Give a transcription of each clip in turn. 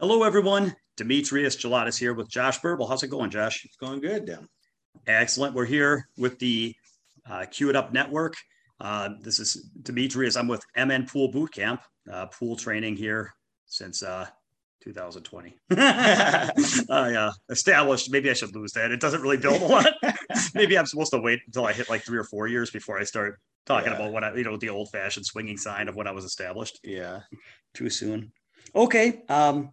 Hello, everyone. Demetrius Gelatis here with Josh Burble. How's it going, Josh? It's going good, Dan. Excellent. We're here with the uh, Cue It Up Network. Uh, this is Demetrius. I'm with MN Pool Boot Camp, uh, pool training here since uh, 2020. I uh, established, maybe I should lose that. It doesn't really build a lot. maybe I'm supposed to wait until I hit like three or four years before I start talking Yeah. about what I, you know, the old fashioned swinging sign of when I was established. Yeah. too soon. Okay. Um,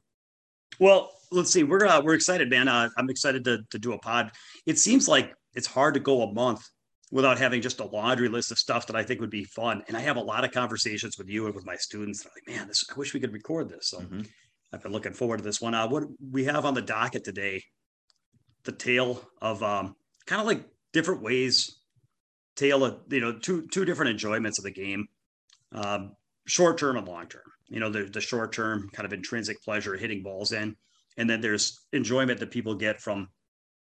well, let's see. We're uh, we're excited, man. Uh, I'm excited to to do a pod. It seems like it's hard to go a month without having just a laundry list of stuff that I think would be fun. And I have a lot of conversations with you and with my students. They're like, man, this I wish we could record this. So Mhm. I've been looking forward to this one. Uh, what we have on the docket today, the tale of um, kind of like different ways, tale of you know two two different enjoyments of the game, um, short term and long term. You know, there's the short term kind of intrinsic pleasure hitting balls in, and then there's enjoyment that people get from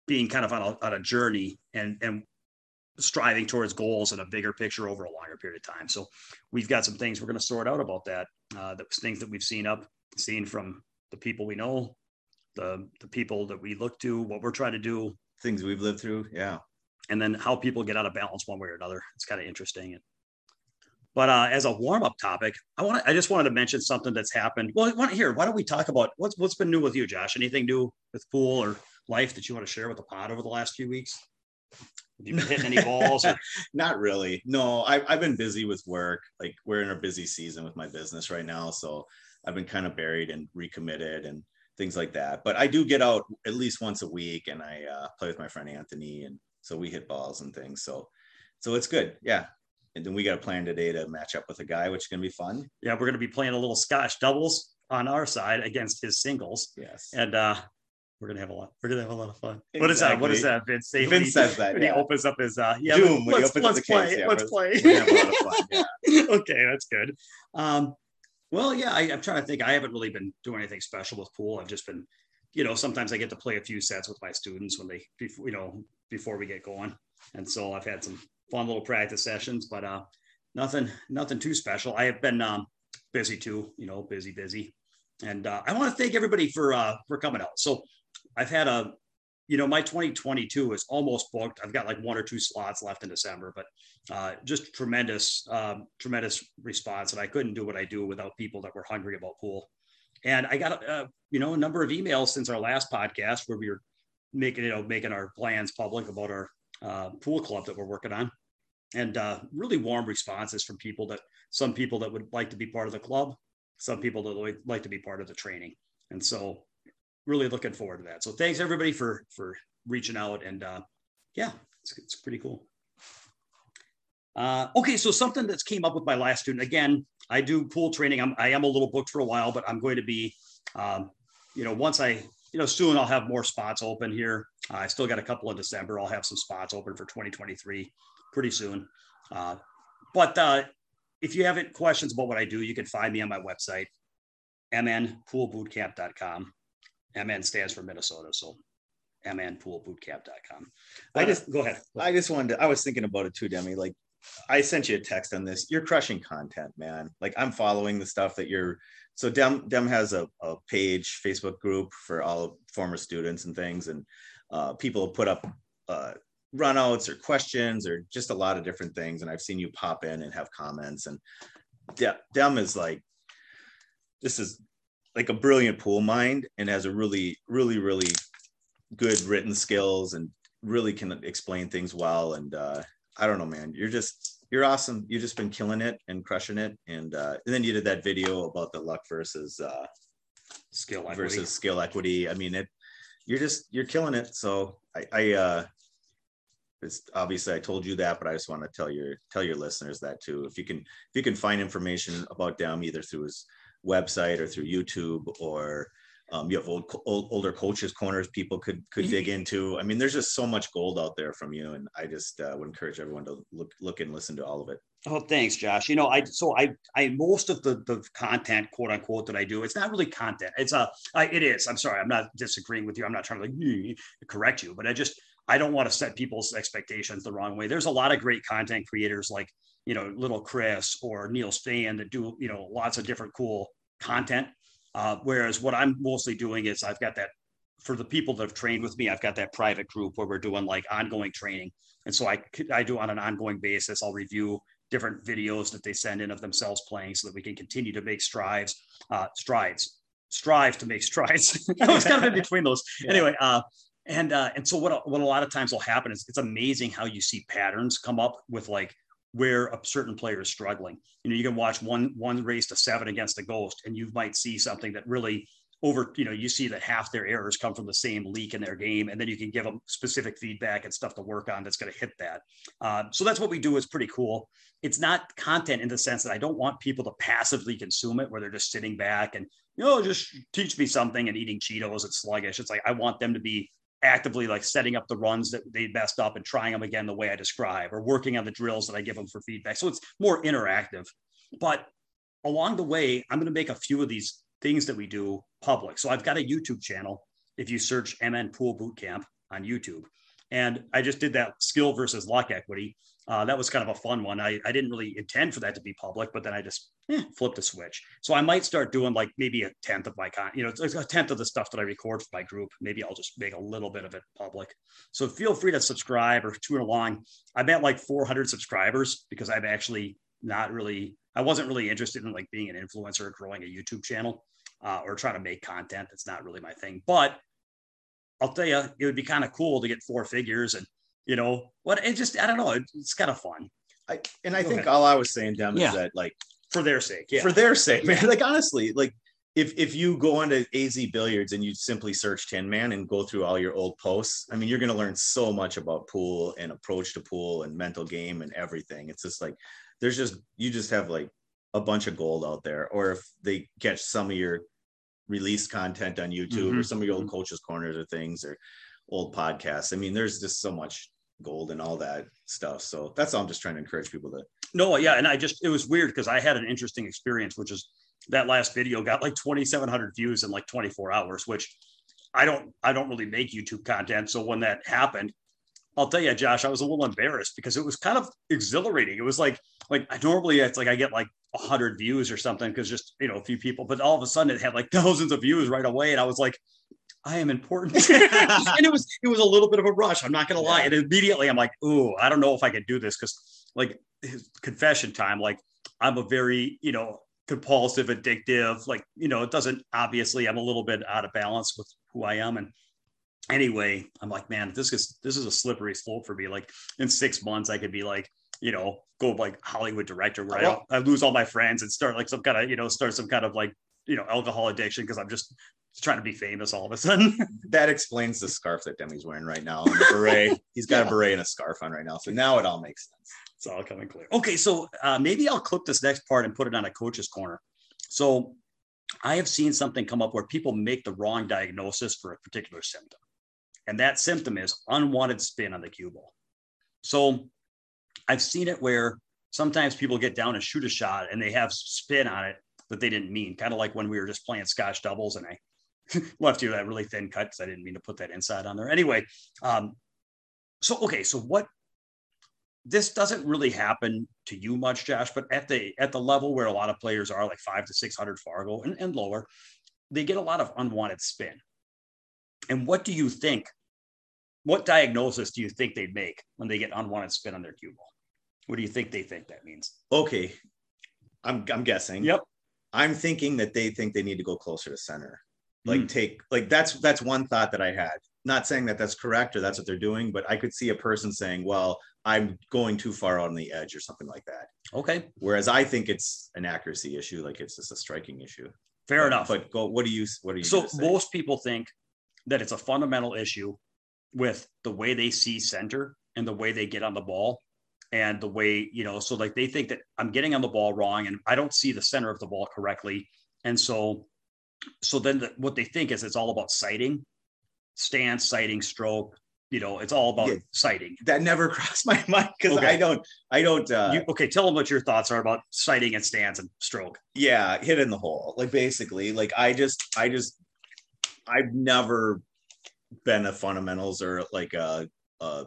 being kind of on a, on a journey and and striving towards goals in a bigger picture over a longer period of time. So we've got some things we're going to sort out about that. Uh, that was things that we've seen up, seen from the people we know, the the people that we look to, what we're trying to do, Things we've lived through. Yeah. and then how people get out of balance one way or another. It's kind of interesting. But uh, as a warm up topic, I want I just wanted to mention something that's happened. Well, hear. Why don't we talk about what's what's been new with you, Josh? Anything new with pool or life that you want to share with the pod over the last few weeks? Have you been hitting any balls? Or, Not really. No, I, I've been busy with work. Like we're in a busy season with my business right now. So I've been kind of buried and recommitted and things like that. But I do get out at least once a week and I uh, play with my friend Anthony. And so we hit balls and things. So, so it's good. Yeah. And then we got a plan today to match up with a guy, which is going to be fun. yeah, we're going to be playing a little Scotch doubles on our side against his singles, Yes. and uh, we're gonna have a lot. We're gonna have a lot of fun. What is that? What is that? Vince, say Vince he- says that. when Yeah. he opens up his uh, yeah. He let's, let's play. case, yeah, let's play. Have a lot of fun. Yeah. okay, that's good. Um, well, yeah, I, I'm trying to think. I haven't really been doing anything special with pool. I've just been, you know, sometimes I get to play a few sets with my students when they, before, you know, before we get going, and so I've had some fun little practice sessions, but uh, nothing, nothing too special. I have been um, busy too, you know, busy, busy, and uh, I want to thank everybody for uh, for coming out. So I've had a you know, my 2022 is almost booked. I've got like one or two slots left in December, but uh, just tremendous, um, tremendous response. And I couldn't do what I do without people that were hungry about pool. And I got, uh, you know, a number of emails since our last podcast where we were making, you know, making our plans public about our uh, pool club that we're working on. And uh, really warm responses from people that some people that would like to be part of the club, some people that would like to be part of the training. And so really looking forward to that. So thanks everybody for for reaching out and uh, yeah, it's, it's pretty cool. Uh, okay, so something that's came up with my last student again. I do pool training. I'm I am a little booked for a while, but I'm going to be, um, you know, once I you know soon I'll have more spots open here. Uh, I still got a couple in December. I'll have some spots open for 2023 pretty soon. Uh, but uh, if you have any questions about what I do, you can find me on my website, mnpoolbootcamp.com. MN stands for Minnesota, so mnpoolbootcamp.com. I I just- just go ahead. I just wanted to, I was thinking about it too, Demi. Like I sent you a text on this. You're crushing content, man. Like I'm following the stuff that you're so Dem Dem has a, a page, Facebook group for all former students and things. And uh, people put up uh runouts or questions or just a lot of different things. And I've seen you pop in and have comments. And De- Dem is like this is like a brilliant pool mind and has a really, really, really good written skills and really can explain things well. And uh, I don't know, man, you're just you're awesome. You've just been killing it and crushing it. And, uh, and then you did that video about the luck versus uh, Skill equity. versus skill equity. I mean, it you're just you're killing it. So I, I uh, it's obviously I told you that, but I just want to tell your tell your listeners that too. If you can if you can find information about Dem either through his website or through YouTube or um, you have old, old older coaches corners people could could dig into. I mean, there's just so much gold out there from you, and I just uh, would encourage everyone to look look and listen to all of it. Oh, thanks, Josh. You know, I so I I most of the the content, quote unquote, that I do, it's not really content. It's a I, it is. I'm sorry, I'm not disagreeing with you. I'm not trying to like correct you, but I just I don't want to set people's expectations the wrong way. There's a lot of great content creators like you know little Chris or Neil Stan that do you know lots of different cool content. Uh, whereas what I'm mostly doing is I've got that for the people that have trained with me, I've got that private group where we're doing like ongoing training. And so I, I do on an ongoing basis, I'll review different videos that they send in of themselves playing so that we can continue to make strides, uh, strides, strive to make strides. I was kind of in between those. Yeah. Anyway, uh, and uh, and so what what a lot of times will happen is it's amazing how you see patterns come up with like where a certain player is struggling. You know, you can watch one one race to seven against a ghost, and you might see something that really over, you know, you see that half their errors come from the same leak in their game, and then you can give them specific feedback and stuff to work on that's going to hit that. Uh, so that's what we do. is pretty cool. It's not content in the sense that I don't want people to passively consume it, where they're just sitting back and you know just teach me something and eating Cheetos. It's sluggish. It's like I want them to be actively like setting up the runs that they messed up and trying them again the way I describe, or working on the drills that I give them for feedback. So it's more interactive. But along the way, I'm going to make a few of these things that we do public. So I've got a YouTube channel. If you search MN Pool Bootcamp on YouTube, and I just did that skill versus luck equity. Uh, that was kind of a fun one. I, I didn't really intend for that to be public, but then I just eh, flipped a switch. So I might start doing like maybe a tenth of my con, you know, a tenth of the stuff that I record for my group. Maybe I'll just make a little bit of it public. So feel free to subscribe or tune along. I'm at like 400 subscribers because I'm actually not really, I wasn't really interested in like being an influencer or growing a YouTube channel uh, or trying to make content. That's not really my thing. But I'll tell you, it would be kind of cool to get four figures and you know what it just I don't know. It, it's kind of fun. I and I Go think ahead. all I was saying, Dem, yeah. is that like for their sake, yeah. for their sake, man. Like honestly, like if if you go onto AZ Billiards and you simply search Tin Man and go through all your old posts, I mean, you're going to learn so much about pool and approach to pool and mental game and everything. It's just like there's just you just have like a bunch of gold out there. Or if they catch some of your released content on YouTube mm-hmm. or some of your old mm-hmm. coaches corners or things or old podcasts. I mean, there's just so much gold and all that stuff. So that's all I'm just trying to encourage people to. No, yeah, and I just it was weird because I had an interesting experience, which is that last video got like 2,700 views in like 24 hours, which I don't I don't really make YouTube content. So when that happened, I'll tell you, Josh, I was a little embarrassed because it was kind of exhilarating. It was like like I normally it's like I get like hundred views or something because just you know a few people, but all of a sudden it had like thousands of views right away, and I was like, I am important, and it was it was a little bit of a rush. I'm not gonna lie, and immediately I'm like, ooh, I don't know if I can do this because like his confession time, like I'm a very you know compulsive, addictive, like you know it doesn't obviously I'm a little bit out of balance with who I am and anyway, I'm like, man, this is this is a slippery slope for me. Like in six months, I could be like, you know, go like Hollywood director where well, I, I lose all my friends and start like some kind of, you know, start some kind of like, you know, alcohol addiction because I'm just trying to be famous all of a sudden. that explains the scarf that Demi's wearing right now. And the beret. He's got yeah. a beret and a scarf on right now. So now it all makes sense. It's all coming clear. Okay, so uh, maybe I'll clip this next part and put it on a coach's corner. So I have seen something come up where people make the wrong diagnosis for a particular symptom. And that symptom is unwanted spin on the cue ball. So I've seen it where sometimes people get down and shoot a shot and they have spin on it that they didn't mean, kind of like when we were just playing scotch doubles and I left you that really thin cut because I didn't mean to put that inside on there. Anyway, um, so okay, so what this doesn't really happen to you much, Josh, but at the at the level where a lot of players are, like five to six hundred Fargo and, and lower, they get a lot of unwanted spin. And what do you think? What diagnosis do you think they'd make when they get unwanted spin on their cue ball? What do you think they think that means? Okay. I'm I'm guessing. Yep. I'm thinking that they think they need to go closer to center. Like mm. take like that's that's one thought that I had. Not saying that that's correct or that's what they're doing, but I could see a person saying, "Well, I'm going too far on the edge" or something like that. Okay. Whereas I think it's an accuracy issue, like it's just a striking issue. Fair but, enough. But go. What do you? What do you? So most people think that it's a fundamental issue with the way they see center and the way they get on the ball and the way you know so like they think that i'm getting on the ball wrong and i don't see the center of the ball correctly and so so then the, what they think is it's all about sighting stance sighting stroke you know it's all about yeah, sighting that never crossed my mind because okay. i don't i don't uh you, okay tell them what your thoughts are about sighting and stance and stroke yeah hit in the hole like basically like i just i just I've never been a fundamentals or like a, a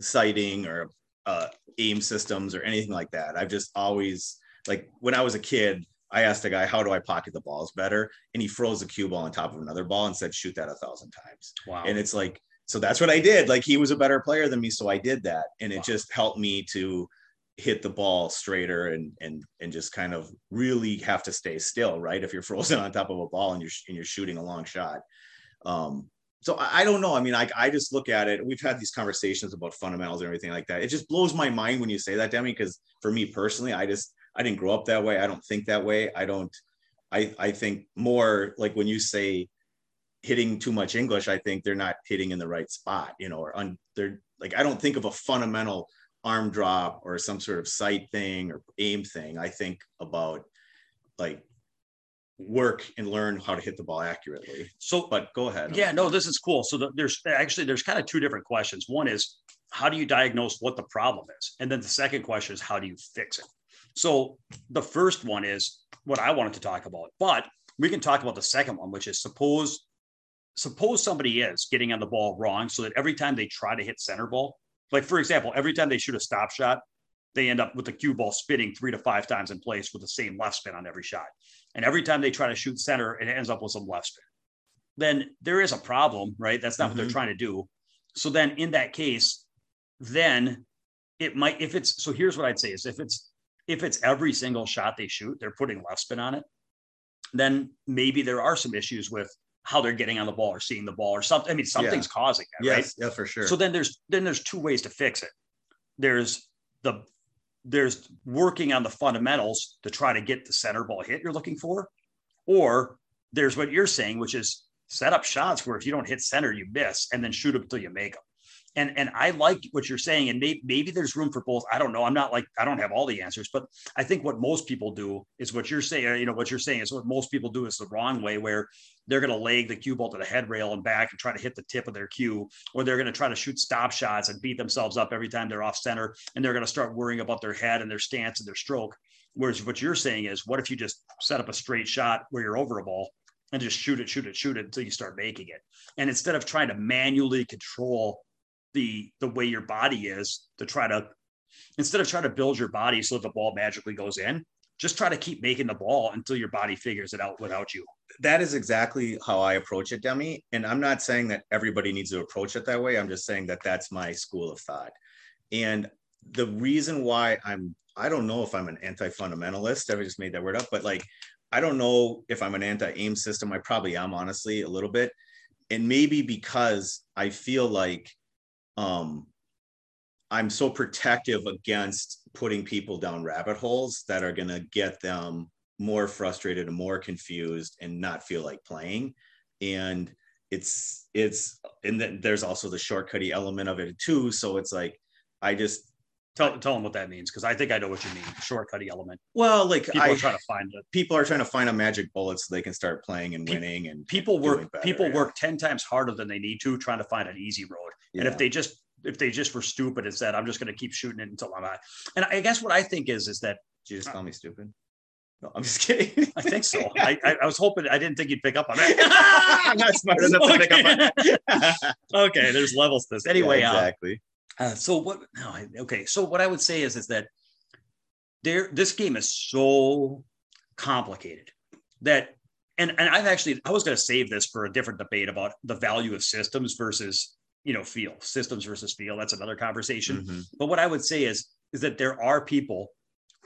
sighting or uh, aim systems or anything like that. I've just always like when I was a kid, I asked a guy, how do I pocket the balls better? And he froze the cue ball on top of another ball and said, shoot that a thousand times. Wow. And it's like, so that's what I did. Like he was a better player than me. So I did that. And it Wow. just helped me to hit the ball straighter and and and just kind of really have to stay still, right? If you're frozen on top of a ball and you're and you're shooting a long shot. Um, so I, I don't know. I mean, like I just look at it. We've had these conversations about fundamentals and everything like that. It just blows my mind when you say that, Demi, because for me personally, I just I didn't grow up that way. I don't think that way. I don't. I I think more like when you say hitting too much English, I think they're not hitting in the right spot, you know, or un, they're like I don't think of a fundamental arm drop or some sort of sight thing or aim thing. I think about like work and learn how to hit the ball accurately. So, But go ahead. yeah, no, this is cool. So the, there's actually there's kind of two different questions. One is how do you diagnose what the problem is, and then the second question is how do you fix it. So the first one is what I wanted to talk about, but we can talk about the second one, which is suppose suppose somebody is getting on the ball wrong, so that every time they try to hit center ball, like for example, every time they shoot a stop shot, they end up with the cue ball spinning three to five times in place with the same left spin on every shot. And every time they try to shoot center, it ends up with some left spin. Then there is a problem, right? That's not what they're Mhm. trying to do. So then in that case, then it might, if it's, so here's what I'd say is if it's, if it's every single shot they shoot, they're putting left spin on it, then maybe there are some issues with how they're getting on the ball or seeing the ball or something. I mean, something's causing that, right? Yeah, for sure. So then there's then there's two ways to fix it. There's the there's working on the fundamentals to try to get the center ball hit you're looking for, or there's what you're saying, which is set up shots where if you don't hit center, you miss, and then shoot them until you make them. And and I like what you're saying, and maybe maybe there's room for both. I don't know. I'm not like I don't have all the answers, but I think what most people do is what you're saying. You know what you're saying is what most people do is the wrong way, where they're going to leg the cue ball to the head rail and back and try to hit the tip of their cue, or they're going to try to shoot stop shots and beat themselves up every time they're off center, and they're going to start worrying about their head and their stance and their stroke. Whereas what you're saying is, what if you just set up a straight shot where you're over a ball and just shoot it, shoot it, shoot it until you start making it, and instead of trying to manually control the the way your body is to try to instead of trying to build your body so that the ball magically goes in just try to keep making the ball until your body figures it out without you that is exactly how I approach it, Demi. And I'm not saying that everybody needs to approach it that way. I'm just saying that that's my school of thought. And the reason why I'm, I don't know if I'm an anti-fundamentalist. I just made that word up, but like, I don't know if I'm an anti-aim system. I probably am, honestly, a little bit. And maybe because I feel like um, I'm so protective against putting people down rabbit holes that are going to get them more frustrated and more confused and not feel like playing. And it's, it's, and then there's also the shortcutty element of it too. So it's like, I just, tell, tell them what that means because i think i know what you mean shortcutty element well, like people I, are trying to find it people are trying to find a magic bullet so they can start playing and winning and people work better, people yeah. work 10 times harder than they need to trying to find an easy road and if they just if they just were stupid and said i'm just going to keep shooting it until i'm out and i guess what i think is is that Did you just call me stupid? No, I'm just kidding. i think so I, I i was hoping i didn't think you'd pick up on that I'm not smart enough to pick up on okay. okay there's levels to this anyway Yeah, uh, exactly. Uh, so what? No, okay. So what I would say is is that there this game is so complicated that and and I've actually I was going to save this for a different debate about the value of systems versus you know feel systems versus feel. That's another conversation. Mhm. But what I would say is is that there are people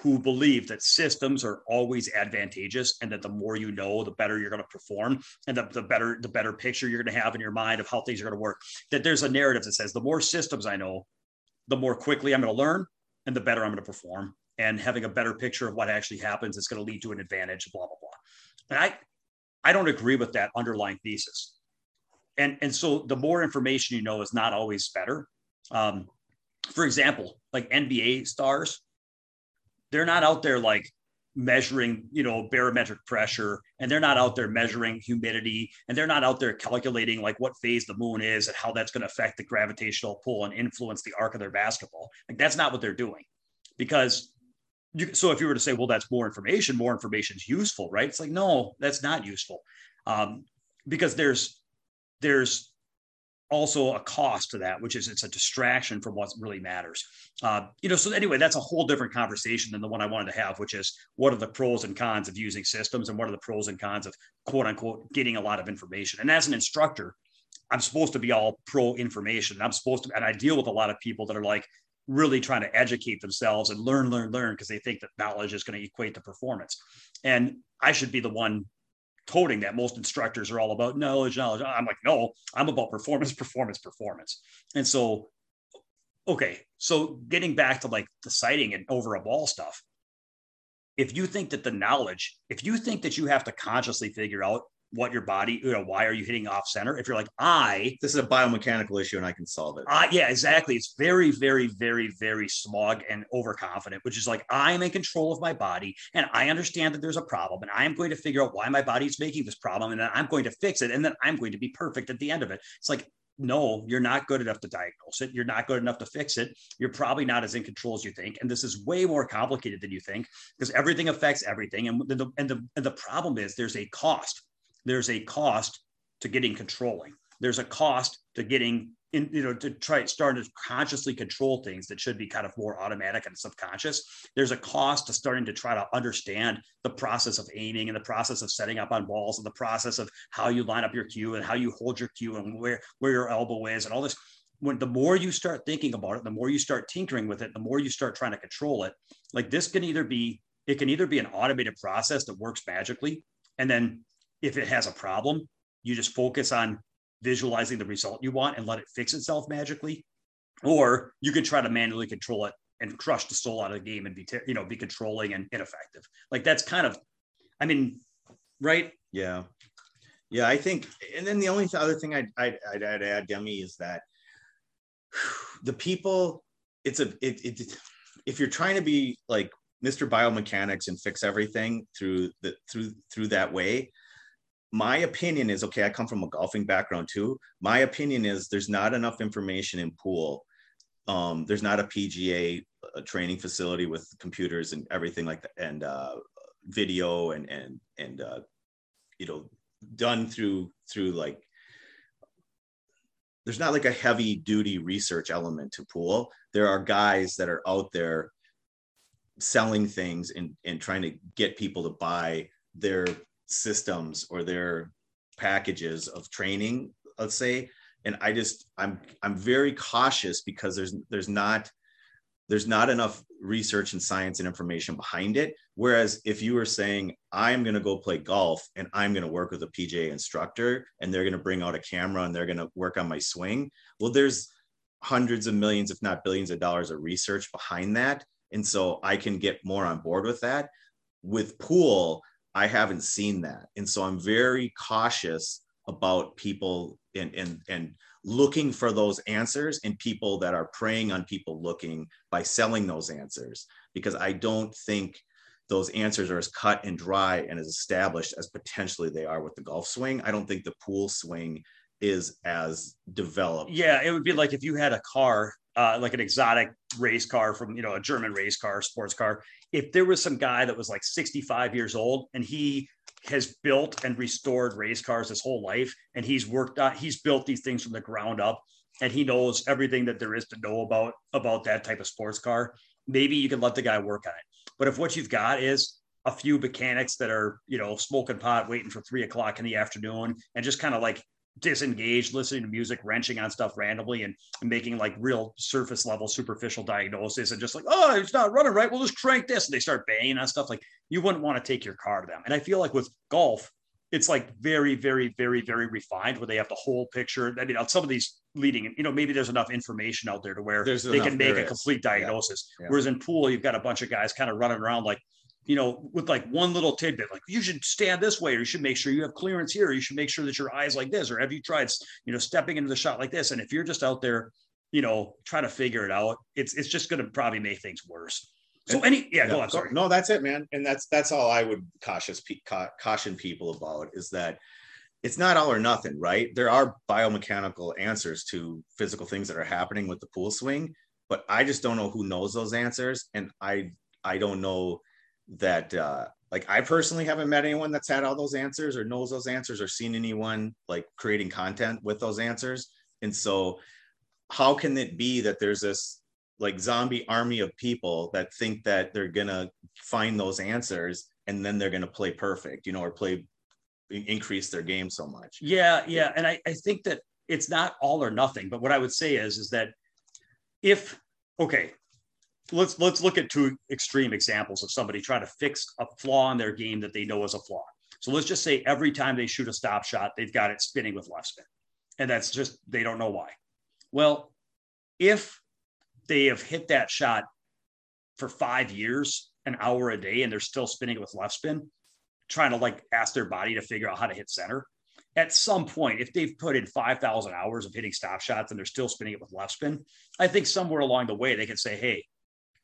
who believe that systems are always advantageous and that the more you know the better you're going to perform and the, the better the better picture you're going to have in your mind of how things are going to work that there's a narrative that says the more systems i know the more quickly i'm going to learn and the better i'm going to perform and having a better picture of what actually happens is going to lead to an advantage blah blah blah and i i don't agree with that underlying thesis and and so the more information you know is not always better. Um, for example like nba stars they're not out there like measuring you know barometric pressure and they're not out there measuring humidity and they're not out there calculating like what phase the moon is and how that's going to affect the gravitational pull and influence the arc of their basketball. Like that's not what they're doing. Because you, so if you were to say well that's more information more information is useful right? It's like no that's not useful. Um, because there's there's also a cost to that, which is it's a distraction from what really matters. Uh, you know, so anyway, that's a whole different conversation than the one I wanted to have, which is what are the pros and cons of using systems and what are the pros and cons of quote unquote getting a lot of information. And as an instructor, I'm supposed to be all pro information. I'm supposed to, and I deal with a lot of people that are like really trying to educate themselves and learn, learn, learn because they think that knowledge is going to equate to performance. And I should be the one toting that most instructors are all about knowledge, knowledge. I'm like, no, I'm about performance, performance, performance. And so, okay, so getting back to like the sighting and over a ball stuff, if you think that the knowledge, if you think that you have to consciously figure out what your body, you know, why are you hitting off center? If you're like, I, this is a biomechanical issue and I can solve it. Uh, yeah, exactly. It's very, very, very, very smug and overconfident, which is like, I'm in control of my body and I understand that there's a problem and I'm going to figure out why my body's making this problem and then I'm going to fix it and then I'm going to be perfect at the end of it. It's like, no, you're not good enough to diagnose it. You're not good enough to fix it. You're probably not as in control as you think. And this is way more complicated than you think because everything affects everything. And the, and the, and the problem is there's a cost there's a cost to getting controlling. There's a cost to getting in, you know, to try start to consciously control things that should be kind of more automatic and subconscious. There's a cost to starting to try to understand the process of aiming and the process of setting up on balls and the process of how you line up your cue and how you hold your cue and where, where your elbow is and all this. When the more you start thinking about it, the more you start tinkering with it, the more you start trying to control it. Like this can either be, it can either be an automated process that works magically. And then if it has a problem, you just focus on visualizing the result you want and let it fix itself magically. Or you can try to manually control it and crush the soul out of the game and be, you know, be controlling and ineffective. Like that's kind of, I mean, right? Yeah. Yeah, I think, and then the only other thing I'd, I'd, I'd add, Demi, is that the people, it's a, it, it, if you're trying to be like Mr. Biomechanics and fix everything through the, through, through that way, my opinion is okay i come from a golfing background too. My opinion is there's not enough information in pool. Um, there's not a pga a training facility with computers and everything like that and uh, video and and and uh, you know done through through like there's not like a heavy duty research element to pool. There are guys that are out there selling things and and trying to get people to buy their systems or their packages of training let's say. And i just i'm i'm very cautious because there's there's not there's not enough research and science and information behind it. Whereas if you were saying i'm going to go play golf and i'm going to work with a pga instructor and they're going to bring out a camera and they're going to work on my swing well there's hundreds of millions if not billions of dollars of research behind that. And so i can get more on board with that. With pool I haven't seen that. And so I'm very cautious about people and and and looking for those answers and people that are preying on people looking by selling those answers because I don't think those answers are as cut and dry and as established as potentially they are with the golf swing. I don't think the pool swing is as developed. Yeah, it would be like if you had a car, uh, like an exotic race car from you know a German race car, sports car, if there was some guy that was like 65 years old and he has built and restored race cars his whole life and he's worked on he's built these things from the ground up and he knows everything that there is to know about about that type of sports car maybe you can let the guy work on it. But if what you've got is a few mechanics that are you know smoking pot waiting for three o'clock in the afternoon and just kind of like disengaged, listening to music, wrenching on stuff randomly, and, and, making like real surface level, superficial diagnosis, and just like, oh, it's not running right. We'll just crank this, and they start banging on stuff. Like you wouldn't want to take your car to them. And I feel like with golf, it's like very, very, very, very refined, where they have the whole picture. I mean, some of these leading, you know, maybe there's enough information out there to where there's they enough, can make a complete diagnosis. Yeah. Yeah. Whereas in pool, you've got a bunch of guys kind of running around like you know, with like one little tidbit, like you should stand this way, or you should make sure you have clearance here, or you should make sure that your eyes like this, or have you tried, you know, stepping into the shot like this? And if you're just out there, you know, trying to figure it out, it's it's just going to probably make things worse. So any, yeah, yeah, go on. Sorry. No, that's it, man. And that's that's all I would cautious caution people about is that it's not all or nothing, right? There are biomechanical answers to physical things that are happening with the pool swing, but I just don't know who knows those answers, and I I don't know that uh, like I personally haven't met anyone that's had all those answers or knows those answers or seen anyone like creating content with those answers. And so, how can it be that there's this like zombie army of people that think that they're gonna find those answers and then they're gonna play perfect, you know, or play increase their game so much? Yeah, yeah, and I, I think that it's not all or nothing. But what I would say is, is that if okay, let's let's look at two extreme examples of somebody trying to fix a flaw in their game that they know is a flaw. So let's just say every time they shoot a stop shot, they've got it spinning with left spin. And that's just they don't know why. Well, if they have hit that shot for five years, an hour a day, and they're still spinning it with left spin, trying to like ask their body to figure out how to hit center. At some point, if they've put in 5,000 hours of hitting stop shots and they're still spinning it with left spin, I think somewhere along the way they can say, hey,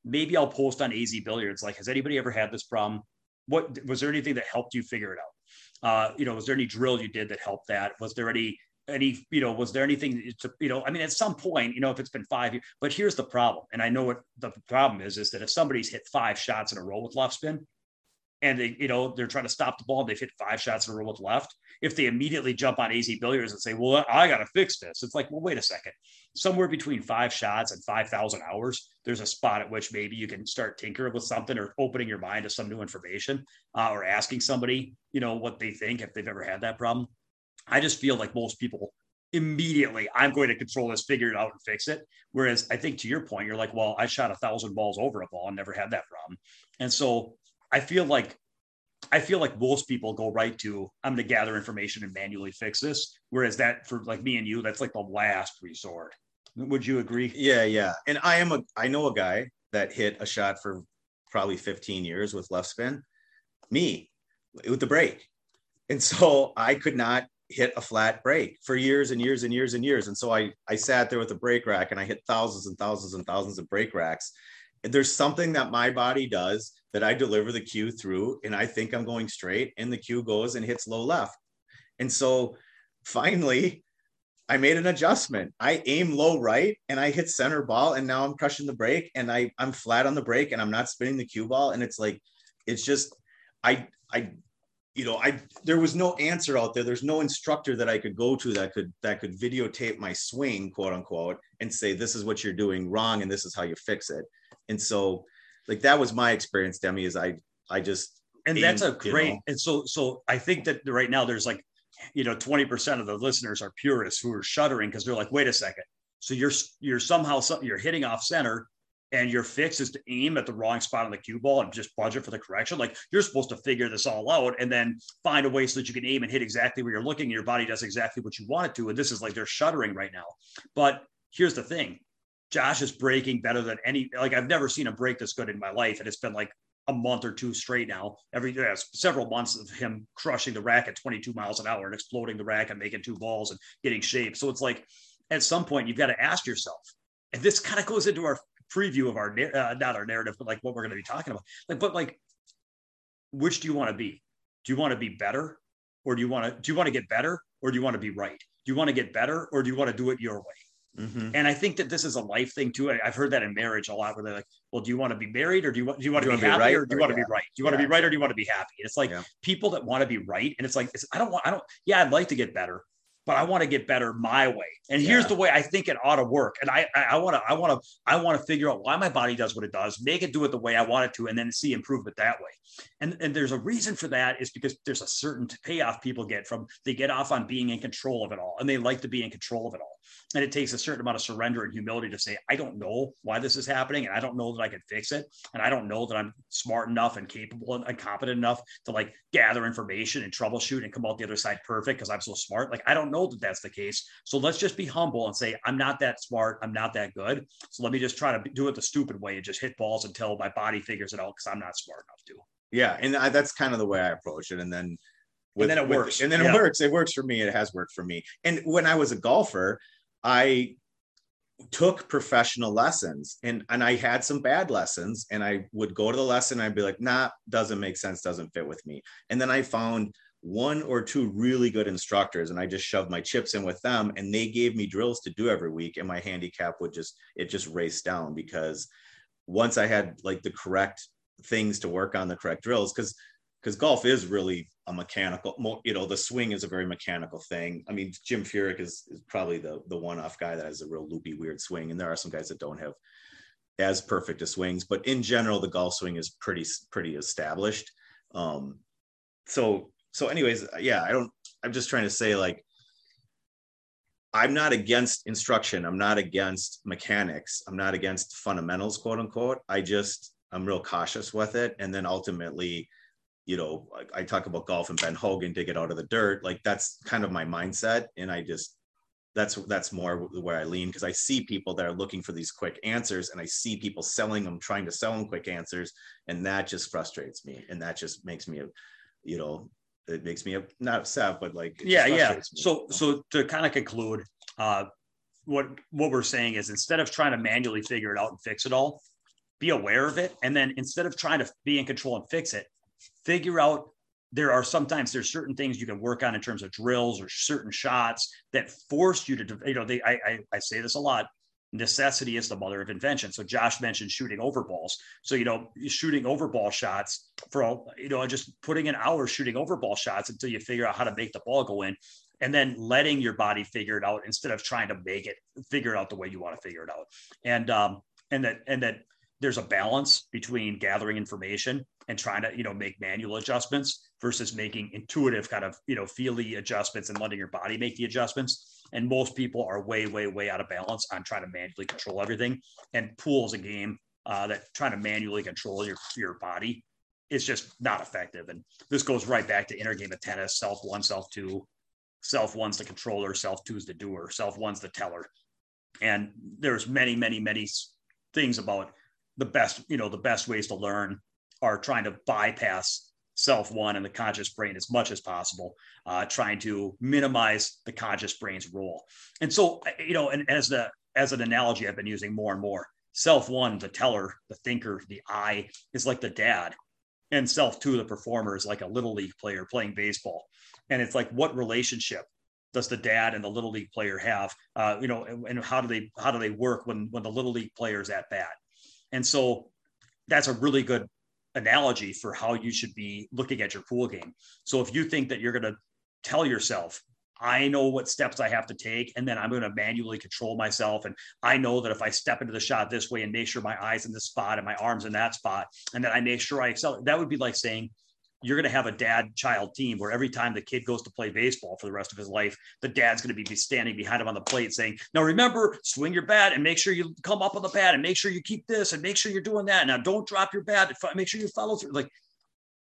maybe I'll post on AZ Billiards. Like, has anybody ever had this problem? What was there anything that helped you figure it out? Uh, you know, was there any drill you did that helped that? Was there any any you know was there anything to you know i mean at some point you know if it's been five years but here's the problem and i know what the problem is is that if somebody's hit five shots in a row with left spin and they, you know, they're trying to stop the ball and they've hit five shots in a row with left. If they immediately jump on AZ billiards and say, well, I got to fix this, it's like, well, wait a second. Somewhere between five shots and 5,000 hours, there's a spot at which maybe you can start tinkering with something or opening your mind to some new information uh, or asking somebody, you know, what they think if they've ever had that problem. I just feel like most people immediately I'm going to control this, figure it out, and fix it. Whereas I think to your point, you're like, well, I shot a thousand balls over a ball and never had that problem. And so I feel like I feel like most people go right to I'm going to gather information and manually fix this. Whereas that for like me and you, that's like the last resort. Would you agree? Yeah, yeah. And I am a I know a guy that hit a shot for probably 15 years with left spin. Me with the break. And so I could not hit a flat break for years and years and years and years. And so I I sat there with a break rack and I hit thousands and thousands and thousands of break racks. And there's something that my body does that I deliver the cue through and I think I'm going straight and the cue goes and hits low left. And so finally, I made an adjustment. I aim low right and I hit center ball and now I'm crushing the break and I I'm flat on the break and I'm not spinning the cue ball and it's like it's just I I you know I there was no answer out there there's no instructor that I could go to that could that could videotape my swing quote unquote and say this is what you're doing wrong and this is how you fix it. And so like that was my experience, Demi, is I I just and that's a great know, and so so I think that right now there's like you know 20% of the listeners are purists who are shuddering because they're like wait a second. So you're you're somehow you're hitting off center and your fix is to aim at the wrong spot on the cue ball and just budget for the correction? Like you're supposed to figure this all out and then find a way so that you can aim and hit exactly where you're looking and your body does exactly what you want it to and this is like they're shuddering right now. But here's the thing Josh is breaking better than any. Like I've never seen a break this good in my life, and it's been like a month or two straight now. Every yeah, several months of him crushing the rack at 22 miles an hour and exploding the rack and making two balls and getting shape. So it's like at some point you've got to ask yourself, and this kind of goes into our preview of our uh, not our narrative, but like what we're going to be talking about. Like, but like, which do you want to be? Do you want to be better, or do you want to do you want to get better, or do you want to be right? Do you want to get better, or do you want to do it your way? Mm-hmm. And I think that this is a life thing too. I, have heard that in marriage a lot, where they're like, "Well, do you want to be married, or do you want do you want to be happy, right? or do you want to be right? Do you want to be right, or do you want to be happy?" And it's like yeah. people that want to be right, and it's like it's, I don't want, I don't. Yeah, I'd like to get better, but I want to get better my way. And yeah. here's the way I think it ought to work. And I I want to I want to I want to figure out why my body does what it does, make it do it the way I want it to, and then see improvement that way. And and there's a reason for that is because there's a certain payoff people get from they get off on being in control of it all, and they like to be in control of it all. And it takes a certain amount of surrender and humility to say, I don't know why this is happening, and I don't know that I can fix it, and I don't know that I'm smart enough and capable and competent enough to like gather information and troubleshoot and come out the other side perfect because I'm so smart. Like I don't know that that's the case. So let's just be humble and say, I'm not that smart. I'm not that good. So let me just try to do it the stupid way and just hit balls until my body figures it out because I'm not smart enough to. Yeah. And I, that's kind of the way I approach it. And then, with, and then it with, works. And then yeah. it works. It works for me. It has worked for me. And when I was a golfer, I took professional lessons and and I had some bad lessons and I would go to the lesson I'd be like nah doesn't make sense doesn't fit with me. And then I found one or two really good instructors and I just shoved my chips in with them and they gave me drills to do every week and my handicap would just it just raced down because once I had like the correct things to work on the correct drills because because golf is really a mechanical, you know, the swing is a very mechanical thing. I mean, Jim Furyk is, is probably the the one off guy that has a real loopy, weird swing, and there are some guys that don't have as perfect as swings, but in general, the golf swing is pretty pretty established. Um, so so, anyways, yeah, I don't. I'm just trying to say like. I'm not against instruction. I'm not against mechanics. I'm not against fundamentals, quote unquote. I just I'm real cautious with it, and then ultimately you know, I, I talk about golf and Ben Hogan dig it out of the dirt. Like that's kind of my mindset. And I just, that's, that's more where I lean because I see people that are looking for these quick answers and I see people selling them, trying to sell them quick answers. And that just frustrates me. And that just makes me, you know, it makes me not upset, but like, yeah, yeah. So, so to kind of conclude, uh, what, what we're saying is instead of trying to manually figure it out and fix it all, be aware of it. And then instead of trying to be in control and fix it, figure out there are sometimes there's certain things you can work on in terms of drills or certain shots that force you to you know they I, I, I say this a lot necessity is the mother of invention. So josh mentioned shooting over balls so you know shooting over ball shots for you know just putting an hour shooting over ball shots until you figure out how to make the ball go in and then letting your body figure it out instead of trying to make it figure it out the way you want to figure it out. And um and that and that there's a balance between gathering information and trying to you know make manual adjustments versus making intuitive kind of you know feely adjustments and letting your body make the adjustments. And most people are way way way out of balance on trying to manually control everything. And pool is a game uh, that trying to manually control your your body is just not effective. And this goes right back to inner game of tennis self one self two. Self one's the controller self two's the doer self one's the teller. And there's many many many things about the best you know the best ways to learn are trying to bypass self one and the conscious brain as much as possible, uh, trying to minimize the conscious brain's role. And so, you know, and as the as an analogy, I've been using more and more. Self one, the teller, the thinker, the I is like the dad, and self two, the performer, is like a little league player playing baseball. And it's like, what relationship does the dad and the little league player have? Uh, you know, and, and how do they how do they work when when the little league player is at bat? And so, that's a really good analogy for how you should be looking at your pool game. So if you think that you're going to tell yourself, I know what steps I have to take, and then I'm going to manually control myself. And I know that if I step into the shot this way and make sure my eyes in this spot and my arms in that spot, and then I make sure I excel, that would be like saying, you're going to have a dad child team where every time the kid goes to play baseball for the rest of his life, the dad's going to be standing behind him on the plate saying, Now remember, swing your bat and make sure you come up on the bat and make sure you keep this and make sure you're doing that. Now don't drop your bat. Make sure you follow through. Like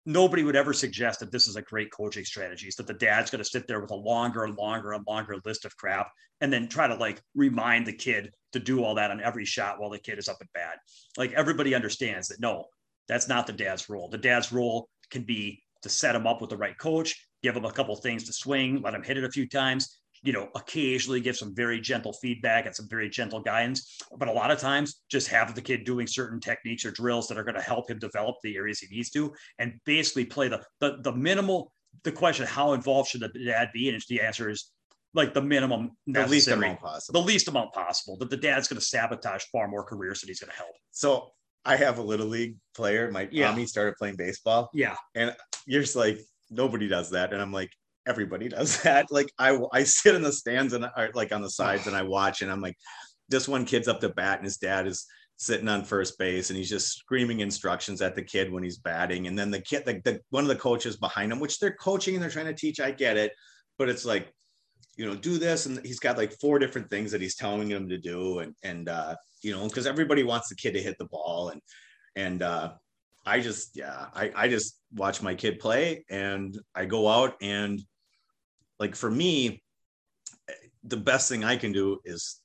nobody would ever suggest that this is a great coaching strategy is that the dad's going to sit there with a longer and longer and longer list of crap and then try to like remind the kid to do all that on every shot while the kid is up at bat. Like everybody understands that no, that's not the dad's role. The dad's role can be to set him up with the right coach, give him a couple things to swing, let him hit it a few times, you know, occasionally give some very gentle feedback and some very gentle guidance. But a lot of times, just have the kid doing certain techniques or drills that are going to help him develop the areas he needs to, and basically play the the, the minimal. The question: How involved should the dad be? And the answer is like the minimum, the least amount possible, the least amount possible. That the dad's going to sabotage far more careers than he's going to help. So I have a little league player. My yeah. mommy started playing baseball. Yeah. And you're just like, nobody does that. And I'm like, everybody does that. Like I, I sit in the stands and I, like on the sides and I watch and I'm like, this one kid's up to bat and his dad is sitting on first base and he's just screaming instructions at the kid when he's batting. And then the kid, the, the one of the coaches behind him, which they're coaching and they're trying to teach. I get it, but it's like, you know, do this. And he's got like four different things that he's telling him to do. And, and, uh, you know, because everybody wants the kid to hit the ball. And, and, uh, I just, yeah, I, I just watch my kid play and I go out and like for me, the best thing I can do is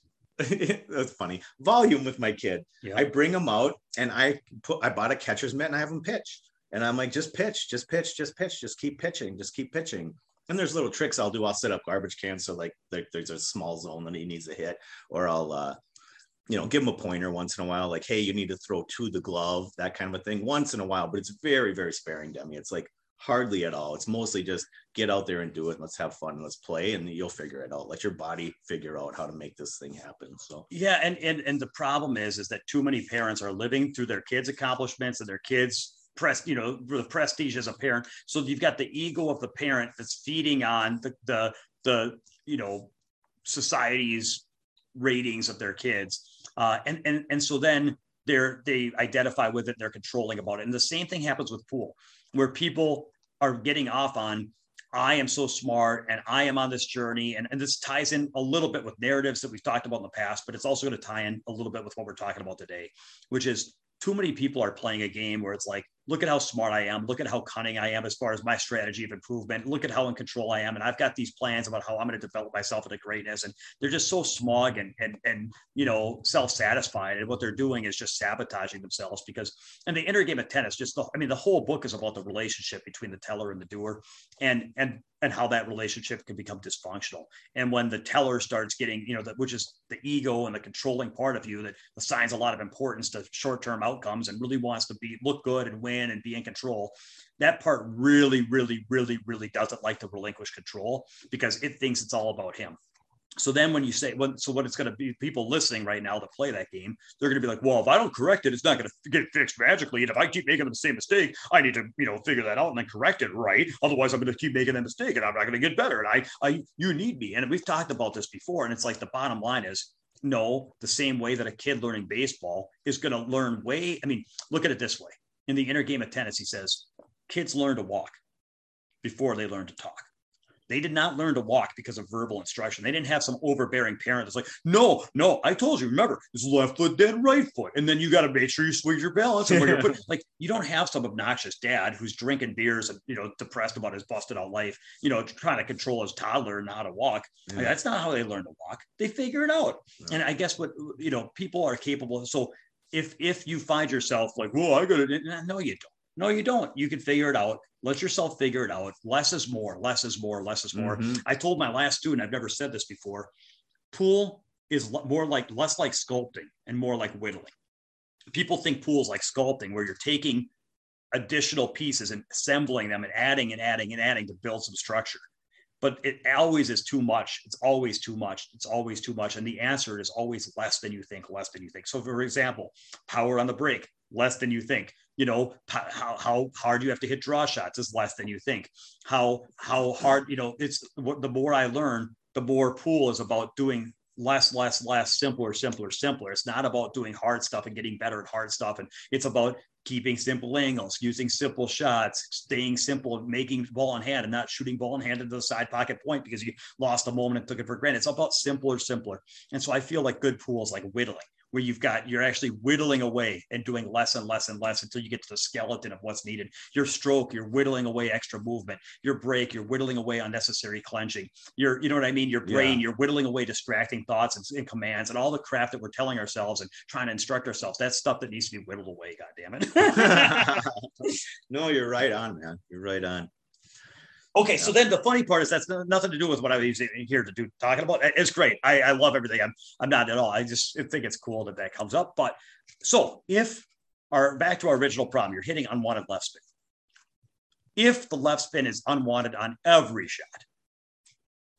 that's funny volume with my kid. Yeah. I bring him out and I put, I bought a catcher's mitt and I have him pitch. And I'm like, just pitch, just pitch, just pitch, just keep pitching, just keep pitching. And there's little tricks I'll do. I'll set up garbage cans. So like there, there's a small zone that he needs to hit, or I'll, uh, you know, give him a pointer once in a while, like, hey, you need to throw to the glove, that kind of a thing, once in a while. But it's very, very sparing, Demi. It's like hardly at all. It's mostly just get out there and do it. Let's have fun. Let's play, and you'll figure it out. Let your body figure out how to make this thing happen. So yeah, and and and the problem is, is that too many parents are living through their kids' accomplishments and their kids' press, you know, the prestige as a parent. So you've got the ego of the parent that's feeding on the the the you know society's ratings of their kids, uh, and and and so then they're they identify with it, they're controlling about it, and the same thing happens with pool, where people are getting off on I am so smart and I am on this journey. And, and this ties in a little bit with narratives that we've talked about in the past, but it's also going to tie in a little bit with what we're talking about today, which is too many people are playing a game where it's like, look at how smart I am. Look at how cunning I am as far as my strategy of improvement. Look at how in control I am. And I've got these plans about how I'm going to develop myself into greatness. And they're just so smug and, and, and, you know, self-satisfied. And what they're doing is just sabotaging themselves because, and the inner game of tennis, just the, I mean, the whole book is about the relationship between the teller and the doer and, and, and how that relationship can become dysfunctional. And when the teller starts getting, you know, that which is the ego and the controlling part of you that assigns a lot of importance to short-term outcomes and really wants to be look good and win and be in control. That part really, really, really, really doesn't like to relinquish control because it thinks it's all about him. So then when you say, so what it's going to be, people listening right now to play that game, they're going to be like, well, if I don't correct it, it's not going to get fixed magically. And if I keep making the same mistake, I need to, you know, figure that out and then correct it, right? Otherwise, I'm going to keep making that mistake and I'm not going to get better. And I, I, you need me. And we've talked about this before. And it's like the bottom line is, no, the same way that a kid learning baseball is going to learn way. I mean, look at it this way in the inner game of tennis, he says, kids learn to walk before they learn to talk. They did not learn to walk because of verbal instruction. They didn't have some overbearing parent that's like, no, no, I told you, remember, it's left foot, then right foot. And then you got to make sure you swing your balance. And like, you don't have some obnoxious dad who's drinking beers and, you know, depressed about his busted out life, you know, trying to control his toddler and how to walk. Yeah. Like, that's not how they learn to walk. They figure it out. Yeah. And I guess what, you know, people are capable. So if if you find yourself like, well, I got it, no, you don't. No, you don't. You can figure it out. Let yourself figure it out. Less is more. Less is more. Less is more. Mm-hmm. I told my last student, I've never said this before. Pool is more like less like sculpting and more like whittling. People think pool is like sculpting, where you're taking additional pieces and assembling them and adding and adding and adding to build some structure but it always is too much. It's always too much. It's always too much. And the answer is always less than you think, less than you think. So, for example, power on the break, less than you think. You know, how, how hard you have to hit draw shots is less than you think. How, how hard, you know, it's the more I learn, the more pool is about doing less, less, less, simpler, simpler, simpler. It's not about doing hard stuff and getting better at hard stuff. And it's about keeping simple angles, using simple shots, staying simple, making ball in hand and not shooting ball in hand into the side pocket point because you lost a moment and took it for granted. It's about simpler, simpler. And so I feel like good pool is like whittling where you've got you're actually whittling away and doing less and less and less until you get to the skeleton of what's needed. Your stroke, you're whittling away extra movement. Your break, you're whittling away unnecessary clenching. Your, you know what I mean? Your brain, yeah. you're whittling away distracting thoughts and, and, commands and all the crap that we're telling ourselves and trying to instruct ourselves. That's stuff that needs to be whittled away. God damn it. no, you're right on, man. You're right on. Okay, yeah. so then the funny part is that's nothing to do with what I was here to do talking about. It's great. I, I love everything. I'm I'm not at all. I just think it's cool that that comes up. But so if our back to our original problem, you're hitting unwanted left spin. If the left spin is unwanted on every shot,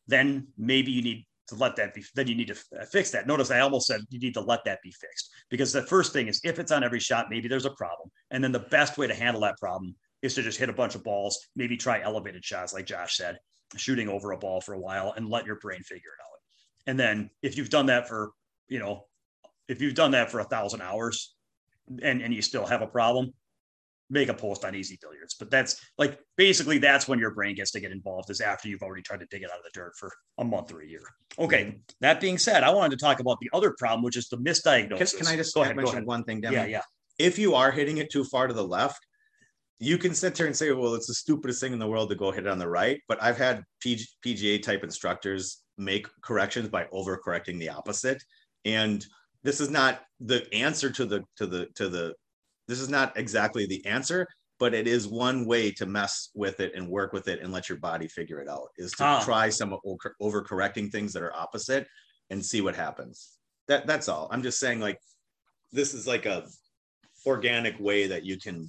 then maybe you need to let that be. Then you need to uh, fix that. Notice I almost said you need to let that be fixed because the first thing is if it's on every shot, maybe there's a problem, and then the best way to handle that problem is to just hit a bunch of balls, maybe try elevated shots, like Josh said, shooting over a ball for a while and let your brain figure it out. And then if you've done that for, you know, if you've done that for a thousand hours and, and you still have a problem, make a post on AZ Billiards. But that's like basically that's when your brain gets to get involved is after you've already tried to dig it out of the dirt for a month or a year. Okay. That being said, I wanted to talk about the other problem, which is the misdiagnosis. Can, I just go ahead, mention go ahead. one thing, Demi? Yeah, yeah. If you are hitting it too far to the left, you can sit there and say, well, it's the stupidest thing in the world to go hit it on the right. But I've had PGA type instructors make corrections by overcorrecting the opposite. And this is not the answer to the, to the, to the, this is not exactly the answer, but it is one way to mess with it and work with it and let your body figure it out is to ah. try some overcorrecting things that are opposite and see what happens. That that's all. I'm just saying like, this is like a organic way that you can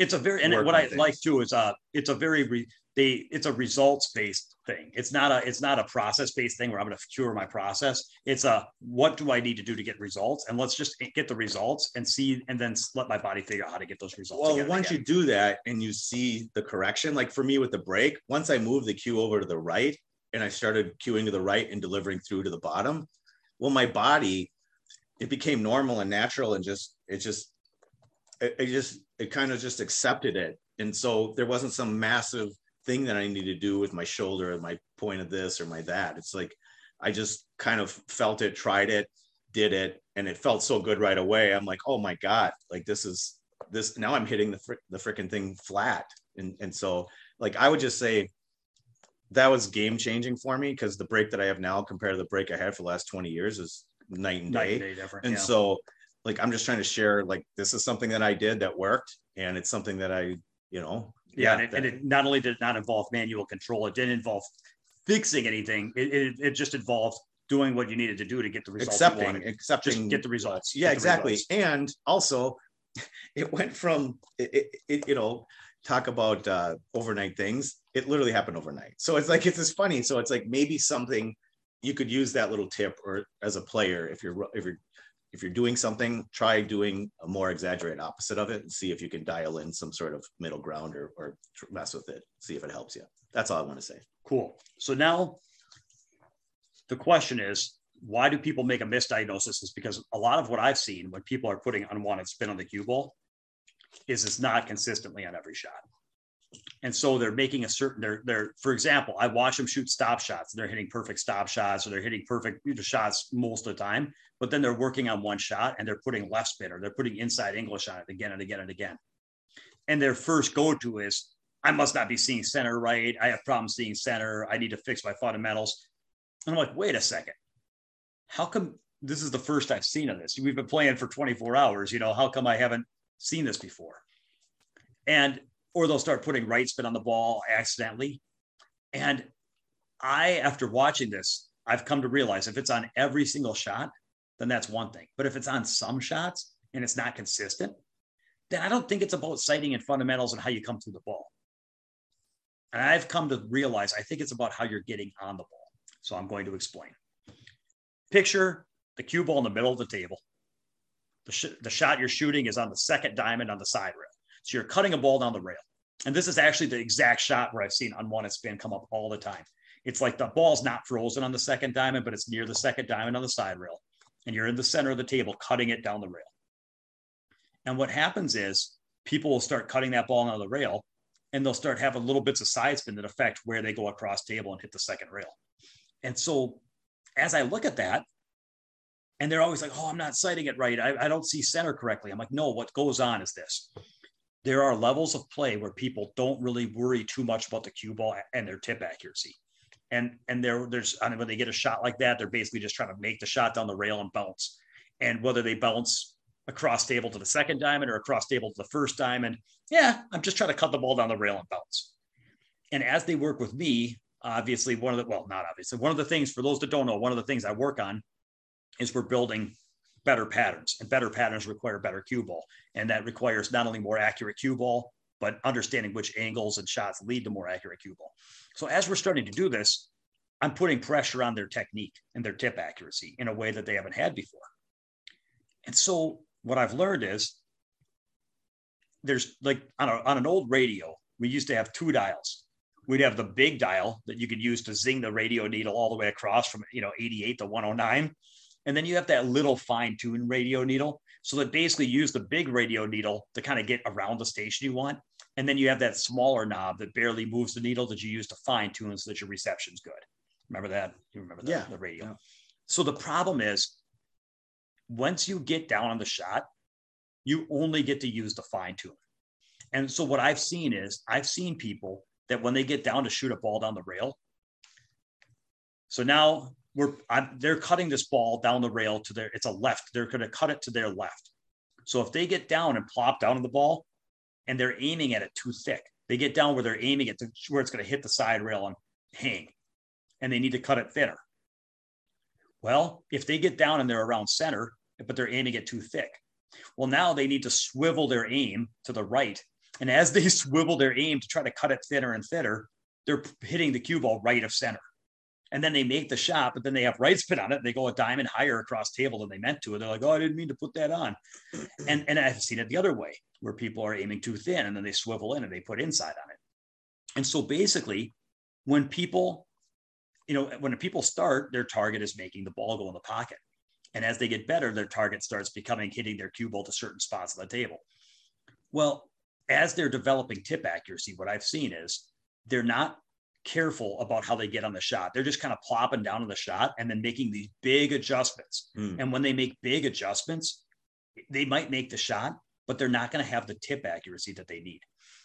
it's a very and what I things. like too is uh it's a very re, they it's a results based thing. It's not a it's not a process based thing where I'm going to cure my process. It's a what do I need to do to get results, and let's just get the results and see, and then let my body figure out how to get those results. Well, once again. you do that and you see the correction, like for me with the break, once I move the cue over to the right and I started cueing to the right and delivering through to the bottom, well, my body it became normal and natural and just it just it, it just it kind of just accepted it and so there wasn't some massive thing that I need to do with my shoulder and my point of this or my that. It's like I just kind of felt it, tried it, did it, and it felt so good right away. I'm like, oh my god, like this is this. Now I'm hitting the fr- the freaking thing flat, and and so like I would just say that was game changing for me because the break that I have now compared to the break I had for the last 20 years is night and day. Night and, day and yeah. so like I'm just trying to share like this is something that I did that worked and it's something that I you know yeah, and, it, and, it, not only did it not involve manual control, it didn't involve fixing anything. It, it, it just involved doing what you needed to do to get the results. Accepting, accepting, just get the results. Yeah, exactly. Results. And also, it went from it, you know talk about uh, overnight things. It literally happened overnight. So it's like it's just funny. So it's like maybe something you could use that little tip or as a player if you're if you're if you're doing something, try doing a more exaggerated opposite of it and see if you can dial in some sort of middle ground or, or mess with it, see if it helps you. That's all I want to say. Cool. So now the question is, why do people make a misdiagnosis? Is because a lot of what I've seen when people are putting unwanted spin on the cue ball is it's not consistently on every shot. And so they're making a certain they're they're for example, I watch them shoot stop shots they're hitting perfect stop shots or they're hitting perfect shots most of the time, but then they're working on one shot and they're putting left spin or they're putting inside English on it again and again and again. And their first go-to is I must not be seeing center right. I have problems seeing center. I need to fix my fundamentals. And I'm like, wait a second. How come this is the first I've seen of this? We've been playing for 24 hours. You know, how come I haven't seen this before? And or they'll start putting right spin on the ball accidentally. And I, after watching this, I've come to realize if it's on every single shot, then that's one thing. But if it's on some shots and it's not consistent, then I don't think it's about sighting and fundamentals and how you come through the ball. And I've come to realize I think it's about how you're getting on the ball. So I'm going to explain. Picture the cue ball in the middle of the table. The, sh- the shot you're shooting is on the second diamond on the side rail. So you're cutting a ball down the rail. And this is actually the exact shot where I've seen unwanted spin come up all the time. It's like the ball's not frozen on the second diamond, but it's near the second diamond on the side rail. And you're in the center of the table cutting it down the rail. And what happens is people will start cutting that ball down the rail and they'll start having little bits of side spin that affect where they go across table and hit the second rail. And so as I look at that, and they're always like, oh, I'm not sighting it right. I, I don't see center correctly. I'm like, no, what goes on is this there are levels of play where people don't really worry too much about the cue ball and their tip accuracy. And and there there's I mean, when they get a shot like that, they're basically just trying to make the shot down the rail and bounce. And whether they bounce across table to the second diamond or across table to the first diamond, yeah, I'm just trying to cut the ball down the rail and bounce. And as they work with me, obviously one of the well, not obviously, one of the things for those that don't know, one of the things I work on is we're building better patterns and better patterns require better cue ball. And that requires not only more accurate cue ball but understanding which angles and shots lead to more accurate cue ball. So as we're starting to do this i'm putting pressure on their technique and their tip accuracy in a way that they haven't had before. And so what i've learned is there's like on, a, on an old radio we used to have two dials. We'd have the big dial that you could use to zing the radio needle all the way across from you know 88 to 109 and then you have that little fine tune radio needle. So that basically use the big radio needle to kind of get around the station you want. And then you have that smaller knob that barely moves the needle that you use to fine tune so that your reception's good. Remember that? You remember that? Yeah. The radio. Yeah. So the problem is once you get down on the shot, you only get to use the fine tune. And so what I've seen is I've seen people that when they get down to shoot a ball down the rail, so now we're I'm, they're cutting this ball down the rail to their it's a left they're going to cut it to their left. So if they get down and plop down on the ball and they're aiming at it too thick they get down where they're aiming it to where it's going to hit the side rail and hang and they need to cut it thinner. Well if they get down and they're around center but they're aiming it too thick well now they need to swivel their aim to the right. And as they swivel their aim to try to cut it thinner and thinner they're hitting the cue ball right of center. And then they make the shot, but then they have right spin on it. they go a diamond higher across table than they meant to. And they're like, oh, I didn't mean to put that on. And, and I've seen it the other way where people are aiming too thin and then they swivel in and they put inside on it. And so basically, when people, you know, when people start, their target is making the ball go in the pocket. And as they get better, their target starts becoming hitting their cue ball to certain spots on the table. Well, as they're developing tip accuracy, what I've seen is they're not careful about how they get on the shot. They're just kind of plopping down on the shot and then making these big adjustments. Mm. And when they make big adjustments, they might make the shot, but they're not going to have the tip accuracy that they need.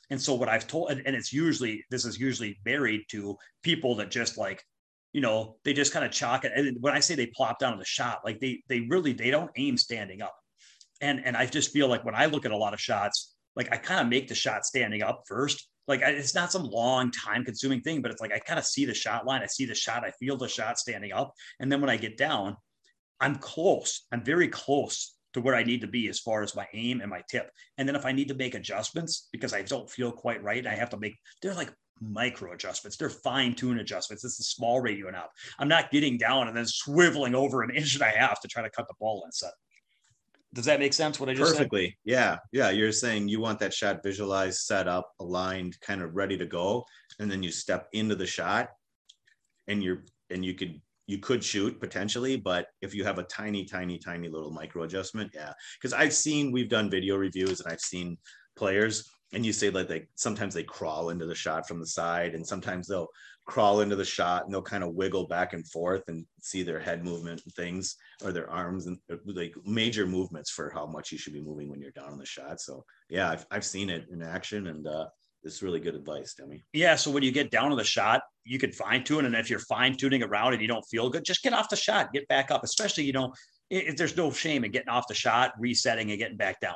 And so what I've told, and, and it's usually this is usually married to people that just like, you know, they just kind of chalk it. And when I say they plop down on the shot, like they they really they don't aim standing up. And and I just feel like when I look at a lot of shots, like I kind of make the shot standing up first. Like it's not some long time consuming thing, but it's like I kind of see the shot line, I see the shot, I feel the shot standing up, and then when I get down, I'm close. I'm very close to where I need to be as far as my aim and my tip. And then if I need to make adjustments because I don't feel quite right, I have to make, they're like micro adjustments. They're fine tune adjustments. It's a small radio and up. I'm not getting down and then swiveling over an inch and a half to try to cut the ball inside. Does that make sense? What I just said. perfectly? Said? Yeah, yeah. You're saying you want that shot visualized, set up, aligned, kind of ready to go, and then you step into the shot, and you're and you could you could shoot potentially, but if you have a tiny, tiny, tiny little micro adjustment, yeah. Because I've seen we've done video reviews and I've seen players and you say like they sometimes they crawl into the shot from the side and sometimes they'll crawl into the shot and they'll kind of wiggle back and forth and see their head movement and things or their arms and uh, like major movements for how much you should be moving when you're down on the shot. So yeah, I've, I've seen it in action and uh, it's really good advice, Demi. Yeah. So when you get down to the shot, you can fine tune. And if you're fine tuning around and you don't feel good, just get off the shot, get back up, especially, you know, if there's no shame in getting off the shot, resetting and getting back down.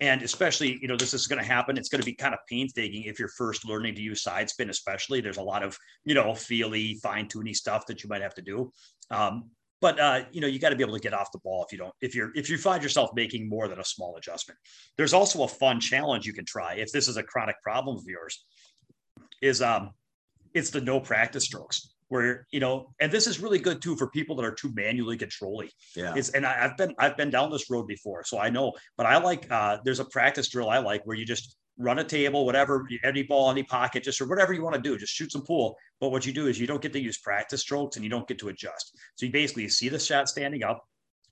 And especially, you know, this is going to happen. It's going to be kind of painstaking if you're first learning to use side spin, especially. There's a lot of, you know, feely, fine tuning stuff that you might have to do. Um, but uh, you know you got to be able to get off the ball if you don't if you're if you find yourself making more than a small adjustment there's also a fun challenge you can try if this is a chronic problem of yours is um it's the no practice strokes where you know and this is really good too for people that are too manually controlling yeah it's and I, have been i've been down this road before so i know but i like uh there's a practice drill i like where you just run a table, whatever, any ball, any pocket, just or whatever you want to do, just shoot some pool. But what you do is you don't get to use practice strokes and you don't get to adjust. So you basically see the shot standing up,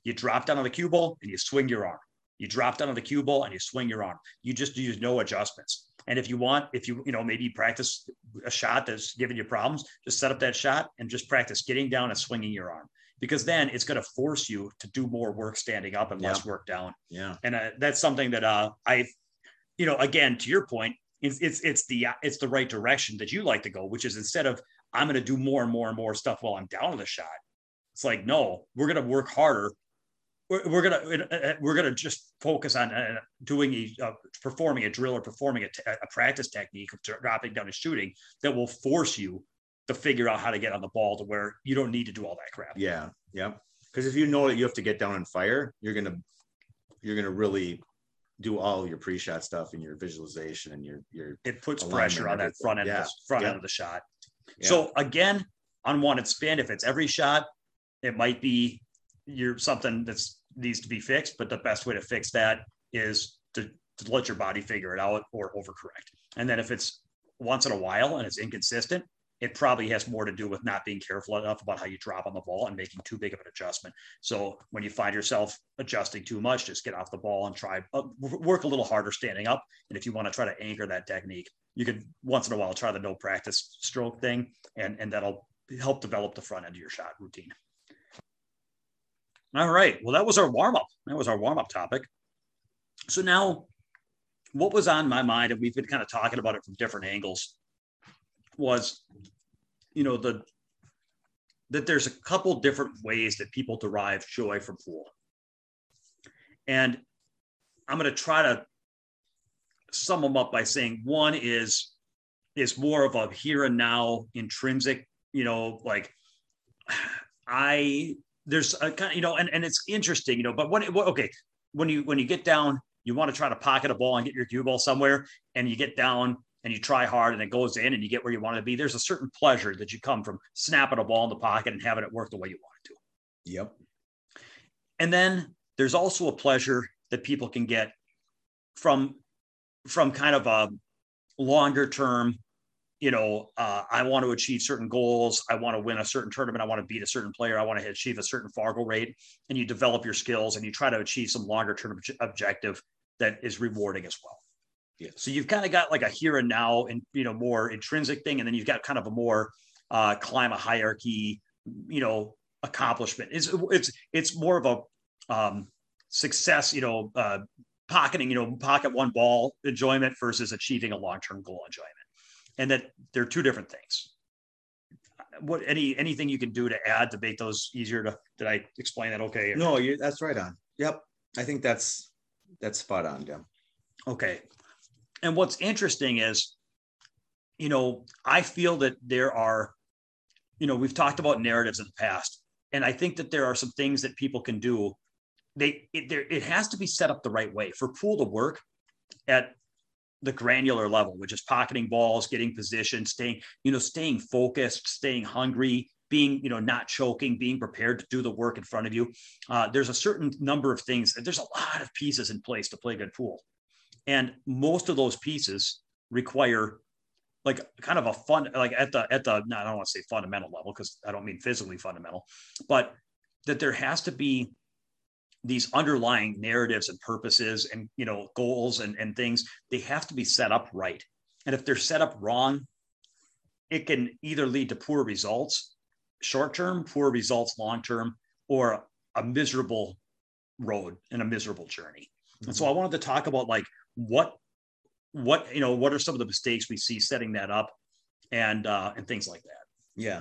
you drop down on the cue ball and you swing your arm. You drop down on the cue ball and you swing your arm. You just use no adjustments. And if you want, if you, you know, maybe practice a shot that's giving you problems, just set up that shot and just practice getting down and swinging your arm because then it's going to force you to do more work standing up and less work down. Yeah. And uh, that's something that uh, I've you know, again, to your point, it's, it's it's the it's the right direction that you like to go, which is instead of I'm going to do more and more and more stuff while I'm down on the shot. It's like no, we're going to work harder. We're, we're gonna uh, uh, we're gonna just focus on uh, doing a uh, performing a drill or performing a, t- a practice technique of dropping down and shooting that will force you to figure out how to get on the ball to where you don't need to do all that crap. Yeah, yeah. Because if you know that you have to get down and fire, you're gonna you're gonna really do all your pre-shot stuff and your visualization and your your it puts pressure on that front end yeah. front yeah. end of the shot. Yeah. So again, unwanted spin. If it's every shot, it might be you're something that's needs to be fixed. But the best way to fix that is to, to let your body figure it out or overcorrect. And then if it's once in a while and it's inconsistent, it probably has more to do with not being careful enough about how you drop on the ball and making too big of an adjustment. So when you find yourself adjusting too much, just get off the ball and try uh, work a little harder standing up. And if you want to try to anchor that technique, you could once in a while try the no practice stroke thing, and and that'll help develop the front end of your shot routine. All right. Well, that was our warm up. That was our warm up topic. So now, what was on my mind, and we've been kind of talking about it from different angles was, you know, the that there's a couple different ways that people derive joy from pool. And I'm going to try to sum them up by saying one is is more of a here and now intrinsic, you know, like I there's a kind of, you know, and, and it's interesting, you know, but when okay, when you when you get down, you want to try to pocket a ball and get your cue ball somewhere, and you get down and you try hard and it goes in and you get where you want to be, there's a certain pleasure that you come from snapping a ball in the pocket and having it work the way you want it to. Yep. And then there's also a pleasure that people can get from from kind of a longer term you know, uh, I want to achieve certain goals. I want to win a certain tournament. I want to beat a certain player. I want to achieve a certain Fargo rate. And you develop your skills and you try to achieve some longer term objective that is rewarding as well. Yeah. So you've kind of got like a here and now and, you know, more intrinsic thing. And then you've got kind of a more uh, climb a hierarchy, you know, accomplishment. It's, it's, it's more of a um, success, you know, uh, pocketing, you know, pocket one ball enjoyment versus achieving a long-term goal enjoyment and that they're two different things. What any anything you can do to add to make those easier to did I explain that okay? No, you that's right on. Yep. I think that's that's spot on, Dem. Okay. And what's interesting is, you know, I feel that there are, you know, we've talked about narratives in the past, and I think that there are some things that people can do. They it, there, it has to be set up the right way for pool to work at the granular level, which is pocketing balls, getting position, staying, you know, staying focused, staying hungry, being, you know, not choking, being prepared to do the work in front of you. Uh, there's a certain number of things. There's a lot of pieces in place to play good pool, and most of those pieces require like kind of a fun, like at the at the. No, I don't want to say fundamental level because I don't mean physically fundamental, but that there has to be these underlying narratives and purposes and you know goals and, and things they have to be set up right and if they're set up wrong it can either lead to poor results short term poor results long term or a miserable road and a miserable journey mm-hmm. and so mm-hmm. i wanted to talk about like what what you know what are some of the mistakes we see setting that up and uh and things like that yeah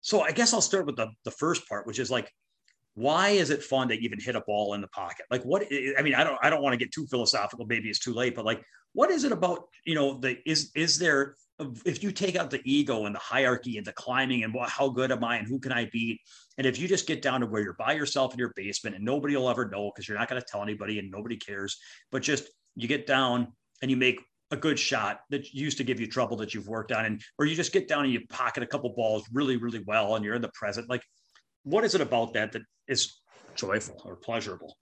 so i guess i'll start with the the first part which is like why is it fun to even hit a ball in the pocket like what i mean i don't i don't want to get too philosophical maybe it's too late but like what is it about you know the is is there if you take out the ego and the hierarchy and the climbing and what, how good am I and who can I beat? And if you just get down to where you're by yourself in your basement and nobody will ever know because you're not going to tell anybody and nobody cares, but just you get down and you make a good shot that used to give you trouble that you've worked on, and or you just get down and you pocket a couple balls really, really well and you're in the present. Like what is it about that that is joyful or pleasurable?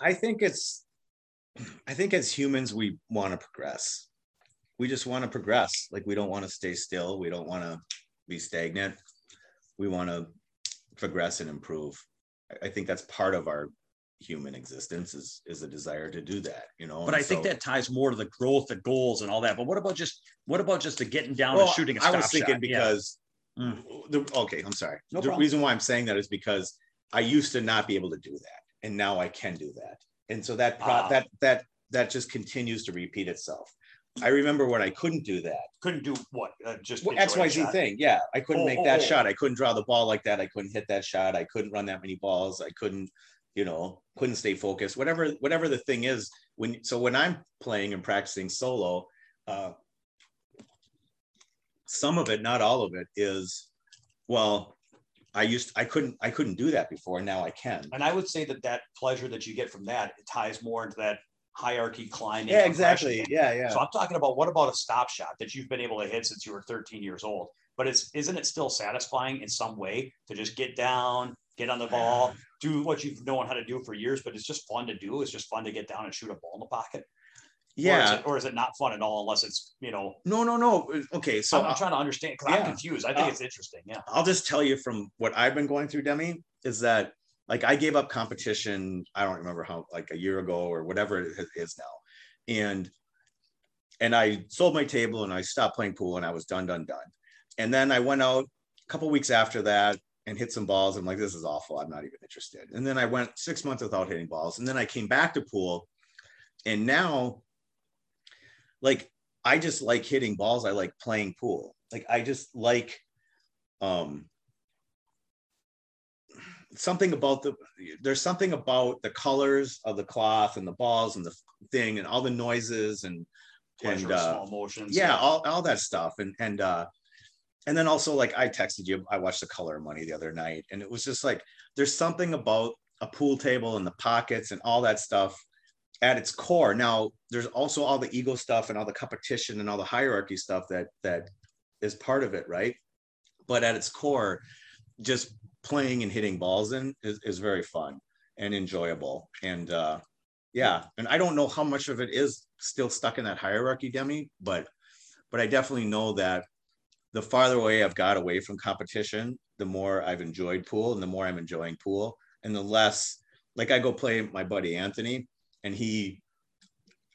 I think it's, I think as humans, we want to progress. We just want to progress. Like we don't want to stay still. We don't want to be stagnant. We want to progress and improve. I think that's part of our human existence is is a desire to do that you know but and i think that ties more to the growth the goals and all that but what about just what about just the getting down well, and oh, shooting a stop i was thinking shot? because Mm. The, okay, I'm sorry. No the problem. reason why I'm saying that is because I used to not be able to do that, and now I can do that. And so that pro- ah. that that that just continues to repeat itself. I remember when I couldn't do that. Couldn't do what? Uh, just well, X Y Z thing. Yeah, I couldn't oh, make that oh, oh. shot. I couldn't draw the ball like that. I couldn't hit that shot. I couldn't run that many balls. I couldn't, you know, couldn't stay focused. Whatever whatever the thing is. When so when I'm playing and practicing solo, uh, some of it, not all of it, is well, I used I couldn't I couldn't do that before. Now I can. And I would say that that pleasure that you get from that it ties more into that hierarchy climbing. Yeah, exactly. Yeah, yeah. So I'm talking about what about a stop shot that you've been able to hit since you were 13 years old? But it's isn't it still satisfying in some way to just get down, get on the ball, do what you've known how to do for years? But it's just fun to do. It's just fun to get down and shoot a ball in the pocket yeah or is, it, or is, it, not fun at all unless it's you know no no no. Okay so i'm, I'm trying to understand because yeah. i'm confused. I think uh, it's interesting yeah. I'll just tell you from what i've been going through demi is that like i gave up competition i don't remember how like a year ago or whatever it is now. And and i sold my table and i stopped playing pool and i was done done done. And then i went out a couple weeks after that and hit some balls. I'm like this is awful. I'm not even interested. And then i went six months without hitting balls. And then i came back to pool and now like I just like hitting balls. I like playing pool. Like I just like um something about the there's something about the colors of the cloth and the balls and the thing and all the noises and Pleasure, and uh, small motions. Yeah, all, all that stuff. And and uh and then also like I texted you, I watched the color money the other night, and it was just like there's something about a pool table and the pockets and all that stuff at its core. Now there's also all the ego stuff and all the competition and all the hierarchy stuff that that is part of it right? But at its core just playing and hitting balls in is, is very fun and enjoyable. And uh yeah and i don't know how much of it is still stuck in that hierarchy demi but but i definitely know that the farther away i've got away from competition the more i've enjoyed pool and the more i'm enjoying pool and the less like i go play my buddy anthony and he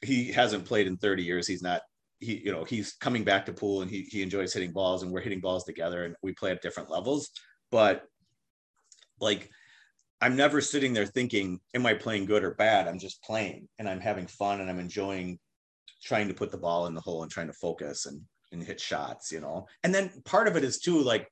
he hasn't played in 30 years. He's not he you know he's coming back to pool and he he enjoys hitting balls and we're hitting balls together and we play at different levels. But like I'm never sitting there thinking, am I playing good or bad? I'm just playing and I'm having fun and I'm enjoying trying to put the ball in the hole and trying to focus and and hit shots, you know. And then part of it is too like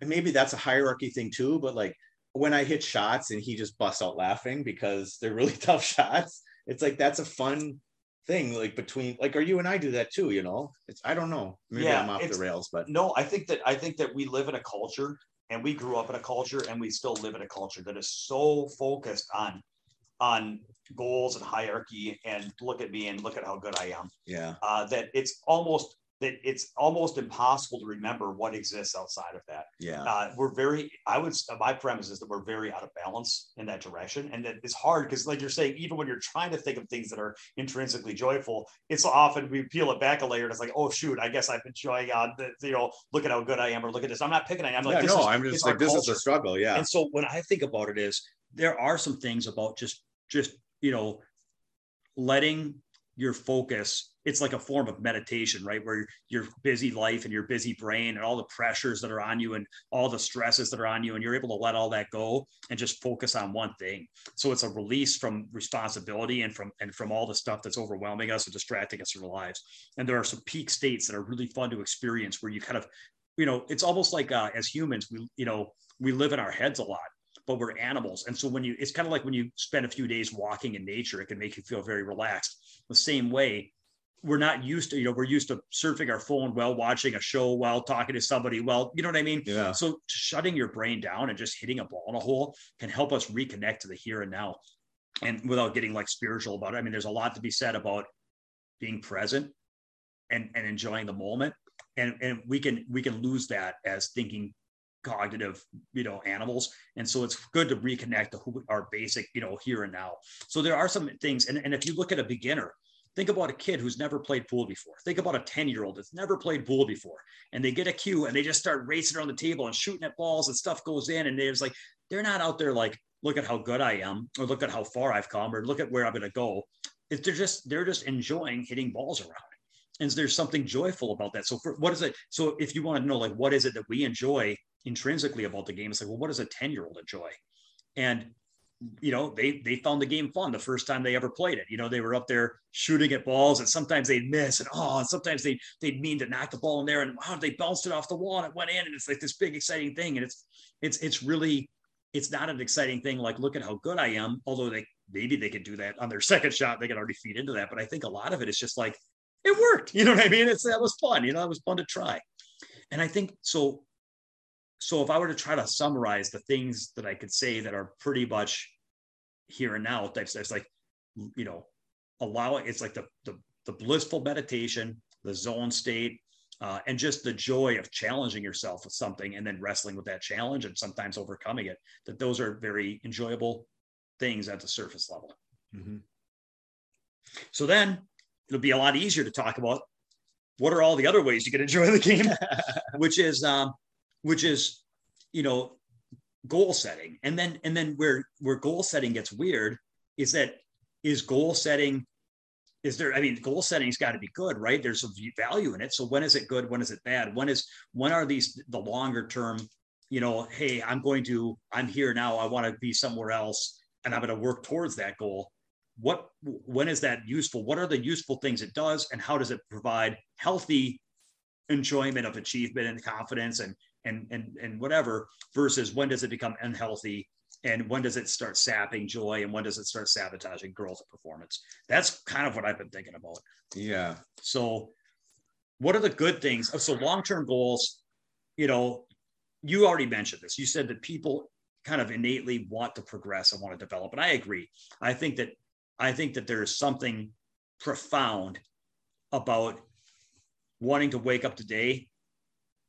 and maybe that's a hierarchy thing too, but like when I hit shots and he just busts out laughing because they're really tough shots, it's like that's a fun thing. Like between like, are you and I do that too, you know? It's I don't know. Maybe yeah, I'm off the rails, but no, I think that I think that we live in a culture and we grew up in a culture and we still live in a culture that is so focused on on goals and hierarchy and look at me and look at how good I am. Yeah. Uh, that it's almost that it's almost impossible to remember what exists outside of that. Yeah. Uh, we're very, I would, my premise is that we're very out of balance in that direction. And that it's hard because, like you're saying, even when you're trying to think of things that are intrinsically joyful, it's often we peel it back a layer and it's like, oh, shoot, I guess I'm enjoying, uh, the, you know, look at how good I am or look at this. I'm not picking on I'm like, yeah, no, is, I'm just like, this culture. is a struggle. Yeah. And so when I think about it, is there are some things about just, just, you know, letting your focus it's like a form of meditation right where your busy life and your busy brain and all the pressures that are on you and all the stresses that are on you and you're able to let all that go and just focus on one thing so it's a release from responsibility and from and from all the stuff that's overwhelming us and distracting us from our lives and there are some peak states that are really fun to experience where you kind of you know it's almost like uh, as humans we you know we live in our heads a lot but we're animals. And so when you, it's kind of like when you spend a few days walking in nature, it can make you feel very relaxed. The same way, we're not used to, you know, we're used to surfing our phone while watching a show, while talking to somebody. Well, you know what I mean? Yeah. So shutting your brain down and just hitting a ball in a hole can help us reconnect to the here and now. And without getting like spiritual about it, I mean, there's a lot to be said about being present and, and enjoying the moment. And, and we can we can lose that as thinking cognitive you know animals and so it's good to reconnect to who our basic you know here and now so there are some things and, and if you look at a beginner think about a kid who's never played pool before think about a 10 year old that's never played pool before and they get a cue and they just start racing around the table and shooting at balls and stuff goes in and it's like they're not out there like look at how good i am or look at how far i've come or look at where i'm going to go it's they're just they're just enjoying hitting balls around and there's something joyful about that so for what is it so if you want to know like what is it that we enjoy intrinsically about the game. It's like, well, what does a 10 year old enjoy? And you know, they they found the game fun the first time they ever played it. You know, they were up there shooting at balls, and sometimes they'd miss, and oh, and sometimes they they'd mean to knock the ball in there, and wow, they bounced it off the wall and it went in, and it's like this big exciting thing, and it's it's it's really it's not an exciting thing. Like, look at how good I am. Although they maybe they could do that on their second shot, they could already feed into that. But I think a lot of it is just like it worked. You know what I mean? It's that was fun. You know, it was fun to try. And I think so so if I were to try to summarize the things that I could say that are pretty much here and now types, it's like, you know, allowing it's like the, the, the blissful meditation, the zone state, uh, and just the joy of challenging yourself with something and then wrestling with that challenge and sometimes overcoming it. That those are very enjoyable things at the surface level. Mm-hmm. So then it'll be a lot easier to talk about what are all the other ways you can enjoy the game, which is um, which is you know goal setting. And then and then where where goal setting gets weird is that is goal setting is there i mean goal setting's got to be good right? There's a value in it. So when is it good? When is it bad? When is when are these the longer term you know hey i'm going to i'm here now i want to be somewhere else and i'm going to work towards that goal. What when is that useful? What are the useful things it does and how does it provide healthy enjoyment of achievement and confidence and and and and whatever versus when does it become unhealthy and when does it start sapping joy and when does it start sabotaging growth and performance that's kind of what i've been thinking about yeah so what are the good things oh, so long-term goals you know you already mentioned this you said that people kind of innately want to progress and want to develop. And I agree. I think that I think that there's something profound about wanting to wake up today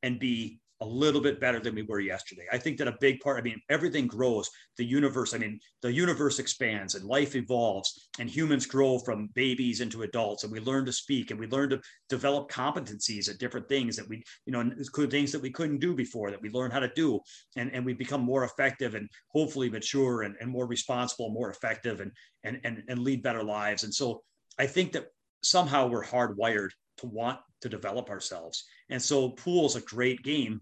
and be a little bit better than we were yesterday. I think that a big part, I mean, everything grows, the universe, I mean, the universe expands and life evolves and humans grow from babies into adults and we learn to speak and we learn to develop competencies at different things that we, you know, things that we couldn't do before that we learn how to do. And, and we become more effective and hopefully mature and, and more responsible, more effective and, and, and, and lead better lives. And so I think that somehow we're hardwired to want to develop ourselves. And so pool is a great game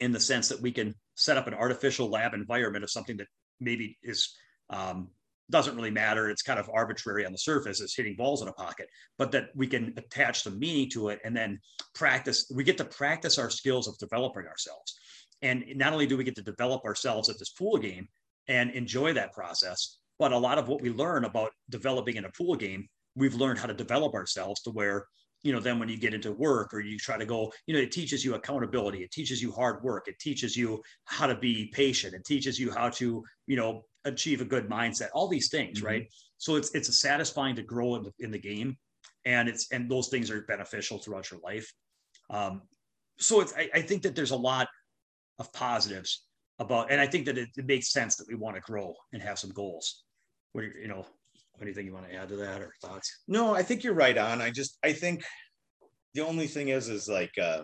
in the sense that we can set up an artificial lab environment of something that maybe is um, doesn't really matter. It's kind of arbitrary on the surface as hitting balls in a pocket, but that we can attach some meaning to it and then practice. We get to practice our skills of developing ourselves. And not only do we get to develop ourselves at this pool game and enjoy that process, but a lot of what we learn about developing in a pool game, we've learned how to develop ourselves to where you know then when you get into work or you try to go you know it teaches you accountability it teaches you hard work it teaches you how to be patient it teaches you how to you know achieve a good mindset all these things mm-hmm. right so it's it's a satisfying to grow in the, in the game and it's and those things are beneficial throughout your life um, so it's I, I, think that there's a lot of positives about and i think that it, it makes sense that we want to grow and have some goals where you know anything you want to add to that or thoughts? No, I think you're right on. I just I think the only thing is is like uh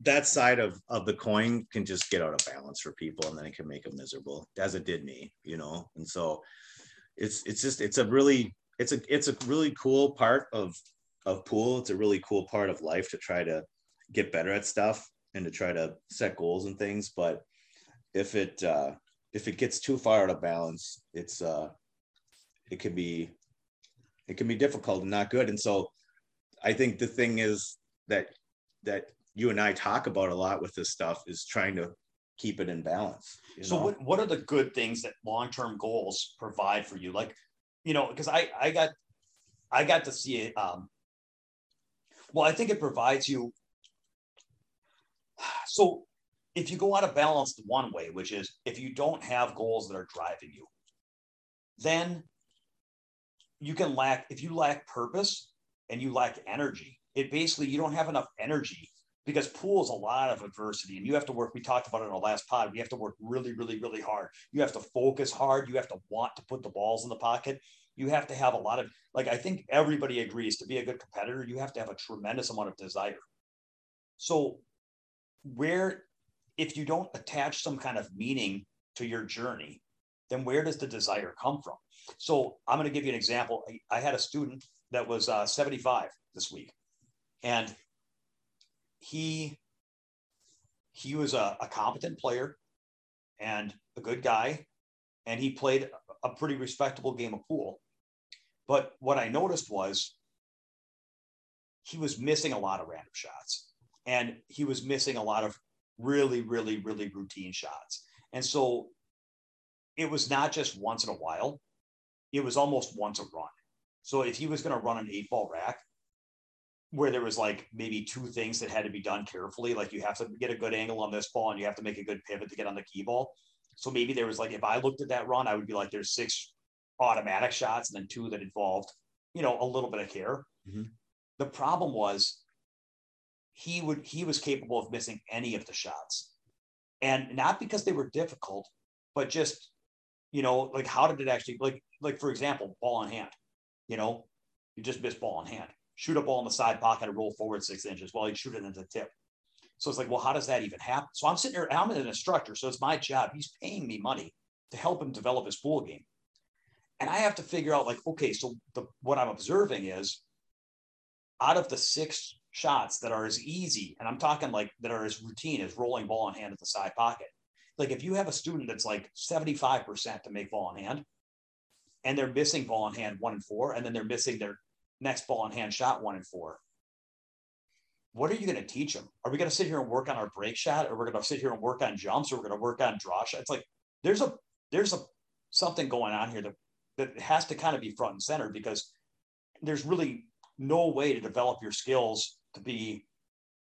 that side of of the coin can just get out of balance for people and then it can make them miserable as it did me you know and so it's it's just it's a really it's a it's a really cool part of of pool it's a really cool part of life to try to get better at stuff and to try to set goals and things but if it uh if it gets too far out of balance, it's uh, it can be it can be difficult and not good. And so, I think the thing is that that you and I talk about a lot with this stuff is trying to keep it in balance. So, what what are the good things that long term goals provide for you? Like, you know, because I I got I got to see it. Um, well, I think it provides you. So if you go out of balance the one way, which is if you don't have goals that are driving you, then you can lack, if you lack purpose and you lack energy, it basically, you don't have enough energy because pool is a lot of adversity and you have to work. We talked about it in our last pod. We have to work really, really, really hard. You have to focus hard. You have to want to put the balls in the pocket. You have to have a lot of, like, I think everybody agrees to be a good competitor, you have to have a tremendous amount of desire. So, where if you don't attach some kind of meaning to your journey, then where does the desire come from? So I'm going to give you an example. I, I had a student that was uh, 75 this week, and he he was a, a competent player and a good guy, and he played a pretty respectable game of pool. But what I noticed was he was missing a lot of random shots, and he was missing a lot of really, really, really routine shots. And so it was not just once in a while, it was almost once a run. So if he was going to run an eight ball rack, where there was like maybe two things that had to be done carefully, like you have to get a good angle on this ball and you have to make a good pivot to get on the key ball. So maybe there was like, if I looked at that run, I would be like, there's six automatic shots and then two that involved, you know, a little bit of care. Mm-hmm. The problem was he would he was capable of missing any of the shots. And not because they were difficult but just you know like how did it actually like like for example ball in hand you know? You just miss ball in hand. Shoot a ball in the side pocket and roll forward six inches while you shoot it into the tip. So it's like well how does that even happen? So i'm sitting here i'm an instructor so it's my job. He's paying me money to help him develop his pool game. And i have to figure out like okay so the, what i'm observing is out of the six shots that are as easy, and I'm talking like that are as routine as rolling ball in hand at the side pocket. Like if you have a student that's like 75% to make ball in hand, and they're missing ball in hand one and four, and then they're missing their next ball in hand shot one and four. What are you going to teach them? Are we going to sit here and work on our break shot, or we're going to sit here and work on jumps, or we're going to work on draw shots? It's like there's a there's a something going on here that that has to kind of be front and center because there's really no way to develop your skills to be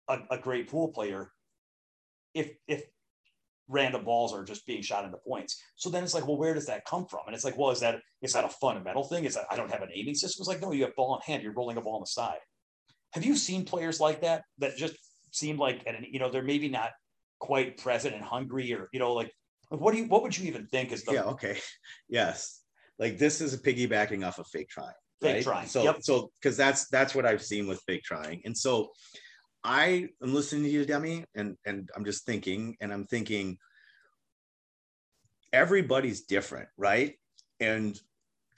a, a great pool player if if random balls are just being shot into points. So then it's like, well, where does that come from? And it's like, well, is that is that a fundamental thing? Is that I don't have an aiming system? It's like, no, you have ball in hand, you're rolling a ball on the side. Have you seen players like that that just seem like, and you know, they're maybe not quite present and hungry, or you know, like, what do you, what would you even think is the yeah, okay, yes, like this is a piggybacking off of fake trying, fake right? trying? So, Yep. so because that's that's what I've seen with fake trying, and so I am listening to you, Demi, and and I'm just thinking, and I'm thinking, everybody's different, right? And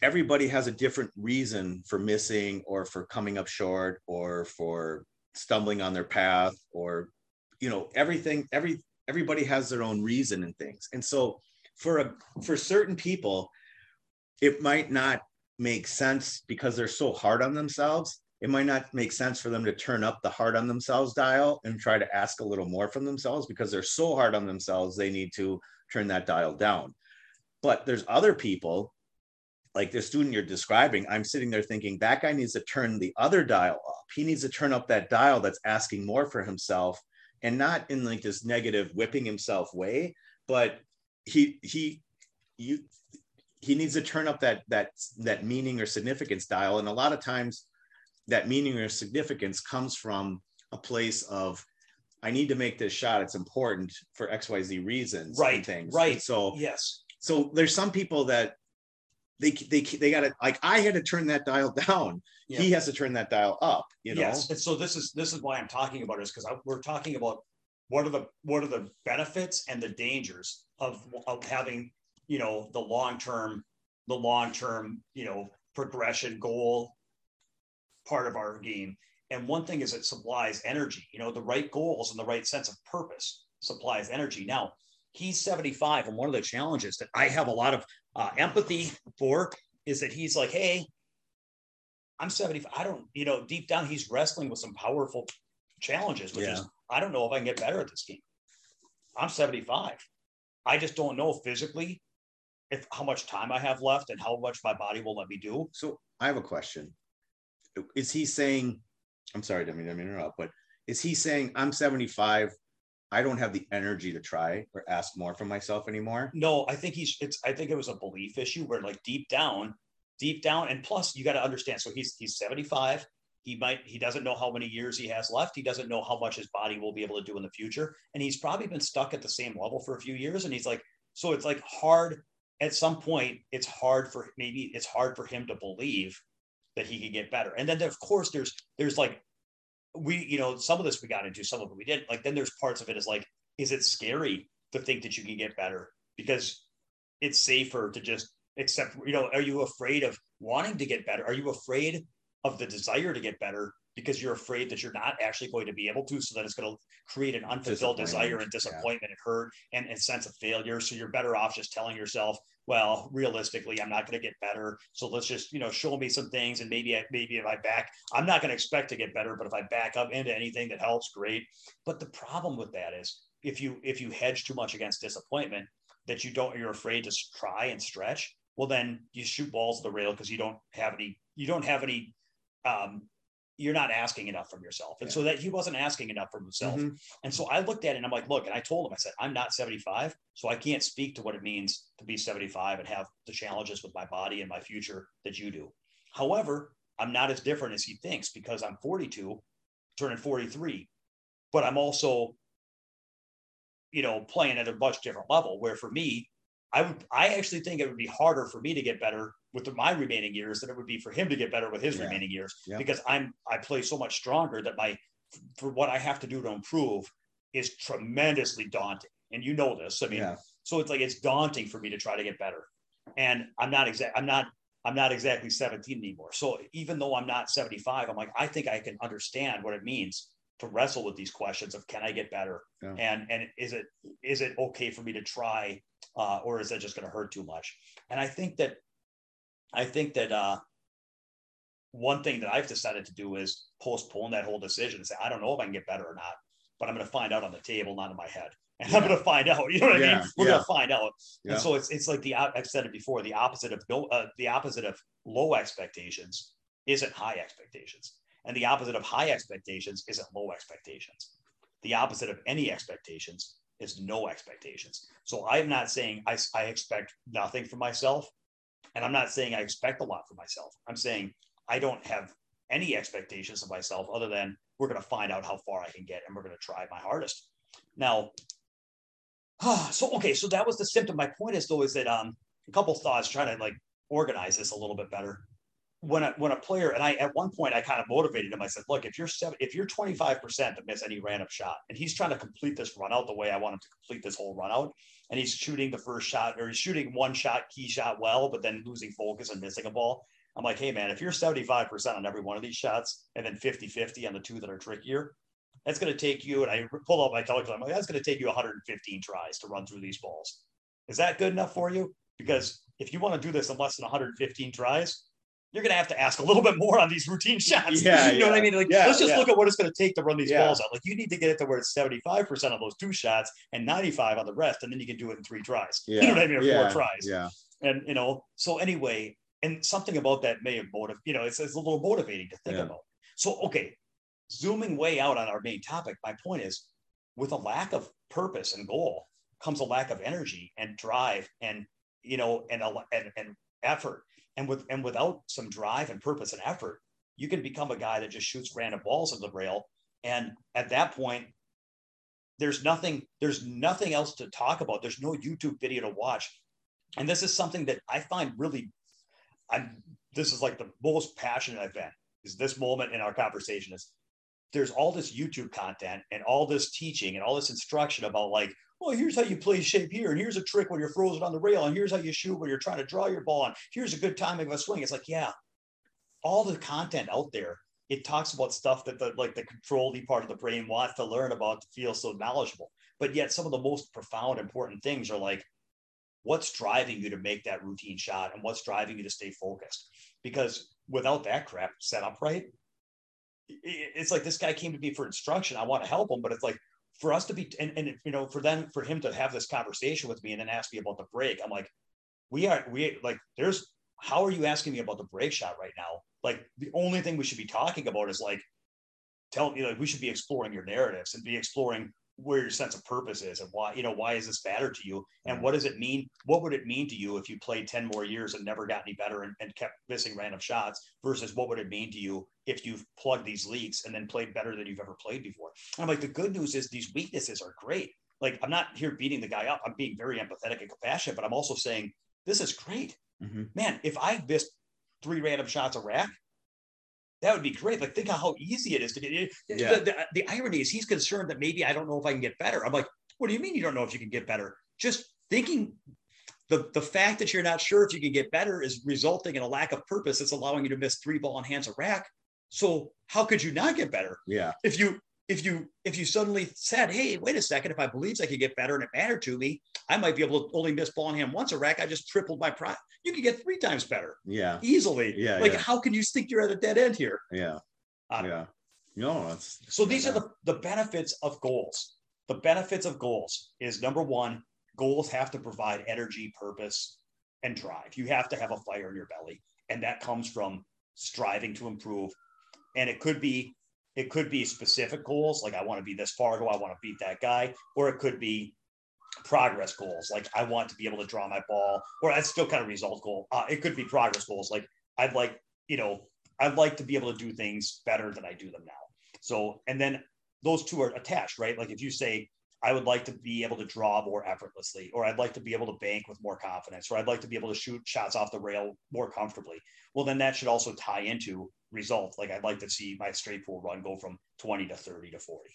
everybody has a different reason for missing or for coming up short or for stumbling on their path or you know everything every everybody has their own reason and things and so for a for certain people it might not make sense because they're so hard on themselves it might not make sense for them to turn up the hard on themselves dial and try to ask a little more from themselves because they're so hard on themselves they need to turn that dial down but there's other people like the student you're describing, I'm sitting there thinking that guy needs to turn the other dial up. He needs to turn up that dial that's asking more for himself and not in like this negative whipping himself way, but he he you he needs to turn up that that that meaning or significance dial. And a lot of times that meaning or significance comes from a place of I need to make this shot. It's important for XYZ reasons. and Right, Things. right. And so yes, so there's some people that they they they got to like I had to turn that dial down. Yeah. He has to turn that dial up. You know. yes. And so this is this is why I'm talking about it is because we're talking about what are the what are the benefits and the dangers of of having you know the long term the long term you know progression goal part of our game. And one thing is it supplies energy. You know the right goals and the right sense of purpose supplies energy. Now he's 75, and one of the challenges that I have a lot of uh, empathy for is that he's like, hey, I'm 75. I don't, you know, deep down, he's wrestling with some powerful challenges, which Yeah. is, I don't know if I can get better at this game. I'm 75. I just don't know physically if how much time I have left and how much my body will let me do. So I have a question. Is he saying? I'm sorry, Demi, let me interrupt. But is he saying I'm 75? I don't have the energy to try or ask more from myself anymore. No, I think he's, it's, I think it was a belief issue where like deep down, deep down, and plus you got to understand. So he's, he's 75. He might, he doesn't know how many years he has left. He doesn't know how much his body will be able to do in the future. And he's probably been stuck at the same level for a few years. And he's like, so it's like hard at some point, it's hard for maybe it's hard for him to believe that he can get better. And then of course there's there's like we, you know, some of this we got into, some of it we didn't. Like then there's parts of it is like, is it scary to think that you can get better? Because it's safer to just accept, you know, are you afraid of wanting to get better? Are you afraid of the desire to get better because you're afraid that you're not actually going to be able to? So that it's going to create an unfulfilled desire and Disappointment, yeah. and hurt and, and sense of failure. So you're better off just telling yourself, well, realistically, I'm not going to get better. So let's just, you know, show me some things. And maybe, I, maybe if I back, I'm not going to expect to get better, but if I back up into anything that helps, great. But the problem with that is if you, if you hedge too much against disappointment, that you don't, you're afraid to try and stretch, well, then you shoot balls at the rail because you don't have any, you don't have any, um, you're not asking enough from yourself. And so that he wasn't asking enough from himself. Mhm. And so I looked at it and I'm like, look, and I told him, I said, I'm not 75. So I can't speak to what it means to be 75 and have the challenges with my body and my future that you do. However, I'm not as different as he thinks because I'm 42, turning 43, but I'm also, you know, playing at a much different level. Where for me, I would, I actually think it would be harder for me to get better with my remaining years than it would be for him to get better with his Yeah. remaining years Yeah. because I'm, I play so much stronger that my, for what I have to do to improve is tremendously daunting. And you know this. I mean, Yeah. so it's like it's daunting for me to try to get better. And I'm not exact. I'm not. I'm not exactly 17 anymore. So even though I'm not 75, I'm like I think I can understand what it means to wrestle with these questions of can I get better Yeah. and and is it is it okay for me to try uh, or is that just going to hurt too much? And I think that I think that uh, one thing that I've decided to do is postpone that whole decision and say I don't know if I can get better or not, but I'm going to find out on the table, not in my head. And I'm going to find out. You know what I mean? We're yeah. going to find out. Yeah. And so it's it's like the I've said it before. The opposite of no, uh, the opposite of low expectations isn't high expectations, and the opposite of high expectations isn't low expectations. The opposite of any expectations is no expectations. So I'm not saying I, I expect nothing from myself. And I'm not saying I expect a lot from myself. I'm saying I don't have any expectations of myself other than we're going to find out how far I can get and we're going to try my hardest. Now, so okay, so that was the symptom. My point is though is that um a couple thoughts trying to like organize this a little bit better. When a, when a player and I at one point I kind of motivated him. I said, look, if you're seven, if you're 25 percent to miss any random shot, and he's trying to complete this run out the way I want him to complete this whole run out, and he's shooting the first shot or he's shooting one shot key shot well, but then losing focus and missing a ball. I'm like, hey man, if you're 75 percent on every one of these shots and then 50 50 on the two that are trickier, that's going to take you, and I pull out my calculator, I'm like, that's going to take you 115 tries to run through these balls. Is that good enough for you? Because if you want to do this in less than 115 tries, you're going to have to ask a little bit more on these routine shots. Yeah, you know yeah. what I mean? Like, Yeah, let's just yeah. look at what it's going to take to run these balls out. Like, you need to get it to where it's 75% of those two shots and 95 on the rest, and then you can do it in three tries. Yeah. You know what I mean? Or four tries. Yeah. And you know, so anyway, and something about that may have motive, you know, it's, it's a little motivating to think about. So okay, zooming way out on our main topic, my point is with a lack of purpose and goal comes a lack of energy and drive and you know and a, and, and effort. And with and without some drive and purpose and effort, you can become a guy that just shoots random balls at the rail. And at that point, there's nothing, there's nothing else to talk about. There's no YouTube video to watch. And this is something that I find really, I'm, this is like the most passionate I've been is this moment in our conversation is there's all this YouTube content and all this teaching and all this instruction about like, well, here's how you play shape here, and here's a trick when you're frozen on the rail, and here's how you shoot when you're trying to draw your ball, and here's a good timing of a swing. It's like, yeah, all the content out there, it talks about stuff that the like the control part of the brain wants to learn about to feel so knowledgeable. But yet some of the most profound, important things are like, what's driving you to make that routine shot and what's driving you to stay focused? Because without that crap set up right, it's like this guy came to me for instruction. I want to help him, but it's like for us to be and, and you know for them for him to have this conversation with me and then ask me about the break. I'm like, we are we like there's how are you asking me about the break shot right now? Like the only thing we should be talking about is like tell me like we should be exploring your narratives and be exploring where your sense of purpose is and why you know why is this matter to you? And what does it mean what would it mean to you if you played 10 more years and never got any better and, and kept missing random shots versus what would it mean to you if you've plugged these leaks and then played better than you've ever played before? And i'm like the good news is these weaknesses are great. Like i'm not here beating the guy up. I'm being very empathetic and compassionate but i'm also saying this is great. Mhm. man if i missed three random shots a rack that would be great. Like, think of how easy it is to get it. Yeah. The, the, the irony is he's concerned that maybe I don't know if I can get better. I'm like, what do you mean you don't know if you can get better? Just thinking the, the fact that you're not sure if you can get better is resulting in a lack of purpose that's allowing you to miss three ball in hands a rack. So how could you not get better? Yeah. If you if you if you suddenly said, hey, wait a second, if I believed I could get better and it mattered to me, I might be able to only miss ball in hand once a rack. I just tripled my price. You could get three times better Yeah. easily. Yeah, Like, yeah. how can you think you're at a dead end here? Yeah. Don't Yeah. No, that's So these are the, the benefits of goals. The benefits of goals is number one, goals have to provide energy, purpose, and drive. You have to have a fire in your belly. And that comes from striving to improve. And it could be, it could be specific goals, like I want to be this far go, I want to beat that guy, or it could be progress goals, like I want to be able to draw my ball, or that's still kind of result goal. Uh, it could be progress goals, like I'd like, you know, I'd like to be able to do things better than I do them now. So, and then those two are attached, right? Like if you say, I would like to be able to draw more effortlessly, or I'd like to be able to bank with more confidence, or I'd like to be able to shoot shots off the rail more comfortably. Well, then that should also tie into results. Like I'd like to see my straight pool run go from 20 to 30 to 40,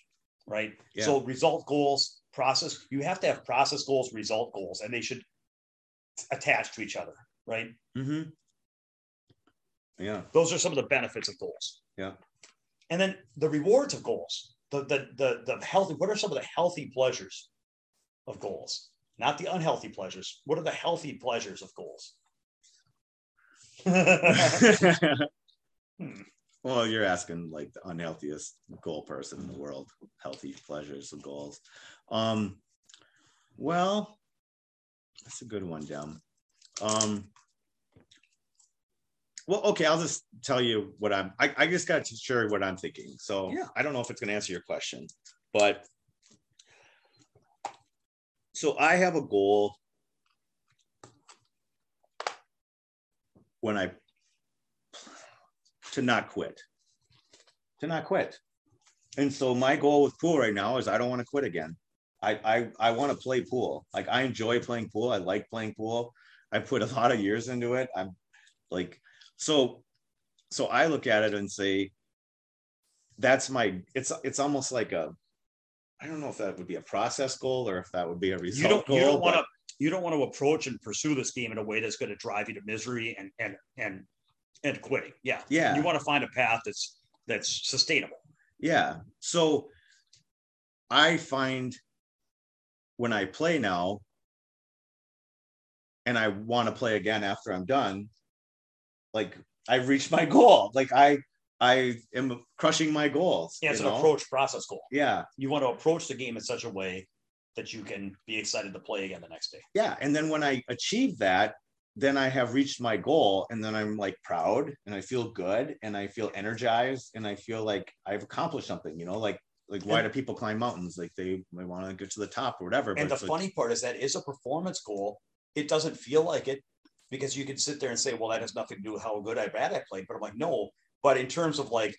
right? Yeah. So result goals, process, you have to have process goals, result goals, and they should attach to each other, right? Mm-hmm. Yeah. those are some of the benefits of goals. Yeah. And then the rewards of goals, the the the the healthy. What are some of the healthy pleasures of goals? Not the unhealthy pleasures. What are the healthy pleasures of goals? Hmm. well, you're asking like the unhealthiest goal person in the world, healthy pleasures and goals. Um, well, that's a good one, Dem. Um, well, okay, I'll just tell you what I'm. I, I just got to share what I'm thinking. So Yeah. I don't know if it's going to answer your question, but so I have a goal when I to not quit. To not quit. And so my goal with pool right now is I don't want to quit again. I I, I want to play pool. Like I enjoy playing pool. I like playing pool. I put a lot of years into it. I'm like so so I look at it and say that's my it's it's almost like a I don't know if that would be a process goal or if that would be a result you don't, goal. You don't want to you don't want to approach and pursue this game in a way that's going to drive you to misery and and and and quitting. Yeah. Yeah. You want to find a path that's that's sustainable. Yeah. So I find when I play now and I want to play again after I'm done, like I've reached my goal. Like I I am crushing my goals. Yeah, it's an know? approach process goal. Yeah. You want to approach the game in such a way that you can be excited to play again the next day. Yeah. And then when I achieve that, then I have reached my goal and then I'm like proud and I feel good and I feel energized and I feel like I've accomplished something, you know, like like why do people climb mountains? Like they, they want to get to the top or whatever. And the it's like- funny part is that is a performance goal. It doesn't feel like it because you can sit there and say, well, that has nothing to do with how good I bad I played. But I'm like, no. But in terms of like,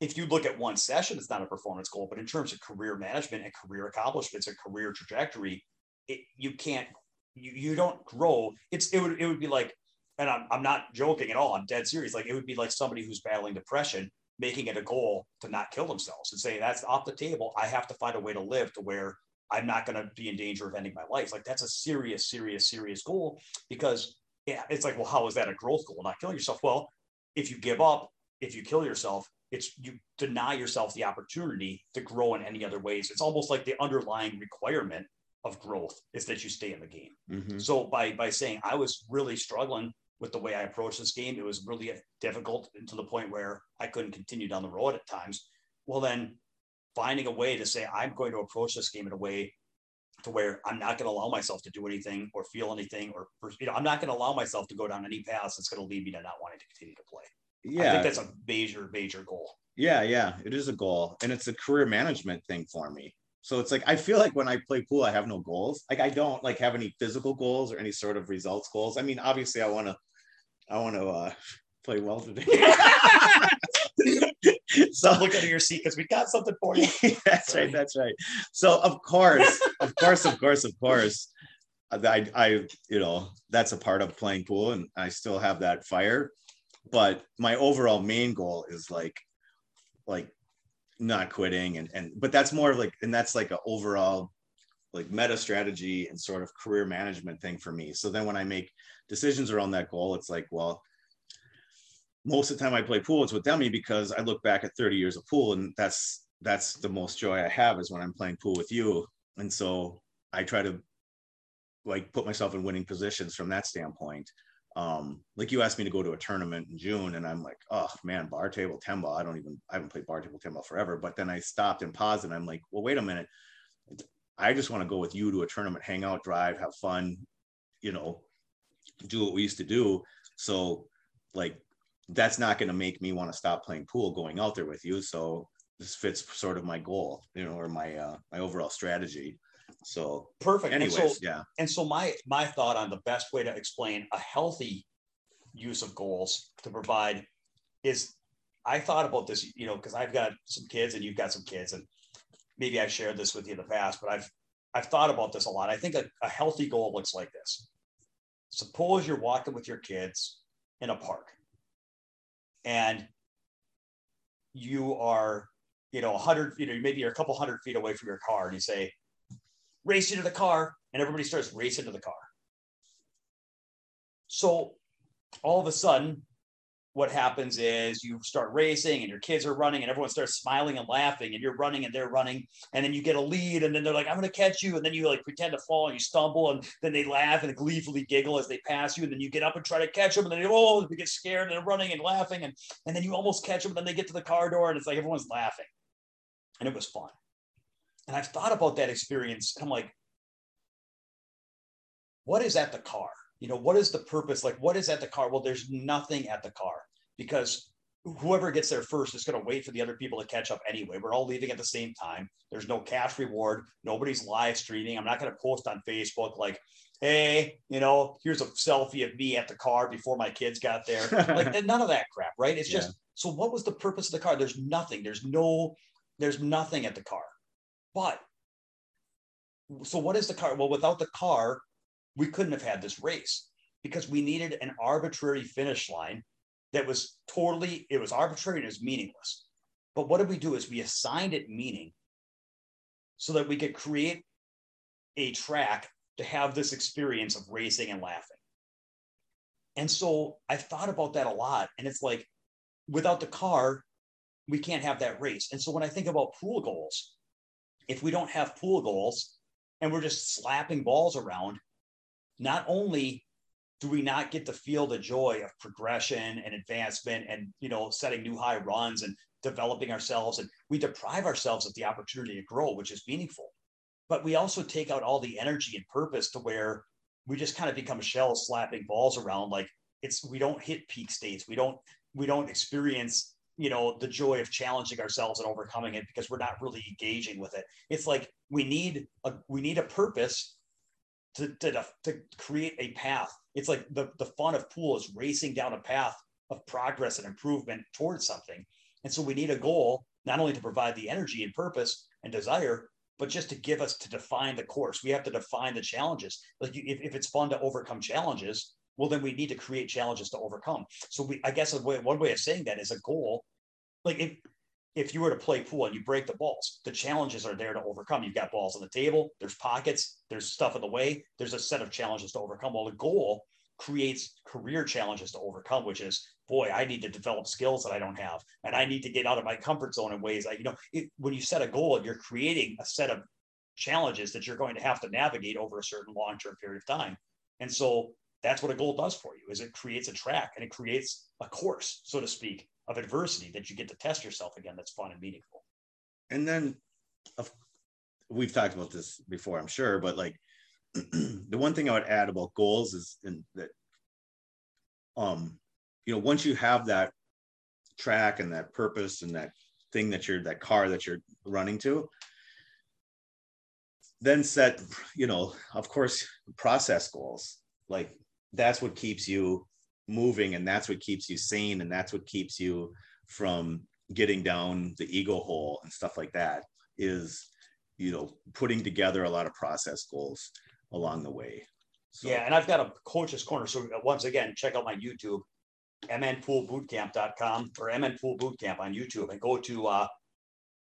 if you look at one session, it's not a performance goal. But in terms of career management and career accomplishments and career trajectory, it, you can't, you, you don't grow. It's it would it would be like, and I'm I'm not joking at all. I'm dead serious. Like it would be like somebody who's battling depression making it a goal to not kill themselves and say that's off the table. I have to find a way to live to where I'm not going to be in danger of ending my life. Like that's a serious, serious, serious goal because yeah, it's like, well, how is that a growth goal? Not killing yourself. Well, if you give up, if you kill yourself, it's you deny yourself the opportunity to grow in any other ways. It's almost like the underlying requirement of growth is that you stay in the game. Mhm. So by by saying I was really struggling with the way I approached this game, it was really difficult and to the point where I couldn't continue down the road at times. Well, then finding a way to say I'm going to approach this game in a way to where I'm not going to allow myself to do anything or feel anything or you know I'm not going to allow myself to go down any paths that's going to lead me to not wanting to continue to play. Yeah, I think that's a major major goal. Yeah, yeah, it is a goal, and it's a career management thing for me. So it's like I feel like when I play pool, I have no goals. Like I don't like have any physical goals or any sort of results goals. I mean, obviously, I want to, I want to uh, play well today. so Look under your seat because we got something for you. that's right, that's right. So of course, of course, of course, of course, uh, I, I, you know, that's a part of playing pool, and I still have that fire. But my overall main goal is like, like, not quitting, and and but that's more of like, and that's like an overall, like meta strategy and sort of career management thing for me. So then when I make decisions around that goal, it's like, well, most of the time I play pool, it's with Demi because I look back at 30 years of pool, and that's that's the most joy I have is when I'm playing pool with you. And so I try to like put myself in winning positions from that standpoint. Um, like you asked me to go to a tournament in June, and I'm like, oh man, bar table ten ball. I don't even I haven't played bar table ten ball forever. But then I stopped and paused, and I'm like, well, wait a minute. I just want to go with you to a tournament, hang out, drive, have fun, you know, do what we used to do. So like that's not going to make me want to stop playing pool going out there with you. So this fits sort of my goal, you know, or my uh my overall strategy. So Perfect. And anyways, so yeah. and so my my thought on the best way to explain a healthy use of goals to provide is I thought about this, you know, because I've got some kids and you've got some kids, and maybe I've shared this with you in the past, but I've I've thought about this a lot. I think a, a healthy goal looks like this. Suppose you're walking with your kids in a park and you are, you know, a 100 you know, maybe you're a couple hundred feet away from your car, and you say, race into the car, and everybody starts racing to the car. So all of a sudden, what happens is you start racing and your kids are running and everyone starts smiling and laughing and you're running and they're running. And then you get a lead and then they're like i'm going to catch you. And then you like pretend to fall and you stumble and then they laugh and gleefully giggle as they pass you. And then you get up and try to catch them and then they oh they get scared and they're running and laughing. And and then you almost catch them and then they get to the car door and it's like everyone's laughing. And it was fun. And i've thought about that experience and i'm like what is at the car you know what is the purpose like what is at the car well there's nothing at the car because whoever gets there first is going to wait for the other people to catch up anyway. We're all leaving at the same time. There's no cash reward. Nobody's live streaming. I'm not going to post on Facebook like, hey, you know, here's a selfie of me at the car before my kids got there. like none of that crap, right? It's just so what was the purpose of the car? There's nothing. There's no, there's nothing at the car. But so what is the car? Well, without the car, we couldn't have had this race because we needed an arbitrary finish line that was totally it was arbitrary and it was meaningless. But what did we do is we assigned it meaning so that we could create a track to have this experience of racing and laughing. And so i thought about that a lot. And it's like without the car we can't have that race. And so when i think about pool goals if we don't have pool goals and we're just slapping balls around not only do we not get to feel the joy of progression and advancement and you know setting new high runs and developing ourselves and we deprive ourselves of the opportunity to grow which is meaningful. But we also take out all the energy and purpose to where we just kind of become shells slapping balls around like it's we don't hit peak states. We don't we don't experience you know the joy of challenging ourselves and overcoming it because we're not really engaging with it. It's like we need a we need a purpose to, to, to create a path. It's like the, the fun of pool is racing down a path of progress and improvement towards something. And so we need a goal, not only to provide the energy and purpose and desire, but just to give us to define the course. We have to define the challenges. Like if, if it's fun to overcome challenges, well, then we need to create challenges to overcome. So we, I guess way, one way of saying that is a goal. Like if, if you were to play pool and you break the balls, the challenges are there to overcome. You've got balls on the table, there's pockets, there's stuff in the way, there's a set of challenges to overcome. Well, the goal creates career challenges to overcome, which is, boy, I need to develop skills that I don't have, and I need to get out of my comfort zone in ways I, you know, it, when you set a goal, you're creating a set of challenges that you're going to have to navigate over a certain long-term period of time. And so that's what a goal does for you is it creates a track and it creates a course, so to speak, of adversity that you get to test yourself again that's fun and meaningful. And then we've talked about this before i'm sure but like the one thing i would add about goals is in that um you know once you have that track and that purpose and that thing that you're that car that you're running to then set you know of course process goals. Like that's what keeps you moving and that's what keeps you sane and that's what keeps you from getting down the ego hole and stuff like that is you know putting together a lot of process goals along the way so. yeah and i've got a coach's corner so once again check out my youtube mnpoolbootcamp.com or mnpoolbootcamp on youtube and go to uh,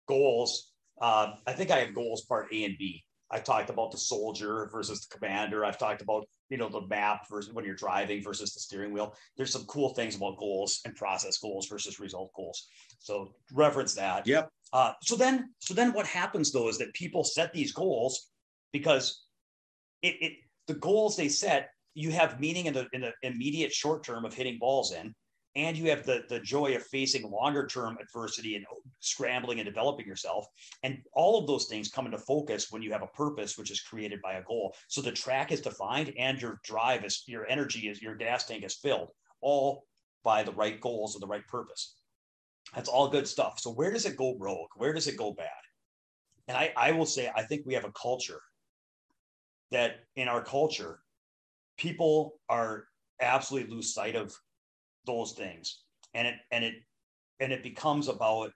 goals uh, i think i have goals part a and b I talked about the soldier versus the commander. I've talked about you know the map versus when you're driving versus the steering wheel. There's some cool things about goals and process goals versus result goals. So reference that. Yep. Uh, so then, so then what happens though is that people set these goals because it, it the goals they set you have meaning in the in the immediate short term of hitting balls in and you have the the joy of facing longer term adversity and scrambling and developing yourself. And all of those things come into focus when you have a purpose which is created by a goal. So the track is defined and your drive is your energy is your gas tank is filled all by the right goals or the right purpose. That's all good stuff. So where does it go rogue? Where does it go bad? And i i will say i think we have a culture that in our culture people are absolutely lose sight of those things. And it and it and it becomes about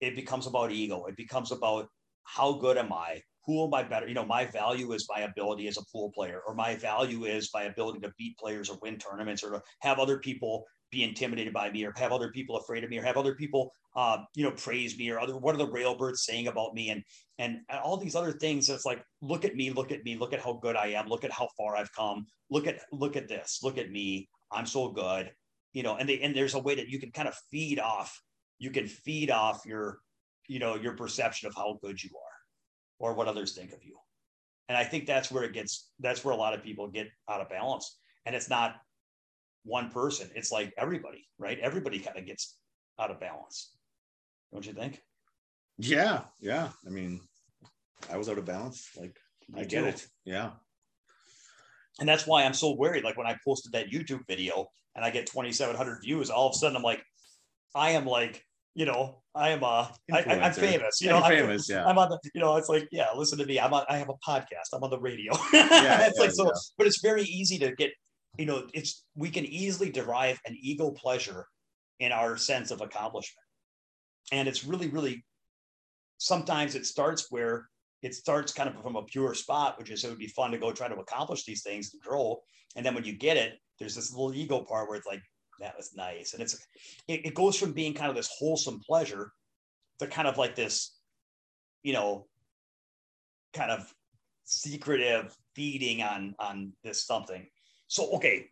it becomes about ego. It becomes about how good am i? Who am i better? You know my value is my ability as a pool player or my value is my ability to beat players or win tournaments or to have other people be intimidated by me or have other people afraid of me or have other people uh, you know praise me or other what are the railbirds saying about me? And and all these other things it's like look at me look at me look at how good i am look at how far i've come look at look at this look at me i'm so good you know, and they and there's a way that you can kind of feed off, you can feed off your, you know, your perception of how good you are or what others think of you. And I think that's where it gets that's where a lot of people get out of balance. And it's not one person, it's like everybody, right? Everybody kind of gets out of balance. Don't you think? Yeah, yeah. I mean, I was out of balance. Like Me I get too. it. Yeah. And that's why I'm so worried. Like when I posted that YouTube video and I get 2,700 views, all of a sudden I'm like, I am like, you know, I am uh I, am famous. You know, I'm, famous, yeah. I'm on the, you know, it's like, yeah, listen to me. I'm on, I have a podcast. I'm on the radio. Yeah, it's like so, yeah. but it's very easy to get, you know, it's we can easily derive an ego pleasure in our sense of accomplishment. And it's really, really sometimes it starts where it starts kind of from a pure spot, which is it would be fun to go try to accomplish these things and grow. And then when you get it, there's this little ego part where it's like, that was nice. And it's it, it goes from being kind of this wholesome pleasure to kind of like this, you know, kind of secretive feeding on on this something. So okay,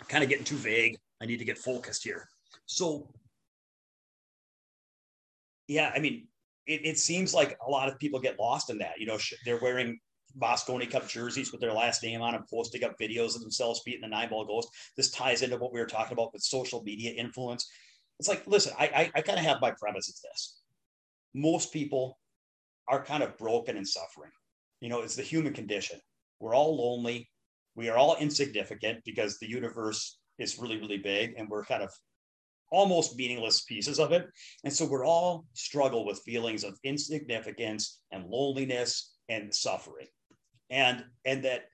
I'm kind of getting too vague. I need to get focused here. So yeah, I mean, it, it seems like a lot of people get lost in that. You know, they're wearing Mosconi Cup jerseys with their last name on them, posting up videos of themselves beating the nine ball ghost. This ties into what we were talking about with social media influence. It's like, listen, I I, I kind of have my premise is this. Most people are kind of broken and suffering. You know, it's the human condition. We're all lonely. We are all insignificant because the universe is really, really big and we're kind of almost meaningless pieces of it. And so we're all struggle with feelings of insignificance and loneliness and suffering. And and that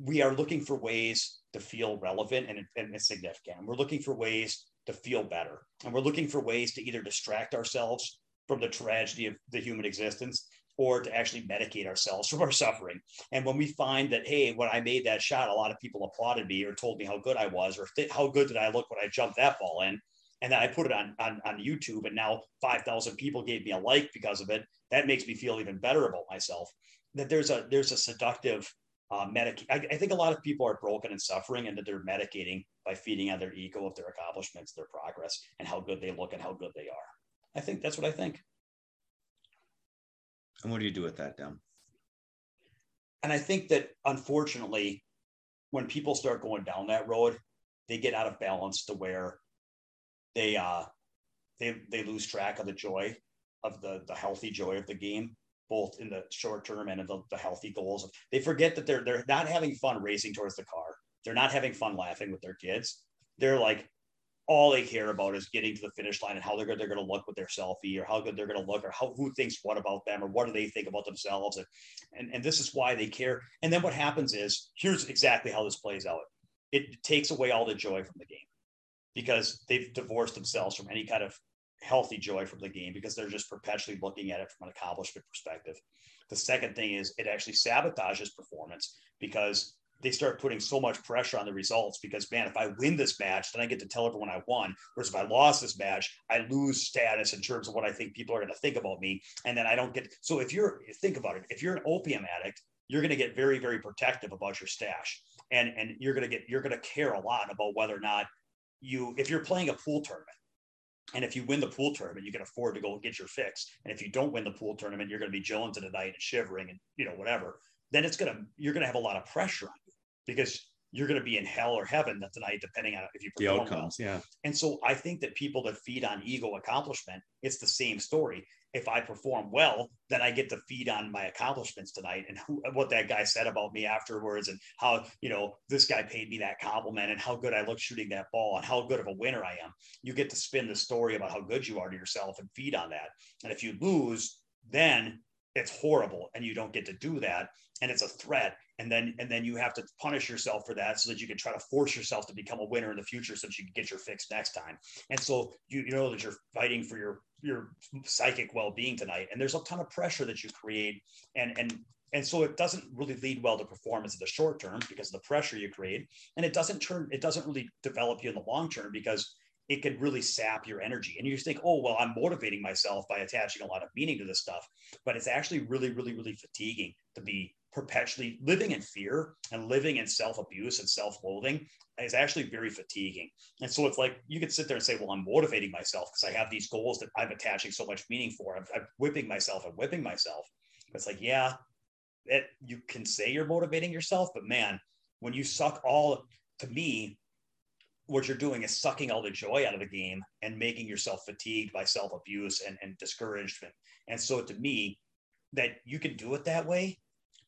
we are looking for ways to feel relevant and, and significant. And we're looking for ways to feel better. And we're looking for ways to either distract ourselves from the tragedy of the human existence or to actually medicate ourselves from our suffering. And when we find that, hey, when I made that shot, a lot of people applauded me or told me how good I was, or th- how good did I look when I jumped that ball in, and then I put it on, on, on YouTube, and now 5,000 people gave me a like because of it. That makes me feel even better about myself. That there's a there's a seductive uh, medic. I, I think a lot of people are broken and suffering, and that they're medicating by feeding on their ego of their accomplishments, their progress, and how good they look and how good they are. I think that's what I think. And what do you do with that, Dem? and I think that unfortunately, when people start going down that road, they get out of balance to where they uh they they lose track of the joy of the the healthy joy of the game, both in the short term and in the, the healthy goals. They forget that they're they're not having fun racing towards the car. They're not having fun laughing with their kids. They're like all they care about is getting to the finish line and how they're good they're going to look with their selfie or how good they're going to look or how who thinks what about them or what do they think about themselves and, and and this is why they care and then what happens is here's exactly how this plays out it takes away all the joy from the game because they've divorced themselves from any kind of healthy joy from the game because they're just perpetually looking at it from an accomplishment perspective the second thing is it actually sabotages performance because they start putting so much pressure on the results because man, if I win this match, then I get to tell everyone I won. Whereas if I lost this match, I lose status in terms of what I think people are going to think about me, and then I don't get. So if you're think about it, if you're an opium addict, you're going to get very very protective about your stash, and and you're going to get you're going to care a lot about whether or not you if you're playing a pool tournament. And if you win the pool tournament, you can afford to go get your fix. And if you don't win the pool tournament, you're going to be chilling to the night and shivering and you know whatever. Then it's gonna you're gonna have a lot of pressure on you because you're going to be in hell or heaven that tonight, depending on if you The perform well. outcomes, yeah. And so I think that people that feed on ego accomplishment, it's the same story. If I perform well, then I get to feed on my accomplishments tonight and who, what that guy said about me afterwards and how, you know, this guy paid me that compliment and how good I look shooting that ball and how good of a winner I am. You get to spin the story about how good you are to yourself and feed on that. And if you lose, then it's horrible and you don't get to do that and it's a threat and then and then you have to punish yourself for that so that you can try to force yourself to become a winner in the future so that you can get your fix next time. And so you, you know that you're fighting for your your psychic well-being tonight and there's a ton of pressure that you create and and and so it doesn't really lead well to performance in the short term because of the pressure you create and it doesn't turn it doesn't really develop you in the long term because it could really sap your energy. And you just think, oh, well, I'm motivating myself by attaching a lot of meaning to this stuff. But it's actually really, really, really fatiguing to be perpetually living in fear and living in self abuse and self loathing is actually very fatiguing. And so it's like you could sit there and say, well, I'm motivating myself because I have these goals that I'm attaching so much meaning for. I'm, I'm whipping myself and whipping myself. But it's like, yeah, it, you can say you're motivating yourself, but man, when you suck all, to me, what you're doing is sucking all the joy out of the game and making yourself fatigued by self abuse and, and discouragement. And so, to me, that you can do it that way,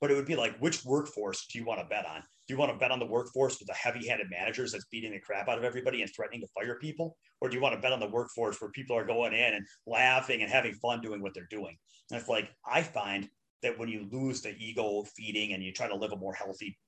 but it would be like, which workforce do you want to bet on? Do you want to bet on the workforce with the heavy-handed managers that's beating the crap out of everybody and threatening to fire people, or do you want to bet on the workforce where people are going in and laughing and having fun doing what they're doing? And it's like I find that when you lose the ego feeding and you try to live a more healthy,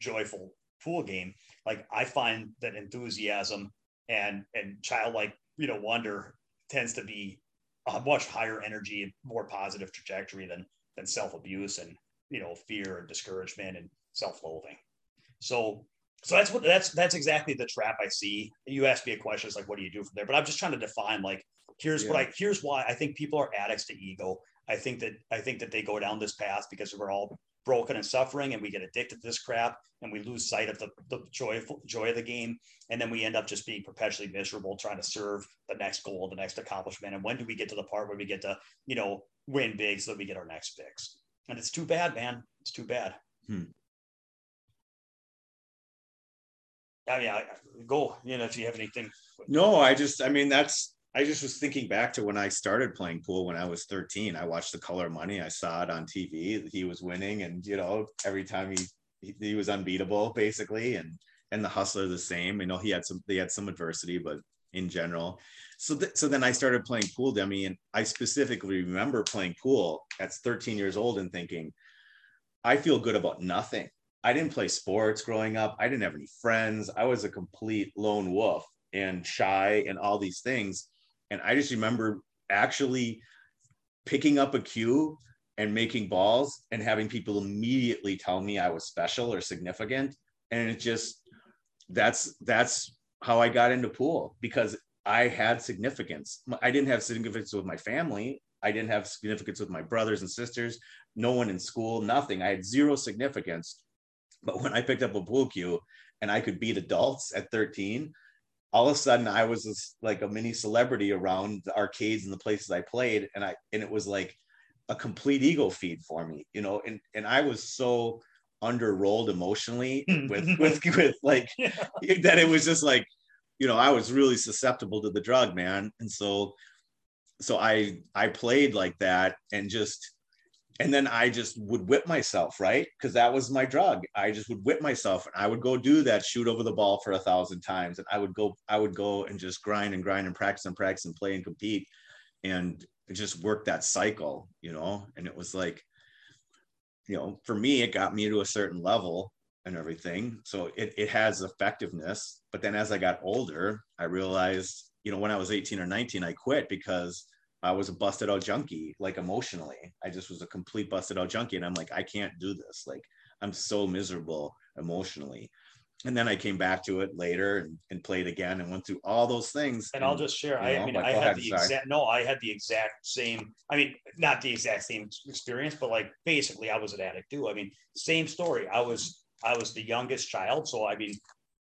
joyful pool game, like I find that enthusiasm and and childlike you know wonder tends to be a much higher energy, more positive trajectory than than self abuse and you know fear and discouragement and self loathing. So so that's what that's that's exactly the trap I see. You asked me a question, it's like, what do you do from there? But I'm just trying to define like here's yeah. what I here's why I think people are addicts to ego. I think that I think that they go down this path because we're all broken and suffering and we get addicted to this crap and we lose sight of the, the joy, joy of the game and then we end up just being perpetually miserable trying to serve the next goal the next accomplishment and when do we get to the part where we get to you know win big so that we get our next fix and it's too bad man it's too bad hmm. I mean, I, go, you know, if you have anything. No, I just, I mean, that's, I just was thinking back to when I started playing pool when I was 13. I watched the color of money. I saw it on TV. He was winning. And, you know, every time he, he, he was unbeatable basically. And, and the hustler the same, you know, he had some, they had some adversity, but in general. So, th- so then I started playing pool Demi and I specifically remember playing pool at 13 years old and thinking, I feel good about nothing. I didn't play sports growing up. I didn't have any friends. I was a complete lone wolf and shy and all these things. And I just remember actually picking up a cue and making balls and having people immediately tell me I was special or significant. And it just that's that's how I got into pool because I had significance. I didn't have significance with my family. I didn't have significance with my brothers and sisters, no one in school, nothing. I had zero significance. But when I picked up a pool cue and I could beat adults at 13, all of a sudden I was this, like a mini celebrity around the arcades and the places I played. And I, and it was like a complete ego feed for me, you know, and, and I was so underrolled emotionally with, with, with like yeah. that it was just like, you know, I was really susceptible to the drug, man. And so, so I, I played like that and just, and then I just would whip myself, right? Because that was my drug. I just would whip myself and I would go do that, shoot over the ball for a thousand times. And I would go, I would go and just grind and grind and practice and practice and play and compete and just work that cycle, you know? And it was like, you know, for me, it got me to a certain level and everything. So it, it has effectiveness. But then as I got older, I realized, you know, when I was 18 or 19, I quit because I was a busted out junkie, like emotionally. I just was a complete busted out junkie. And I'm like, I can't do this. Like, I'm so miserable emotionally. And then I came back to it later and, and played again and went through all those things. And, and I'll just share. I, know, I mean, I had ahead, the sorry. exact no, I had the exact same. I mean, not the exact same experience, but like basically, I was an addict too. I mean, same story. I was I was the youngest child, so I mean,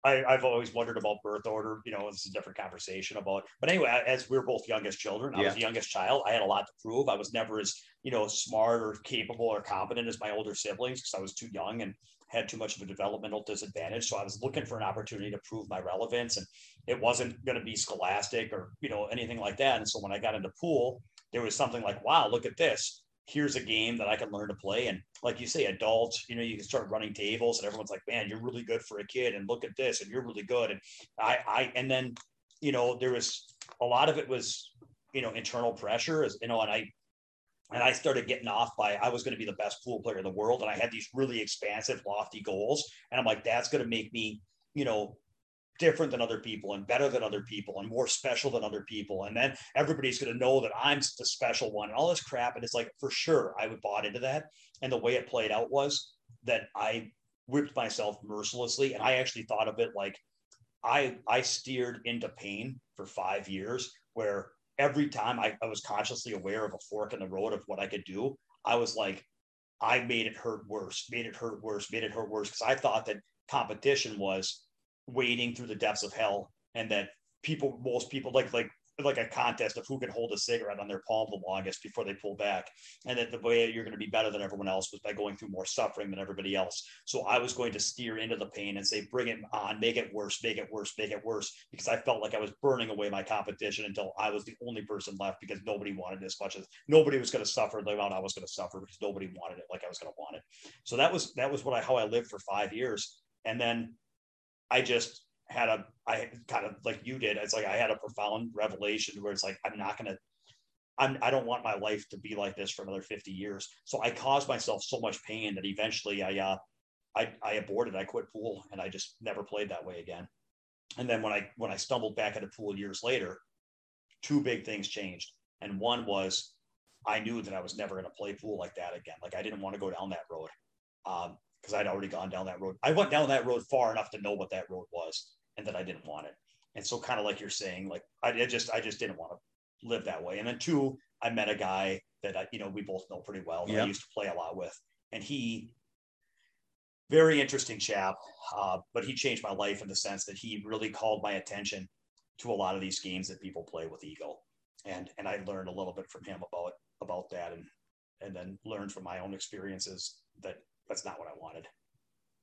I, have always wondered about birth order. You know, it's a different conversation about. But anyway, as we are both youngest children, I yeah. was the youngest child. I had a lot to prove. I was never as you know smart or capable or competent as my older siblings because I was too young and had too much of a developmental disadvantage. So I was looking for an opportunity to prove my relevance, and it wasn't going to be scholastic or you know anything like that. And so when I got into pool, there was something like, wow, look at this here's a game that I can learn to play. And like you say, adults, you know, you can start running tables and everyone's like, man, you're really good for a kid. And look at this, and you're really good. And I, I, and then, you know, there was a lot of it was, you know, internal pressure as, you know, and I, and I started getting off by I was going to be the best pool player in the world. And I had these really expansive, lofty goals. And I'm like, that's going to make me, you know, different than other people and better than other people and more special than other people. And then everybody's going to know that I'm the special one and all this crap. And it's like, for sure, I would bought into that. And the way it played out was that I whipped myself mercilessly. And I actually thought of it like I, I steered into pain for five years where every time I, I was consciously aware of a fork in the road of what I could do, I was like, I made it hurt worse, made it hurt worse, made it hurt worse. Cause I thought that competition was wading through the depths of hell and that people most people like like like a contest of who can hold a cigarette on their palm the longest before they pull back. And that the way you're going to be better than everyone else was by going through more suffering than everybody else. So i was going to steer into the pain and say bring it on make it worse make it worse make it worse because i felt like i was burning away my competition until i was the only person left because nobody wanted as much as nobody was going to suffer the amount i was going to suffer because nobody wanted it like i was going to want it. So that was that was what i how i lived for five years. And then I just had a, I kind of like you did. It's like I had a profound revelation where it's like, I'm not to, I'm, I don't want my life to be like this for another 50 years. So I caused myself so much pain that eventually I, uh, I, I aborted, I quit pool and I just never played that way again. And then when I, when I stumbled back into pool years later, two big things changed. And one was I knew that I was never going to play pool like that again. Like I didn't want to go down that road because I'd already gone down that road. I went down that road far enough to know what that road was and that I didn't want it. And so kind of like you're saying, like I, I just I just didn't want to live that way. And then two, I met a guy that I, you know we both know pretty well that yep. I used to play a lot with, and he very interesting chap, uh, but he changed my life in the sense that he really called my attention to a lot of these games that people play with ego, and and I learned a little bit from him about about that, and and then learned from my own experiences that that's not what I wanted.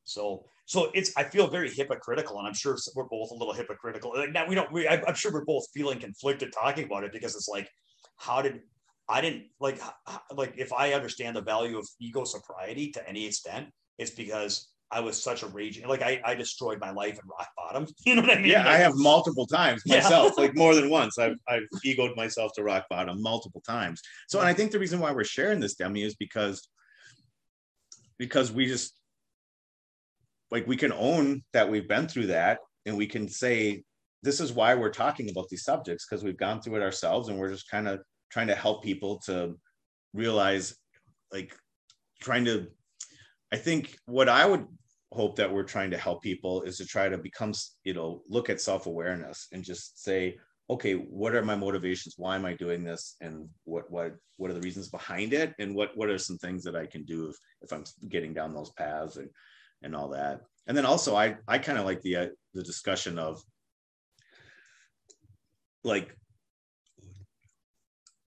So, so it's I feel very hypocritical, and I'm sure we're both a little hypocritical. Like now we don't. We, I'm sure we're both feeling conflicted talking about it because it's like, how did I didn't like like if I understand the value of ego sobriety to any extent, it's because I was such a raging like I, I destroyed my life in rock bottom. You know what I mean? Yeah, like, I have multiple times myself, yeah. like more than once. I've I've egoed myself to rock bottom multiple times. So and I think the reason why we're sharing this Demi is because because we just like we can own that we've been through that and we can say this is why we're talking about these subjects because we've gone through it ourselves and we're just kind of trying to help people to realize like trying to i think what i would hope that we're trying to help people is to try to become you know look at self-awareness and just say okay what are my motivations? Why am i doing this? And what what what are the reasons behind it? And what what are some things that i can do if, if i'm getting down those paths and and all that? And then also i i kind of like the uh, the discussion of like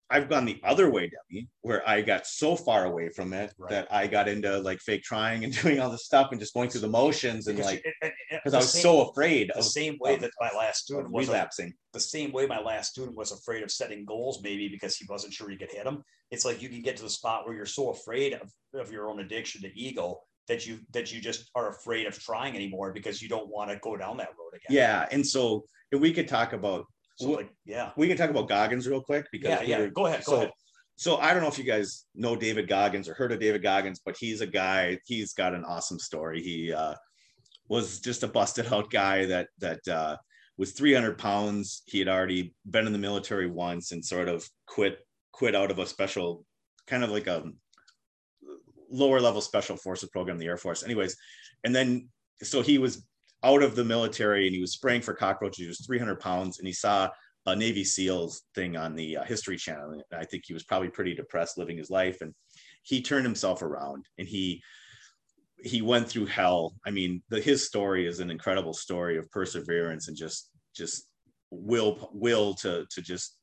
I've gone the other way, Debbie, where I got so far away from it right. that I got into like fake trying and doing all this stuff and just going through the motions and because like because I was same, so afraid the of, same way of, that my last student was relapsing. the same way my last student was afraid of setting goals, maybe because he wasn't sure he could hit them. It's like you can get to the spot where you're so afraid of, of your own addiction to ego that you that you just are afraid of trying anymore because you don't want to go down that road again. Yeah, and so if we could talk about so like, yeah, we can talk about Goggins real quick because yeah, yeah. Go ahead. Go so, ahead. So I don't know if you guys know David Goggins or heard of David Goggins, but he's a guy. He's got an awesome story. He uh, was just a busted out guy that that uh, was 300 pounds. He had already been in the military once and sort of quit quit out of a special kind of like a lower level special forces program, the Air Force. Anyways, and then so he was out of the military and he was spraying for cockroaches. He was 300 pounds and he saw a Navy SEALs thing on the uh, History Channel. And I think he was probably pretty depressed living his life. And he turned himself around and he he went through hell. I mean, the, his story is an incredible story of perseverance and just just will will to to just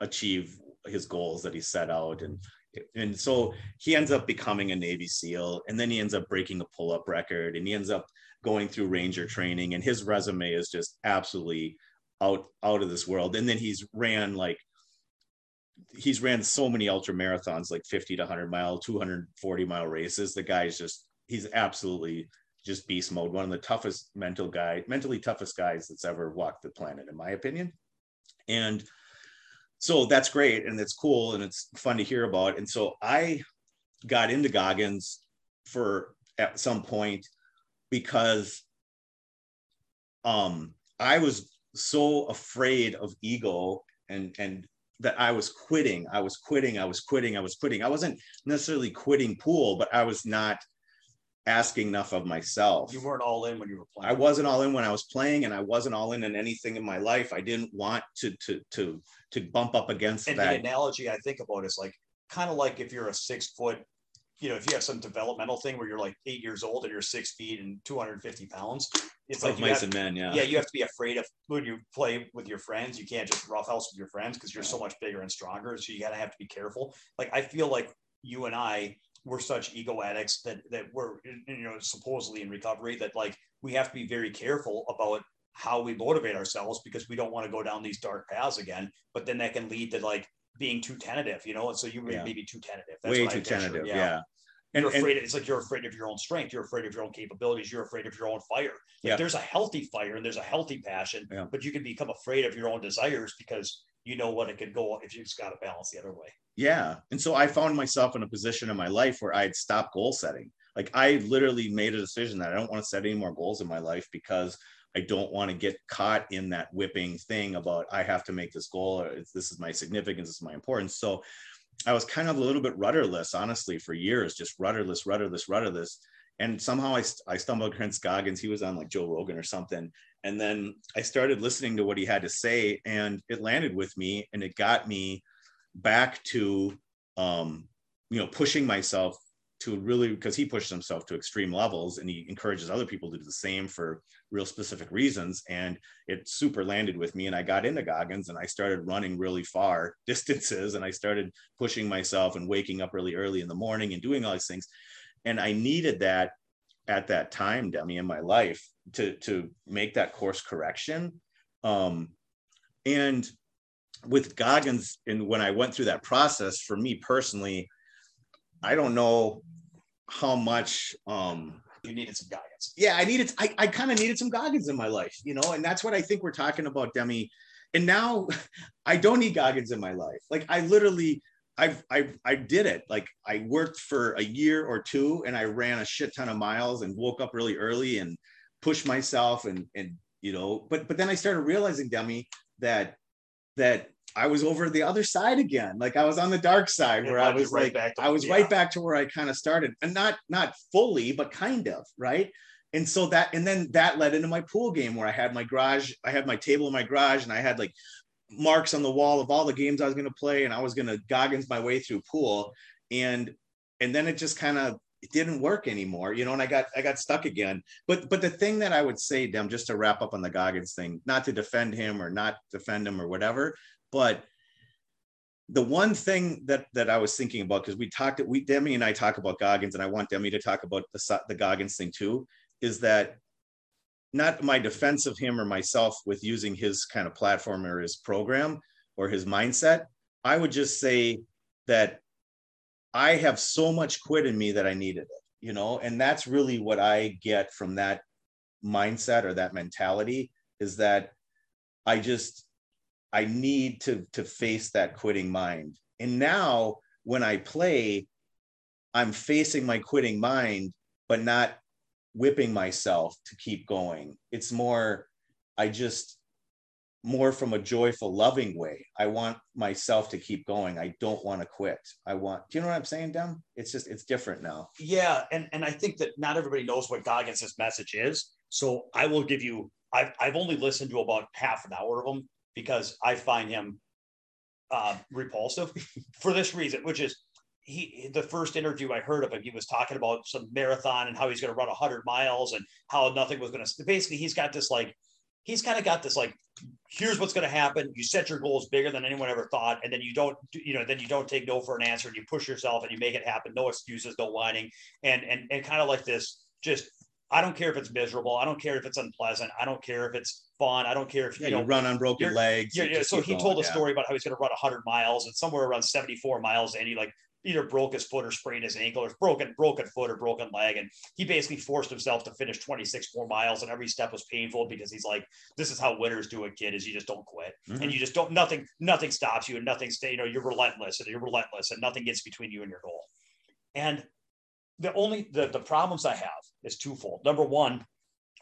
achieve his goals that he set out and and so he ends up becoming a Navy SEAL, and then he ends up breaking a pull-up record, and he ends up going through ranger training and his resume is just absolutely out out of this world. And then he's ran like he's ran so many ultra marathons like 50 to 100 mile 240 mile races. The guy's just he's absolutely just beast mode. One of the toughest mental guy mentally toughest guys that's ever walked the planet in my opinion. And so that's great and it's cool and it's fun to hear about and so i got into goggins for at some point because um, I was so afraid of ego and and that I was quitting. I was quitting. I was quitting. I was quitting. I wasn't necessarily quitting pool, but I was not asking enough of myself. You weren't all in when you were playing. I wasn't all in when I was playing, and I wasn't all in in anything in my life. I didn't want to to to to bump up against and that. The analogy I think about is like kind of like if you're a six foot you know, if you have some developmental thing where you're like eight years old and you're six feet and 250 pounds, it's like mice and men, yeah. Yeah, you have to be afraid of when you play with your friends. You can't just roughhouse with your friends because you're so much bigger and stronger. So you gotta have to be careful. Like I feel like you and I we're such ego addicts that that we're you know supposedly in recovery that like we have to be very careful about how we motivate ourselves because we don't want to go down these dark paths again. But then that can lead to like being too tentative, you know. And so you yeah. maybe too tentative. That's Way too tentative, yeah. yeah. And, you're and- afraid. it's like you're afraid of your own strength. You're afraid of your own capabilities. You're afraid of your own fire. Like Yeah. there's a healthy fire and there's a healthy passion, Yeah. but you can become afraid of your own desires because you know what it could go if you just got to balance the other way. Yeah. And so I found myself in a position in my life where I had stopped goal setting. Like I literally made a decision that I don't want to set any more goals in my life because I don't want to get caught in that whipping thing about I have to make this goal or this is my significance, this is my importance. So I was kind of a little bit rudderless, honestly, for years, just rudderless, rudderless, rudderless. And somehow I, I stumbled against Goggins. He was on like Joe Rogan or something. And then I started listening to what he had to say and it landed with me and it got me back to um, you know pushing myself to really because he pushed himself to extreme levels and he encourages other people to do the same for real specific reasons. And it super landed with me and i got into goggins and i started running really far distances and i started pushing myself and waking up really early in the morning and doing all these things. And i needed that at that time demi in my life to to make that course correction. Um and with Goggins, and when I went through that process, for me personally, I don't know how much. Um, You needed some guidance. yeah, I needed. I, I kind of needed some Goggins in my life, you know, and that's what I think we're talking about, Demi. And now, I don't need Goggins in my life. Like I literally, I've, I, I did it. Like I worked for a year or two, and I ran a shit ton of miles, and woke up really early, and pushed myself, and and you know, but but then I started realizing, Demi, that that I was over the other side again. Like I was on the dark side where I was right like, back to- I was yeah. right back to where I kind of started and not, not fully, but kind of right. And so that, and then that led into my pool game where I had my garage, I had my table in my garage and I had like marks on the wall of all the games I was going to play. And I was going to Goggins my way through pool. And, and then it just kind of, it didn't work anymore, you know, and I got, I got stuck again. But, but the thing that I would say, Dem, just to wrap up on the Goggins thing, not to defend him or not defend him or whatever, but the one thing that that I was thinking about because we talked we Demi and I talk about Goggins and I want Demi to talk about the the Goggins thing too is that not my defense of him or myself with using his kind of platform or his program or his mindset I would just say that I have so much quit in me that I needed it you know and that's really what I get from that mindset or that mentality is that I just I need to to face that quitting mind. And now when I play, I'm facing my quitting mind, but not whipping myself to keep going. It's more, I just more from a joyful, loving way. I want myself to keep going. I don't want to quit. I want, do you know what I'm saying, Dem? It's just, it's different now. Yeah, and and I think that not everybody knows what Goggins' message is. So I will give you. I've I've only listened to about half an hour of him because I find him uh, repulsive for this reason, which is he the first interview I heard of him, he was talking about some marathon and how he's going to run hundred miles and how nothing was going to. Basically, he's got this like he's kind of got this like here's what's going to happen you set your goals bigger than anyone ever thought and then you don't you know then you don't take no for an answer and you push yourself and you make it happen no excuses no whining and and and kind of like this just i don't care if it's miserable i don't care if it's unpleasant i don't care if it's fun i don't care if Yeah, you you know run on broken legs. yeah, yeah. So he going, told a yeah. story about how he's going to run 100 miles, and somewhere around 74 miles, and he like either broke his foot or sprained his ankle, or broken broken foot or broken leg, and he basically forced himself to finish 26 more miles, and every step was painful because he's like, "This is how winners do it, kid. Is you just don't quit, Mhm. and you just don't nothing nothing stops you, and nothing stay. You know, you're relentless, and you're relentless, and nothing gets between you and your goal. And the only the the problems I have is twofold. Number one,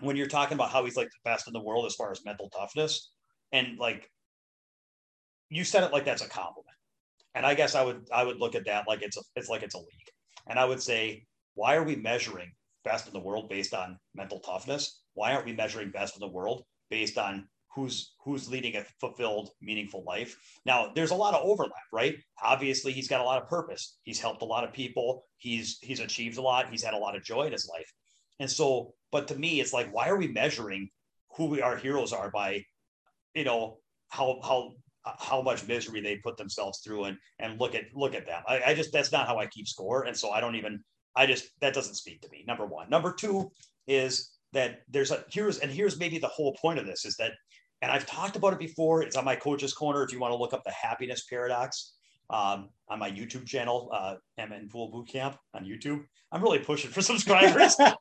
when you're talking about how he's like the best in the world as far as mental toughness, and like you said it like that's a compliment. And I guess I would I would look at that like it's a it's like it's a league. And I would say, why are we measuring best in the world based on mental toughness? Why aren't we measuring best in the world based on who's who's leading a fulfilled, meaningful life? Now, there's a lot of overlap, right? Obviously, he's got a lot of purpose. He's helped a lot of people. He's he's achieved a lot. He's had a lot of joy in his life. And so, but to me, it's like, why are we measuring who we our heroes are by, you know, how how how much misery they put themselves through and and look at look at them. I, I just that's not how I keep score. And so I don't even I just that doesn't speak to me. Number one. Number two is that there's a here's and here's maybe the whole point of this is that and I've talked about it before. It's on my coach's corner. If you want to look up the happiness paradox, um, on my YouTube channel, uh, MN Pool Boot Camp on YouTube. I'm really pushing for subscribers. help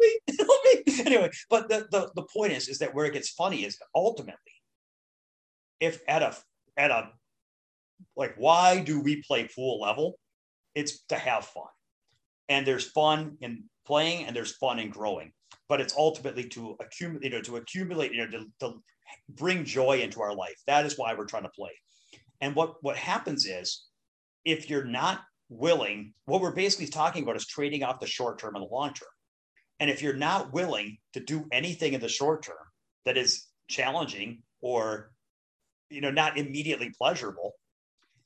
me, help me. Anyway, but the, the the point is, is that where it gets funny is ultimately, if at a at a like, why do we play pool level? It's to have fun, and there's fun in playing, and there's fun in growing. But it's ultimately to accumulate, you know, to accumulate, you know, to, to bring joy into our life. That is why we're trying to play. And what what happens is, if you're not willing, what we're basically talking about is trading off the short term and the long term. And if you're not willing to do anything in the short term that is challenging or you know not immediately pleasurable,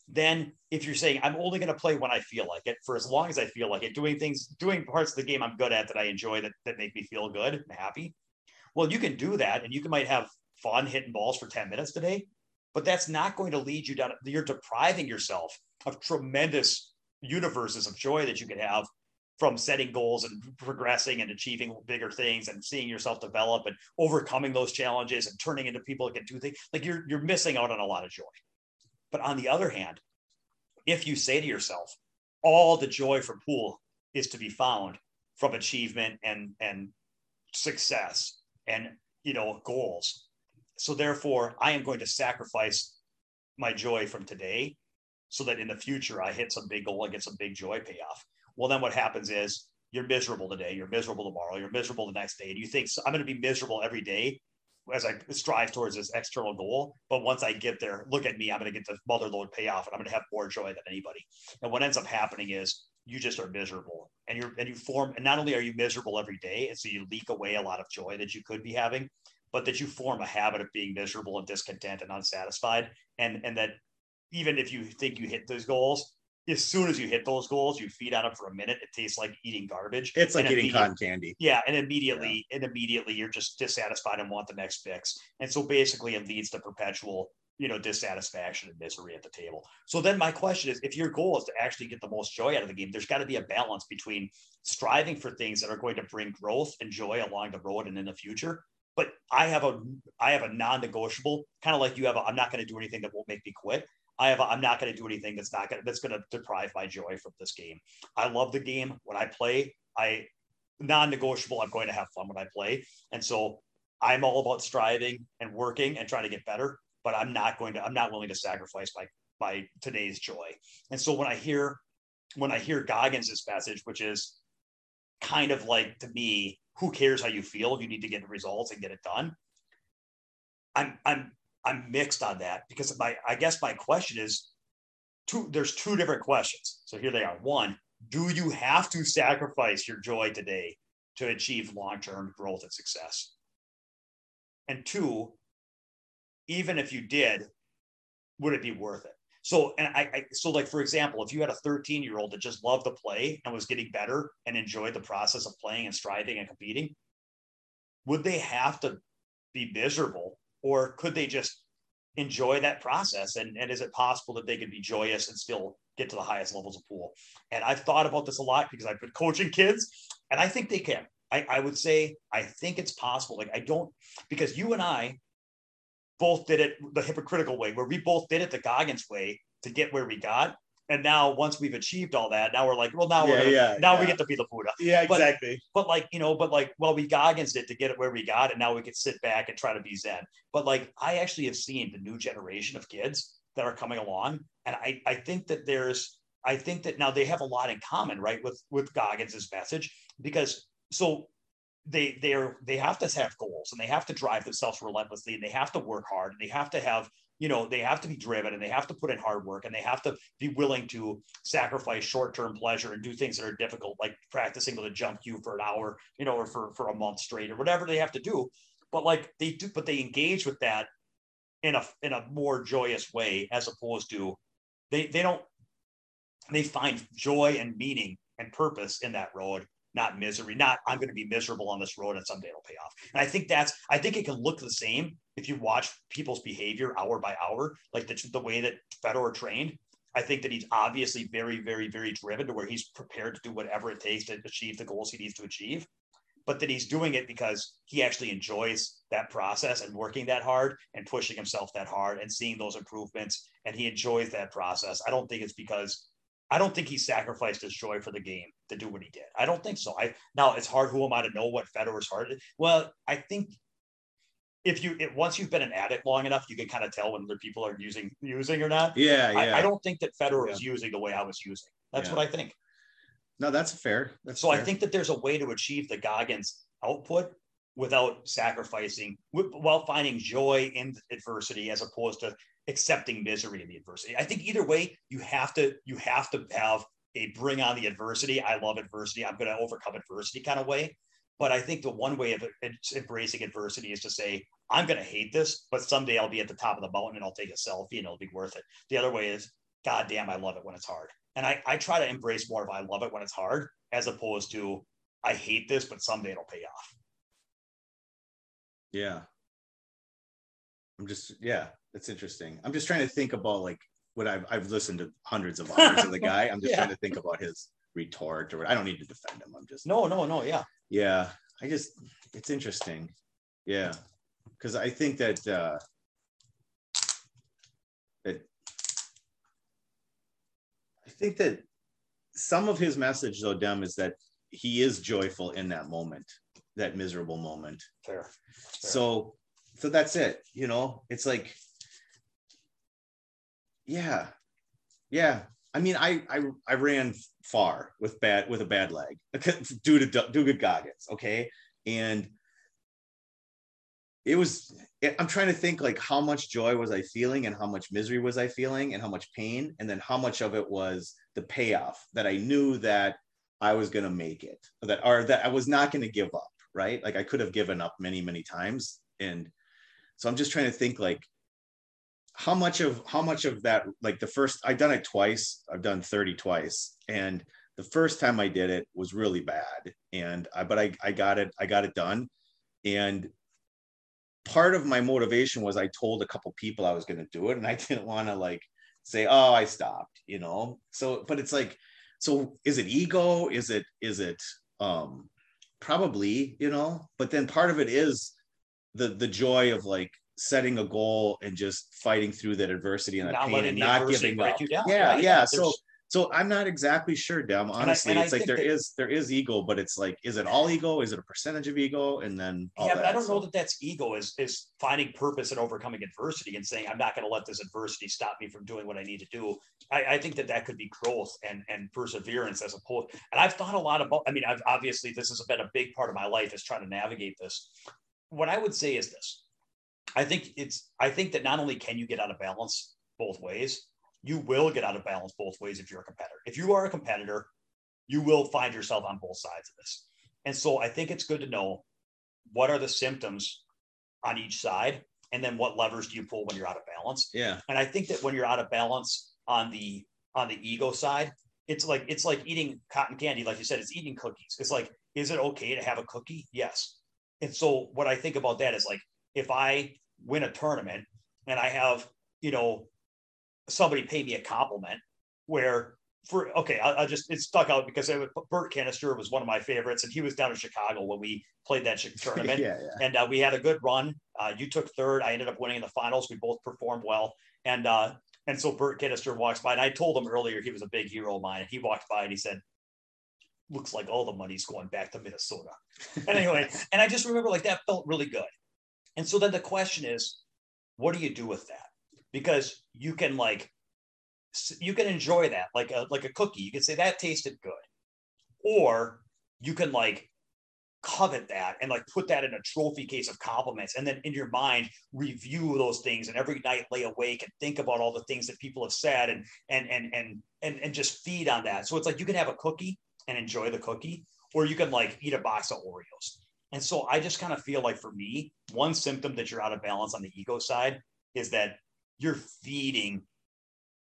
then if you're saying I'm only going to play when I feel like it for as long as I feel like it, doing things, doing parts of the game I'm good at that I enjoy that, that make me feel good and happy, well, you can do that and you can might have fun hitting balls for 10 minutes today, but that's not going to lead you down. You're depriving yourself of tremendous universes of joy that you could have from setting goals and progressing and achieving bigger things and seeing yourself develop and overcoming those challenges and turning into people that can do things like you're you're missing out on a lot of joy but on the other hand if you say to yourself all the joy from pool is to be found from achievement and and success and you know goals so therefore i am going to sacrifice my joy from today so that in the future I hit some big goal and get some big joy payoff. Well, then what happens is you're miserable today, you're miserable tomorrow, you're miserable the next day, and you think I'm going to be miserable every day as I strive towards this external goal. But once I get there, look at me, I'm going to get the mother load payoff, and I'm going to have more joy than anybody. And what ends up happening is you just are miserable, and you're and you form. And not only are you miserable every day, and so you leak away a lot of joy that you could be having, but that you form a habit of being miserable and discontent and unsatisfied, and and that even if you think you hit those goals, as soon as you hit those goals, you feed on them for a minute. It tastes like eating garbage. It's like eating cotton candy. Yeah, and immediately, yeah. and immediately, you're just dissatisfied and want the next fix. And so, basically, it leads to perpetual, you know, dissatisfaction and misery at the table. So then, my question is: if your goal is to actually get the most joy out of the game, there's got to be a balance between striving for things that are going to bring growth and joy along the road and in the future. But I have a, I have a non-negotiable, kind of like you have. A, I'm not going to do anything that won't make me quit. I have. I'm not going to do anything that's not going to that's going to deprive my joy from this game. I love the game when I play. I non-negotiable. I'm going to have fun when I play, and so I'm all about striving and working and trying to get better. But I'm not going to. I'm not willing to sacrifice my my today's joy. And so when I hear when I hear Goggins' message, which is kind of like to me, who cares how you feel? You need to get the results and get it done. I'm I'm I'm mixed on that because my I guess my question is two there's two different questions. So here they are. One, do you have to sacrifice your joy today to achieve long-term growth and success? And two, even if you did, would it be worth it? So, and I, I, so like for example, if you had a 13 year old that just loved to play and was getting better and enjoyed the process of playing and striving and competing, would they have to be miserable or could they just enjoy that process? And, and is it possible that they could be joyous and still get to the highest levels of pool? And I've thought about this a lot because I've been coaching kids, and I think they can. I, I would say I think it's possible. Like I don't because you and I both did it the hypocritical way, where we both did it the Goggins way to get where we got. And now once we've achieved all that, now we're like, well, now yeah, we're yeah, now yeah. we get to be the Buddha. Yeah, exactly. But, but, like, you know, but like, well, we Goggins it to get it where we got, and now we can sit back and try to be Zen. But like, I actually have seen the new generation of kids that are coming along, and I I think that there's I think that now they have a lot in common, right, with with Goggins' message because so they they're they have to have goals and they have to drive themselves relentlessly and they have to work hard and they have to have you know they have to be driven and they have to put in hard work and they have to be willing to sacrifice short-term pleasure and do things that are difficult like practicing with a jump cue for an hour you know or for for a month straight or whatever they have to do. But like they do but they engage with that in a in a more joyous way as opposed to they they don't they find joy and meaning and purpose in that road not misery, not I'm going to be miserable on this road and someday it'll pay off. And I think that's, I think it can look the same if you watch people's behavior hour by hour, like the, the way that Fedor trained. I think that he's obviously very, very, very driven to where he's prepared to do whatever it takes to achieve the goals he needs to achieve. but that he's doing it because he actually enjoys that process and working that hard and pushing himself that hard and seeing those improvements. And he enjoys that process. I don't think it's because I don't think he sacrificed his joy for the game to do what he did. I don't think so. I now it's hard. Who am I to know what Federer's heart is? Well, I think if you it, once you've been an addict long enough, you can kind of tell when other people are using using or not. Yeah, yeah. I, I don't think that Federer yeah. was using the way I was using. That's yeah. what I think. No, that's fair. That's so fair. I think that there's a way to achieve the Goggins output without sacrificing, while finding joy in adversity as opposed to accepting misery and the adversity. I think either way, you have to you have to have a bring on the adversity. I love adversity. I'm going to overcome adversity kind of way. But I think the one way of embracing adversity is to say, I'm going to hate this, but someday I'll be at the top of the mountain and I'll take a selfie and it'll be worth it. The other way is, God damn, I love it when it's hard. And I, I try to embrace more of I love it when it's hard, as opposed to I hate this, but someday it'll pay off. Yeah. I'm just, yeah, that's interesting. I'm just trying to think about like what I've, I've listened to hundreds of hours of the guy. I'm just yeah. trying to think about his retort or I don't need to defend him. I'm just, no, no, no. Yeah. Yeah. I just, it's interesting. Yeah. Cause I think that, uh, I think that some of his message, though, Dem, is that he is joyful in that moment, that miserable moment. Fair. Fair. So, so that's it. You know, it's like, yeah, yeah. I mean, I I, I ran far with bad with a bad leg due to due to Goggins. Okay, and it was i'm trying to think like how much joy was i feeling and how much misery was i feeling and how much pain and then how much of it was the payoff that i knew that i was going to make it that or that i was not going to give up right like i could have given up many many times and so i'm just trying to think like how much of how much of that like the first i've done it twice. I've done 30 twice. And the first time i did it was really bad. And i but i, I got it i got it done. And part of my motivation was I told a couple people I was going to do it and I didn't want to like say, oh, I stopped, you know? So, but it's like, so is it ego? Is it, is it, um, probably, you know, but then part of it is the, the joy of like setting a goal and just fighting through that adversity and that not pain and not giving up. Yeah. Yeah. So, so I'm not exactly sure, Dem. Honestly, and I, and it's I like there that, is there is ego, but it's like, is it all ego? Is it a percentage of ego? And then yeah, but I don't so. know that that's ego. Is is finding purpose and overcoming adversity and saying I'm not going to let this adversity stop me from doing what I need to do. I, I, think that that could be growth and and perseverance as opposed. And I've thought a lot about. I mean, I've obviously this has been a big part of my life is trying to navigate this. What I would say is this. I think it's. I think that not only can you get out of balance both ways, you will get out of balance both ways if you're a competitor. If you are a competitor, you will find yourself on both sides of this. And so I think it's good to know what are the symptoms on each side and then what levers do you pull when you're out of balance. Yeah. And I think that when you're out of balance on the on the ego side, it's like it's like eating cotton candy like you said it's eating cookies. It's like is it okay to have a cookie? Yes. And so what I think about that is like if I win a tournament and I have, you know, somebody pay me a compliment where for okay, I, I just it stuck out because it was, Bert Kinister was one of my favorites, and he was down in Chicago when we played that tournament, yeah, yeah. and uh, we had a good run. Uh, you took third, I ended up winning in the finals. We both performed well, and uh, and so Bert Kinister walks by, and I told him earlier he was a big hero of mine, and he walked by and he said, "Looks like all the money's going back to Minnesota." and anyway, and I just remember like that felt really good, and so then the question is, what do you do with that? because you can like you can enjoy that like a like a cookie. You can say that tasted good, or you can like covet that and like put that in a trophy case of compliments and then in your mind review those things and every night lay awake and think about all the things that people have said and and and and and, and just feed on that so it's like you can have a cookie and enjoy the cookie or you can like eat a box of oreos and so i just kind of feel like for me one symptom that you're out of balance on the ego side is that you're feeding,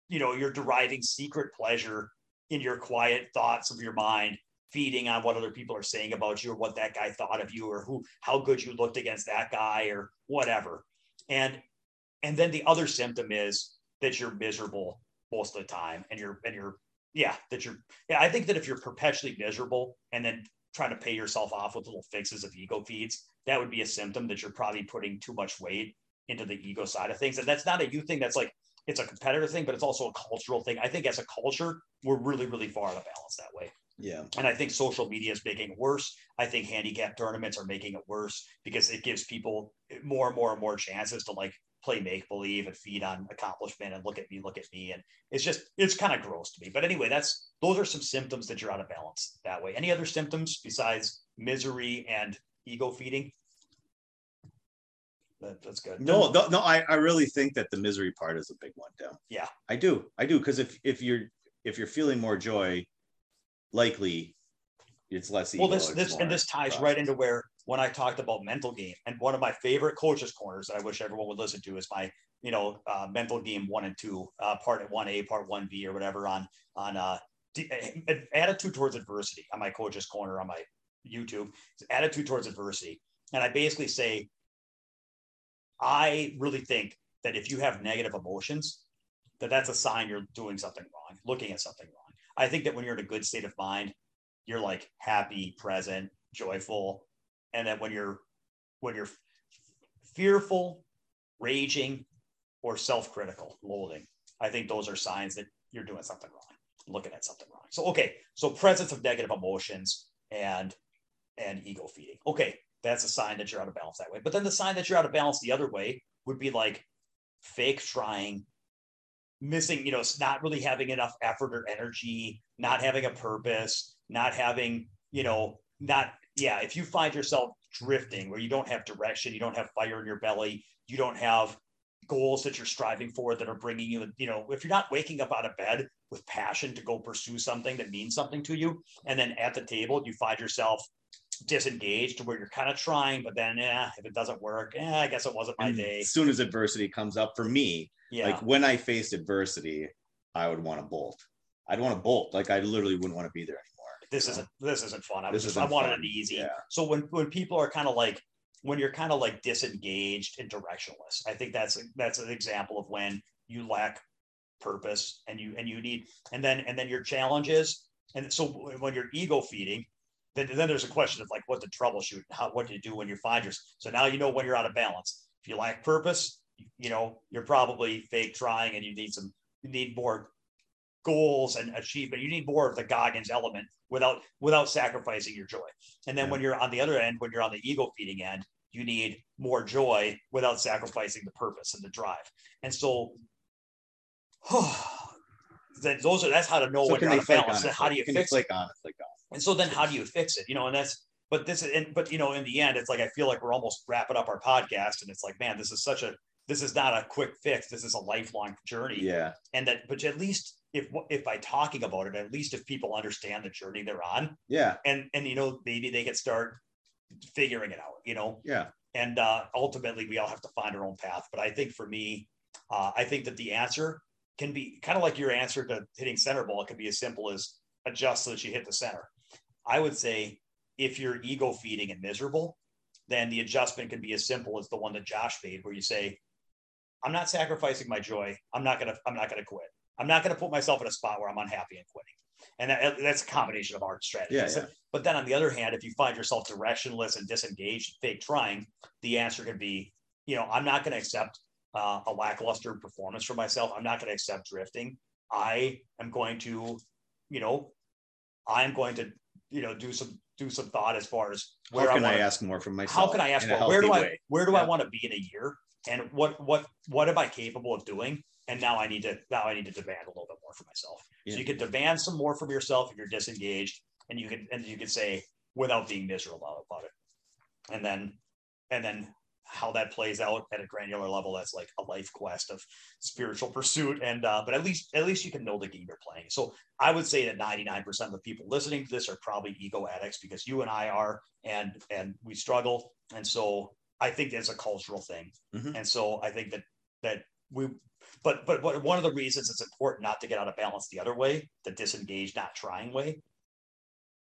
you know, you're deriving secret pleasure in your quiet thoughts of your mind, feeding on what other people are saying about you or what that guy thought of you or who how good you looked against that guy or whatever. And and then the other symptom is that you're miserable most of the time and you're and you're yeah that you're yeah i think that if you're perpetually miserable and then trying to pay yourself off with little fixes of ego feeds, that would be a symptom that you're probably putting too much weight into the ego side of things. And that's not a you thing. That's like it's a competitor thing, but it's also a cultural thing. I think as a culture, we're really, really far out of balance that way. Yeah. And I think social media is making it worse. I think handicap tournaments are making it worse because it gives people more and more and more chances to like play make believe and feed on accomplishment and look at me, look at me. And it's just, it's kind of gross to me. But anyway, that's, those are some symptoms that you're out of balance that way. Any other symptoms besides misery and ego feeding? That, that's good. No, no, no, I, I really think that the misery part is a big one, Dem. Yeah. I do. I do. Cause if, if you're, if you're feeling more joy, likely it's less. well this this and this ties right into where when i talked about mental game. And one of my favorite coaches corners that i wish everyone would listen to is my you know uh, mental game one and two uh, part one a part one b or whatever on on uh d- attitude towards adversity on my coach's corner on my youtube. It's attitude towards adversity. And i basically say i really think that if you have negative emotions that that's a sign you're doing something wrong looking at something wrong. I think that when you're in a good state of mind you're like happy, present, joyful. And then when you're when you're fearful, raging, or self-critical, loathing, I think those are signs that you're doing something wrong, looking at something wrong. So okay, so presence of negative emotions and and ego feeding. Okay, that's a sign that you're out of balance that way. But then the sign that you're out of balance the other way would be like fake trying, missing, you know, not really having enough effort or energy, not having a purpose, not having, you know, not, yeah, if you find yourself drifting where you don't have direction, you don't have fire in your belly, you don't have goals that you're striving for that are bringing you, you know, if you're not waking up out of bed with passion to go pursue something that means something to you, and then at the table, you find yourself disengaged where you're kind of trying, but then, yeah, if it doesn't work, yeah, I guess it wasn't my And day. As soon as adversity comes up for me, Yeah. like when I faced adversity, I would want to bolt. I'd want to bolt. Like I literally wouldn't want to be there anymore. This isn't this isn't fun. I was just, I wanted fun. it easy. Yeah. So when when people are kind of like when you're kind of like disengaged and directionless, I think that's that's an example of when you lack purpose and you and you need and then and then your challenges and so when you're ego feeding, then, then there's a question of like what to troubleshoot, how what do you do when you find yourself. So now you know when you're out of balance. If you lack purpose, you know you're probably fake trying and you need some you need more goals and achievement. You need more of the Goggins element without without sacrificing your joy. And then Yeah. when you're on the other end, when you're on the ego feeding end, you need more joy without sacrificing the purpose and the drive. And so that those are that's how to know So when you're out of balance. on Then it? how do you fix it? on it? And so then how do you fix it? You know, and that's but this is and but you know, in the end, it's like I feel like we're almost wrapping up our podcast, and it's like, man, this is such a this is not a quick fix. This is a lifelong journey Yeah. and that but at least if if by talking about it at least if people understand the journey they're on. Yeah. and and you know maybe they can start figuring it out you know? Yeah. and uh ultimately we all have to find our own path. But i think for me uh i think that the answer can be kind of like your answer to hitting center ball. It can be as simple as adjust so that you hit the center. I would say if you're ego feeding and miserable then the adjustment can be as simple as the one that josh made where you say i'm not sacrificing my joy. I'm not gonna i'm not gonna quit i'm not gonna put myself in a spot where i'm unhappy and quitting. And that, that's a combination of art strategies Yeah, yeah. but then on the other hand if you find yourself directionless and disengaged fake trying the answer could be you know i'm not going to accept uh, a lackluster performance for myself. I'm not going to accept drifting. I am going to you know i'm going to you know do some do some thought as far as where How can I, wanna- ask more from myself? how can I ask for where do healthy I where do I want to be in a year? And what what what am I capable of doing and now I need to now I need to demand a little bit more for myself. Yeah. so you can demand some more from yourself if you're disengaged and you can and you can say without being miserable about it. And then and then how that plays out at a granular level that's like a life quest of spiritual pursuit. And uh but at least at least you can know the game you're playing. So i would say that 99% of the people listening to this are probably ego addicts because you and i are and and we struggle. And so i think it's a cultural thing. Mhm. and so i think that that we but but one of the reasons it's important not to get out of balance the other way the disengaged not trying way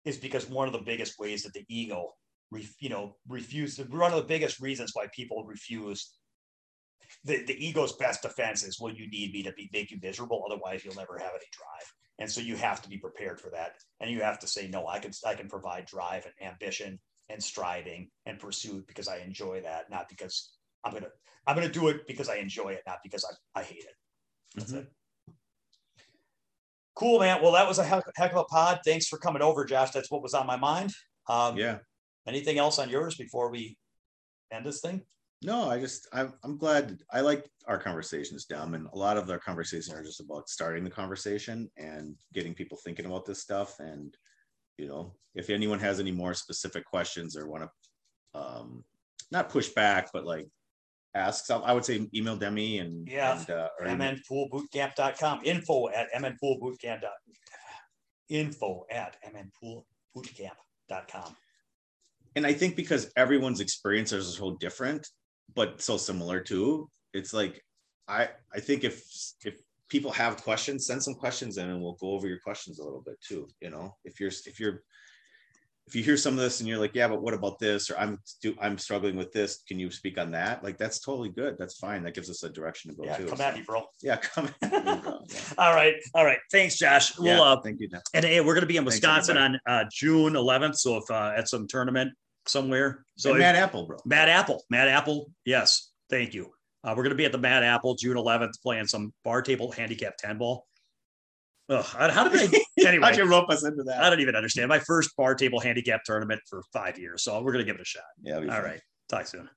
is because one of the biggest ways that the ego ref, you know refuse one of the biggest reasons why people refuse the, the ego's best defense is well you need me to be make you miserable otherwise you'll never have any drive And so you have to be prepared for that. And you have to say, no, I can I can provide drive and ambition and striving and pursuit because I enjoy that, not because I'm gonna I'm gonna do it because I enjoy it, not because I, I hate it. That's mm-hmm. it. Cool, man. Well, that was a heck, heck, of a pod. Thanks for coming over, Josh. That's what was on my mind. Um, yeah. Anything else on yours before we end this thing? No, I just I'm I'm glad I like our conversations, Dem, and a lot of our conversations are just about starting the conversation and getting people thinking about this stuff. And you know, if anyone has any more specific questions or want to um, not push back, but like ask, I would say email Demi and yeah, and, uh, mnpoolbootcamp.com info at mnpoolbootcamp. Info at mnpoolbootcamp.com. And I think because everyone's experiences are so different, but so similar too. It's like I I think if if people have questions, send some questions in, and we'll go over your questions a little bit too. You know, if you're if you're if you hear some of this and you're like, yeah, but what about this? Or I'm I'm struggling with this. Can you speak on that? Like that's totally good. That's fine. That gives us a direction to go yeah, to. Come so, at me, bro. Yeah, come at me, bro. Yeah. all right, all right. Thanks, Josh. We'll, yeah, uh, thank you. Dan. And hey, we're gonna be in Wisconsin on uh, June 11th. So if uh, at some tournament somewhere. So Mad Apple, bro. Mad Apple, Mad Apple. Yes, thank you. Uh, we're going to be at the Mad Apple June 11th playing some bar table handicap 10 ball. Ugh, how did I? Anyway, how'd you rope us into that? I don't even understand. My first bar table handicap tournament for five years, so we're going to give it a shot. Yeah. All fun. right. Talk soon.